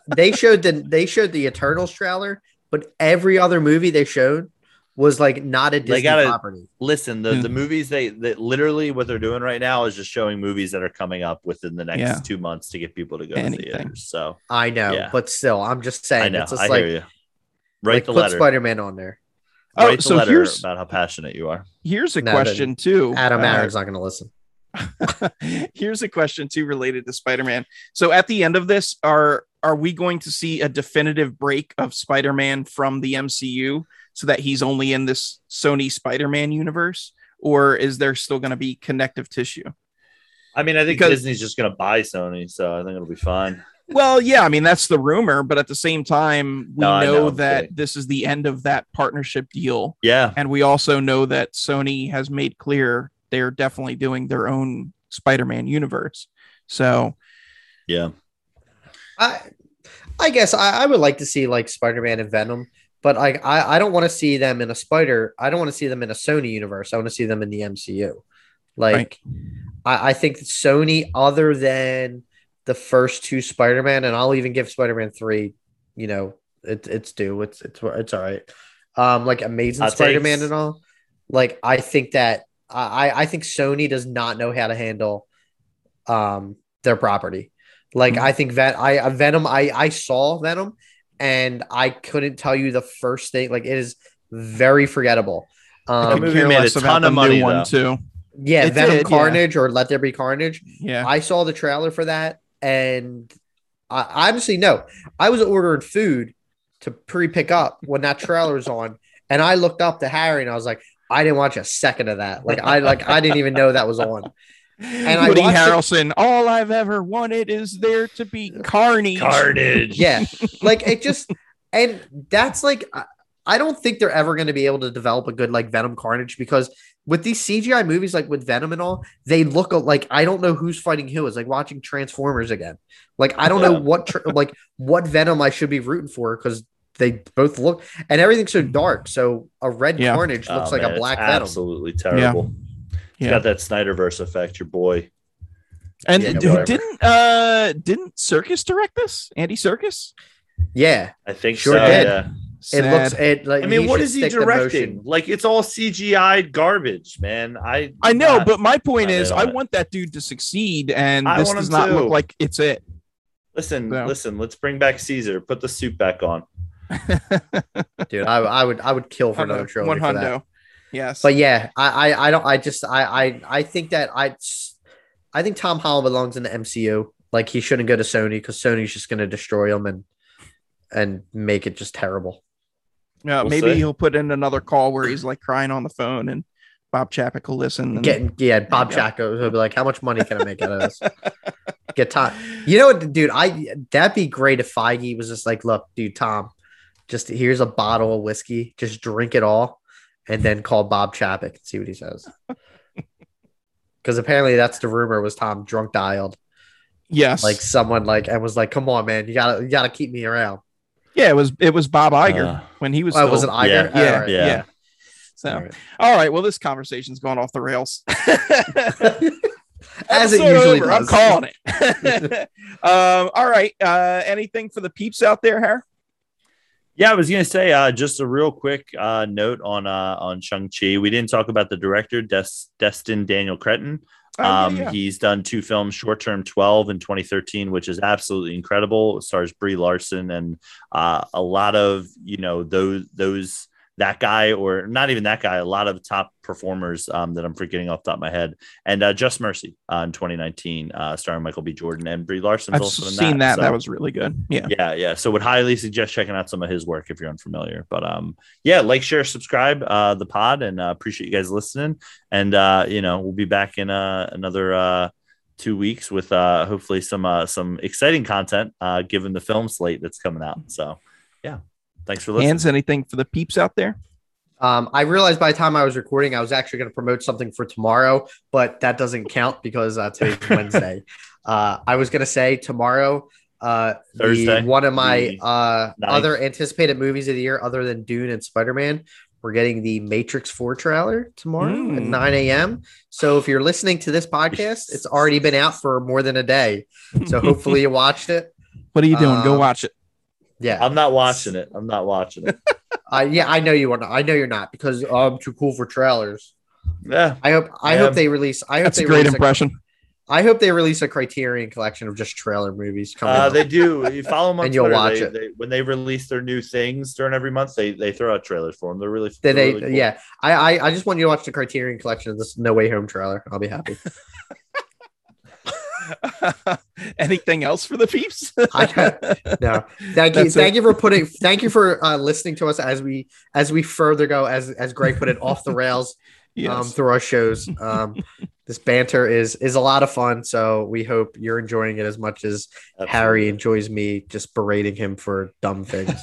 [SPEAKER 3] they showed the they showed the Eternals trailer, but every other movie they showed was like not a Disney
[SPEAKER 2] gotta-
[SPEAKER 3] property.
[SPEAKER 2] listen, the
[SPEAKER 1] Hmm.
[SPEAKER 2] the movies they that literally what they're doing right now is just showing movies that are coming up within the next
[SPEAKER 1] Yeah.
[SPEAKER 2] two months to get people to go to
[SPEAKER 1] Anything.
[SPEAKER 2] theaters. So
[SPEAKER 3] I know,
[SPEAKER 2] Yeah.
[SPEAKER 3] but still, I'm just saying.
[SPEAKER 2] I know.
[SPEAKER 3] It's just
[SPEAKER 2] I
[SPEAKER 3] like,
[SPEAKER 2] hear you. Write
[SPEAKER 3] like
[SPEAKER 2] the
[SPEAKER 3] put
[SPEAKER 2] letter.
[SPEAKER 3] Spider Man on there.
[SPEAKER 1] Oh,
[SPEAKER 2] Write the
[SPEAKER 1] so
[SPEAKER 2] letter
[SPEAKER 1] here's
[SPEAKER 2] about how passionate you are.
[SPEAKER 1] here's a
[SPEAKER 3] No,
[SPEAKER 1] question too.
[SPEAKER 3] Adam
[SPEAKER 1] Uh,
[SPEAKER 3] Aaron's not going to listen.
[SPEAKER 1] Here's a question too related to Spider-Man. So at the end of this, are are we going to see a definitive break of Spider-Man from the MCU so that he's only in this Sony Spider-Man universe? Or is there still going to be connective tissue?
[SPEAKER 2] I mean, I think
[SPEAKER 1] Because-
[SPEAKER 2] Disney's just going to buy Sony, so I think it'll be fine.
[SPEAKER 1] Well, yeah, I mean that's the rumor, but at the same time, we
[SPEAKER 2] No,
[SPEAKER 1] know,
[SPEAKER 2] know,
[SPEAKER 1] that
[SPEAKER 2] kidding.
[SPEAKER 1] this is the end of that partnership deal,
[SPEAKER 2] Yeah,
[SPEAKER 1] and we also know that Sony has made clear they're definitely doing their own Spider-Man universe. So
[SPEAKER 2] yeah.
[SPEAKER 3] I, I guess I, I would like to see like Spider Man and Venom, but like I, I don't want to see them in a Spider. I don't want to see them in a Sony universe. I want to see them in the MCU. Like,
[SPEAKER 1] Right.
[SPEAKER 3] I, I think that Sony, other than the first two Spider Man, and I'll even give Spider Man three, you know, it, it's due. It's it's it's all right. Um, like Amazing
[SPEAKER 2] Hot
[SPEAKER 3] Spider Man
[SPEAKER 2] takes.
[SPEAKER 3] and all. Like, I think that I I think Sony does not know how to handle um their property. Like
[SPEAKER 1] Mhm.
[SPEAKER 3] I think that I uh, Venom I I saw Venom and I couldn't tell you the first thing like it is very forgettable.
[SPEAKER 1] I
[SPEAKER 3] Um
[SPEAKER 2] That
[SPEAKER 1] could
[SPEAKER 2] movie
[SPEAKER 1] care
[SPEAKER 2] made a ton of money,
[SPEAKER 1] one
[SPEAKER 2] though.
[SPEAKER 1] too.
[SPEAKER 3] yeah,
[SPEAKER 1] It
[SPEAKER 3] Venom
[SPEAKER 1] did, yeah.
[SPEAKER 3] Carnage or Let There Be Carnage.
[SPEAKER 1] Yeah.
[SPEAKER 3] I saw the trailer for that and I honestly no. I was ordering food to pre-pick up when that trailer was on, and I looked up to Harry and I was like, I didn't watch a second of that. Like I like I didn't even know that was on.
[SPEAKER 1] And
[SPEAKER 3] I
[SPEAKER 1] Woody
[SPEAKER 3] watched it-
[SPEAKER 1] Harrelson, all I've ever wanted is there to be carnage.
[SPEAKER 2] Carnage.
[SPEAKER 3] Yeah, like it just and that's like I- I don't think they're ever going to be able to develop a good like Venom Carnage because with these CGI movies like with Venom and all, they look like I don't know who's fighting who. It's like watching Transformers again. Like I don't know what tr- like what Venom I should be rooting for because they both look and everything's so mm-hmm. dark. So a red
[SPEAKER 1] Yeah.
[SPEAKER 3] Carnage looks
[SPEAKER 2] Oh,
[SPEAKER 3] like
[SPEAKER 2] man,
[SPEAKER 3] a
[SPEAKER 2] it's
[SPEAKER 3] black Venom.
[SPEAKER 2] Absolutely terrible.
[SPEAKER 1] Yeah.
[SPEAKER 2] Got that Snyderverse effect, your boy.
[SPEAKER 1] And
[SPEAKER 3] Yeah,
[SPEAKER 1] d- didn't uh didn't Serkis direct this? Andy Serkis?
[SPEAKER 3] Yeah,
[SPEAKER 2] I think
[SPEAKER 3] Sure
[SPEAKER 2] so.
[SPEAKER 3] did.
[SPEAKER 2] Yeah.
[SPEAKER 3] it looks it like
[SPEAKER 2] I mean, what is he directing? Like it's all CGI garbage, man. I
[SPEAKER 1] I know,
[SPEAKER 2] not-
[SPEAKER 1] but my point
[SPEAKER 2] not
[SPEAKER 1] is I want that dude to succeed, and
[SPEAKER 2] I
[SPEAKER 1] this does not
[SPEAKER 2] too.
[SPEAKER 1] look like it's it.
[SPEAKER 2] listen,
[SPEAKER 1] So-
[SPEAKER 2] listen. Let's bring back Caesar. Put the suit back on.
[SPEAKER 3] dude. I, I would I would kill for another
[SPEAKER 1] Hundo,
[SPEAKER 3] trilogy
[SPEAKER 1] One
[SPEAKER 3] for that.
[SPEAKER 1] hundo. Yes.
[SPEAKER 3] But yeah, I, I I don't I just I I I think that I I think Tom Holland belongs in the MCU. Like he shouldn't go to Sony because Sony's just gonna destroy him and and make it just terrible.
[SPEAKER 1] Yeah,
[SPEAKER 2] We'll
[SPEAKER 1] maybe
[SPEAKER 2] see.
[SPEAKER 1] he'll put in another call where he's like crying on the phone and Bob Chapek will listen. And,
[SPEAKER 3] Getting yeah, Bob
[SPEAKER 1] There
[SPEAKER 3] will be like, how much money can I make out of this? Get Tom. You know what, dude? I that'd be great if Feige was just like, look, dude, Tom, just here's a bottle of whiskey, just drink it all, and then call Bob Chapek and see what he says. Because apparently that's the rumor was Tom drunk dialed.
[SPEAKER 1] yes.
[SPEAKER 3] like someone like and was like, "Come on, man, you gotta you gotta keep me around."
[SPEAKER 1] yeah, it was it was Bob Iger
[SPEAKER 2] Uh,
[SPEAKER 1] when he was
[SPEAKER 3] Oh,
[SPEAKER 1] still,
[SPEAKER 3] was it Iger?
[SPEAKER 2] yeah,
[SPEAKER 1] yeah,
[SPEAKER 3] right.
[SPEAKER 1] yeah.
[SPEAKER 2] Yeah.
[SPEAKER 1] So
[SPEAKER 3] All right.
[SPEAKER 1] all right, well this conversation's gone off the rails.
[SPEAKER 3] As it usually
[SPEAKER 1] over, I'm calling it. um, all right. Uh, anything for the peeps out there, Har?
[SPEAKER 2] Yeah, I was gonna say uh, just a real quick uh, note on uh, on Shang Chi. We didn't talk about the director, Des- Destin Daniel Cretton.
[SPEAKER 1] Oh, yeah,
[SPEAKER 2] Um,
[SPEAKER 1] yeah.
[SPEAKER 2] He's done two films, Short Term 12 in 2013, which is absolutely incredible. It stars Brie Larson and uh, a lot of you know those those that guy or not even that guy. A lot of top performers um, that I'm forgetting off the top of my head. And uh, Just Mercy uh, in 2019, uh, starring Michael B. Jordan and Brie Larson.
[SPEAKER 1] I've
[SPEAKER 2] also
[SPEAKER 1] seen that.
[SPEAKER 2] so-
[SPEAKER 1] That was really good. Yeah.
[SPEAKER 2] yeah yeah so would highly suggest checking out some of his work if you're unfamiliar but um yeah like share subscribe uh the pod and uh, appreciate you guys listening and uh you know we'll be back in uh another uh two weeks with uh hopefully some uh some exciting content uh given the film slate that's coming out so yeah thanks for listening
[SPEAKER 1] Hans, anything for the peeps out there?
[SPEAKER 3] Um, I realized by the time I was recording, I was actually going to promote something for tomorrow, but that doesn't count because uh, today's Wednesday. Uh, I was going to say tomorrow, uh, the-
[SPEAKER 2] Thursday,
[SPEAKER 3] one of my
[SPEAKER 2] the
[SPEAKER 3] uh, other anticipated movies of the year, other than Dune and Spider Man, we're getting the Matrix 4 trailer tomorrow at
[SPEAKER 1] Mm.
[SPEAKER 3] 9 a.m. So if you're listening to this podcast, it's already been out for more than a day. So hopefully you watched it.
[SPEAKER 1] what are you doing? Go
[SPEAKER 3] Um,
[SPEAKER 1] watch it.
[SPEAKER 3] Yeah.
[SPEAKER 2] i'm not watching it i'm not watching it
[SPEAKER 3] I yeah, I know you are not. I know you're not because I'm too cool for trailers.
[SPEAKER 2] yeah
[SPEAKER 3] I hope I
[SPEAKER 2] I
[SPEAKER 3] hope
[SPEAKER 2] am.
[SPEAKER 3] they release. I hope
[SPEAKER 1] That's
[SPEAKER 3] they
[SPEAKER 1] a great
[SPEAKER 3] release
[SPEAKER 1] impression.
[SPEAKER 3] I hope they release a Criterion collection of just trailer movies coming.
[SPEAKER 2] uh, they do. You follow them on
[SPEAKER 3] And you'll watch
[SPEAKER 2] they,
[SPEAKER 3] it.
[SPEAKER 2] They, when they release their new things during every month, they they throw out trailers for them. They're really.
[SPEAKER 3] They,
[SPEAKER 2] they're
[SPEAKER 3] they
[SPEAKER 2] really cool.
[SPEAKER 3] yeah. I, I I just want you to watch the Criterion collection of this No Way Home trailer. I'll be happy.
[SPEAKER 1] anything else for the peeps?
[SPEAKER 3] I no, thank you,
[SPEAKER 1] That's
[SPEAKER 3] thank
[SPEAKER 1] it.
[SPEAKER 3] you for putting, thank you for uh, listening to us as we as we further go as as Greg put it off the rails um, through our shows. Um, this banter is is a lot of fun, so we hope you're enjoying it as much as Harry enjoys me just berating him for dumb things.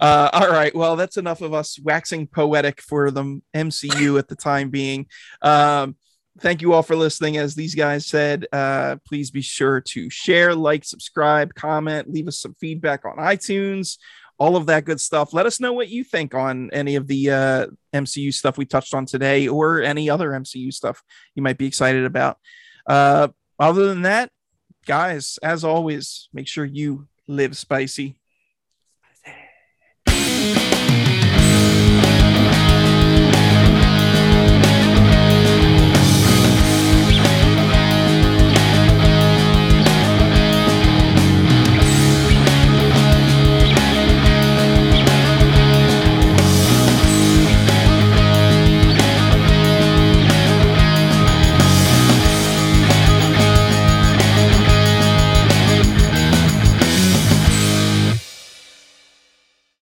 [SPEAKER 1] uh, all right. Well, that's enough of us waxing poetic for the MCU at the time being. Um, thank you all for listening. As these guys said, uh, please be sure to share, like, subscribe, comment, leave us some feedback on iTunes, all of that good stuff. Let us know what you think on any of the uh, MCU stuff we touched on today or any other MCU stuff you might be excited about. Uh, other than that, guys, as always, make sure you live spicy.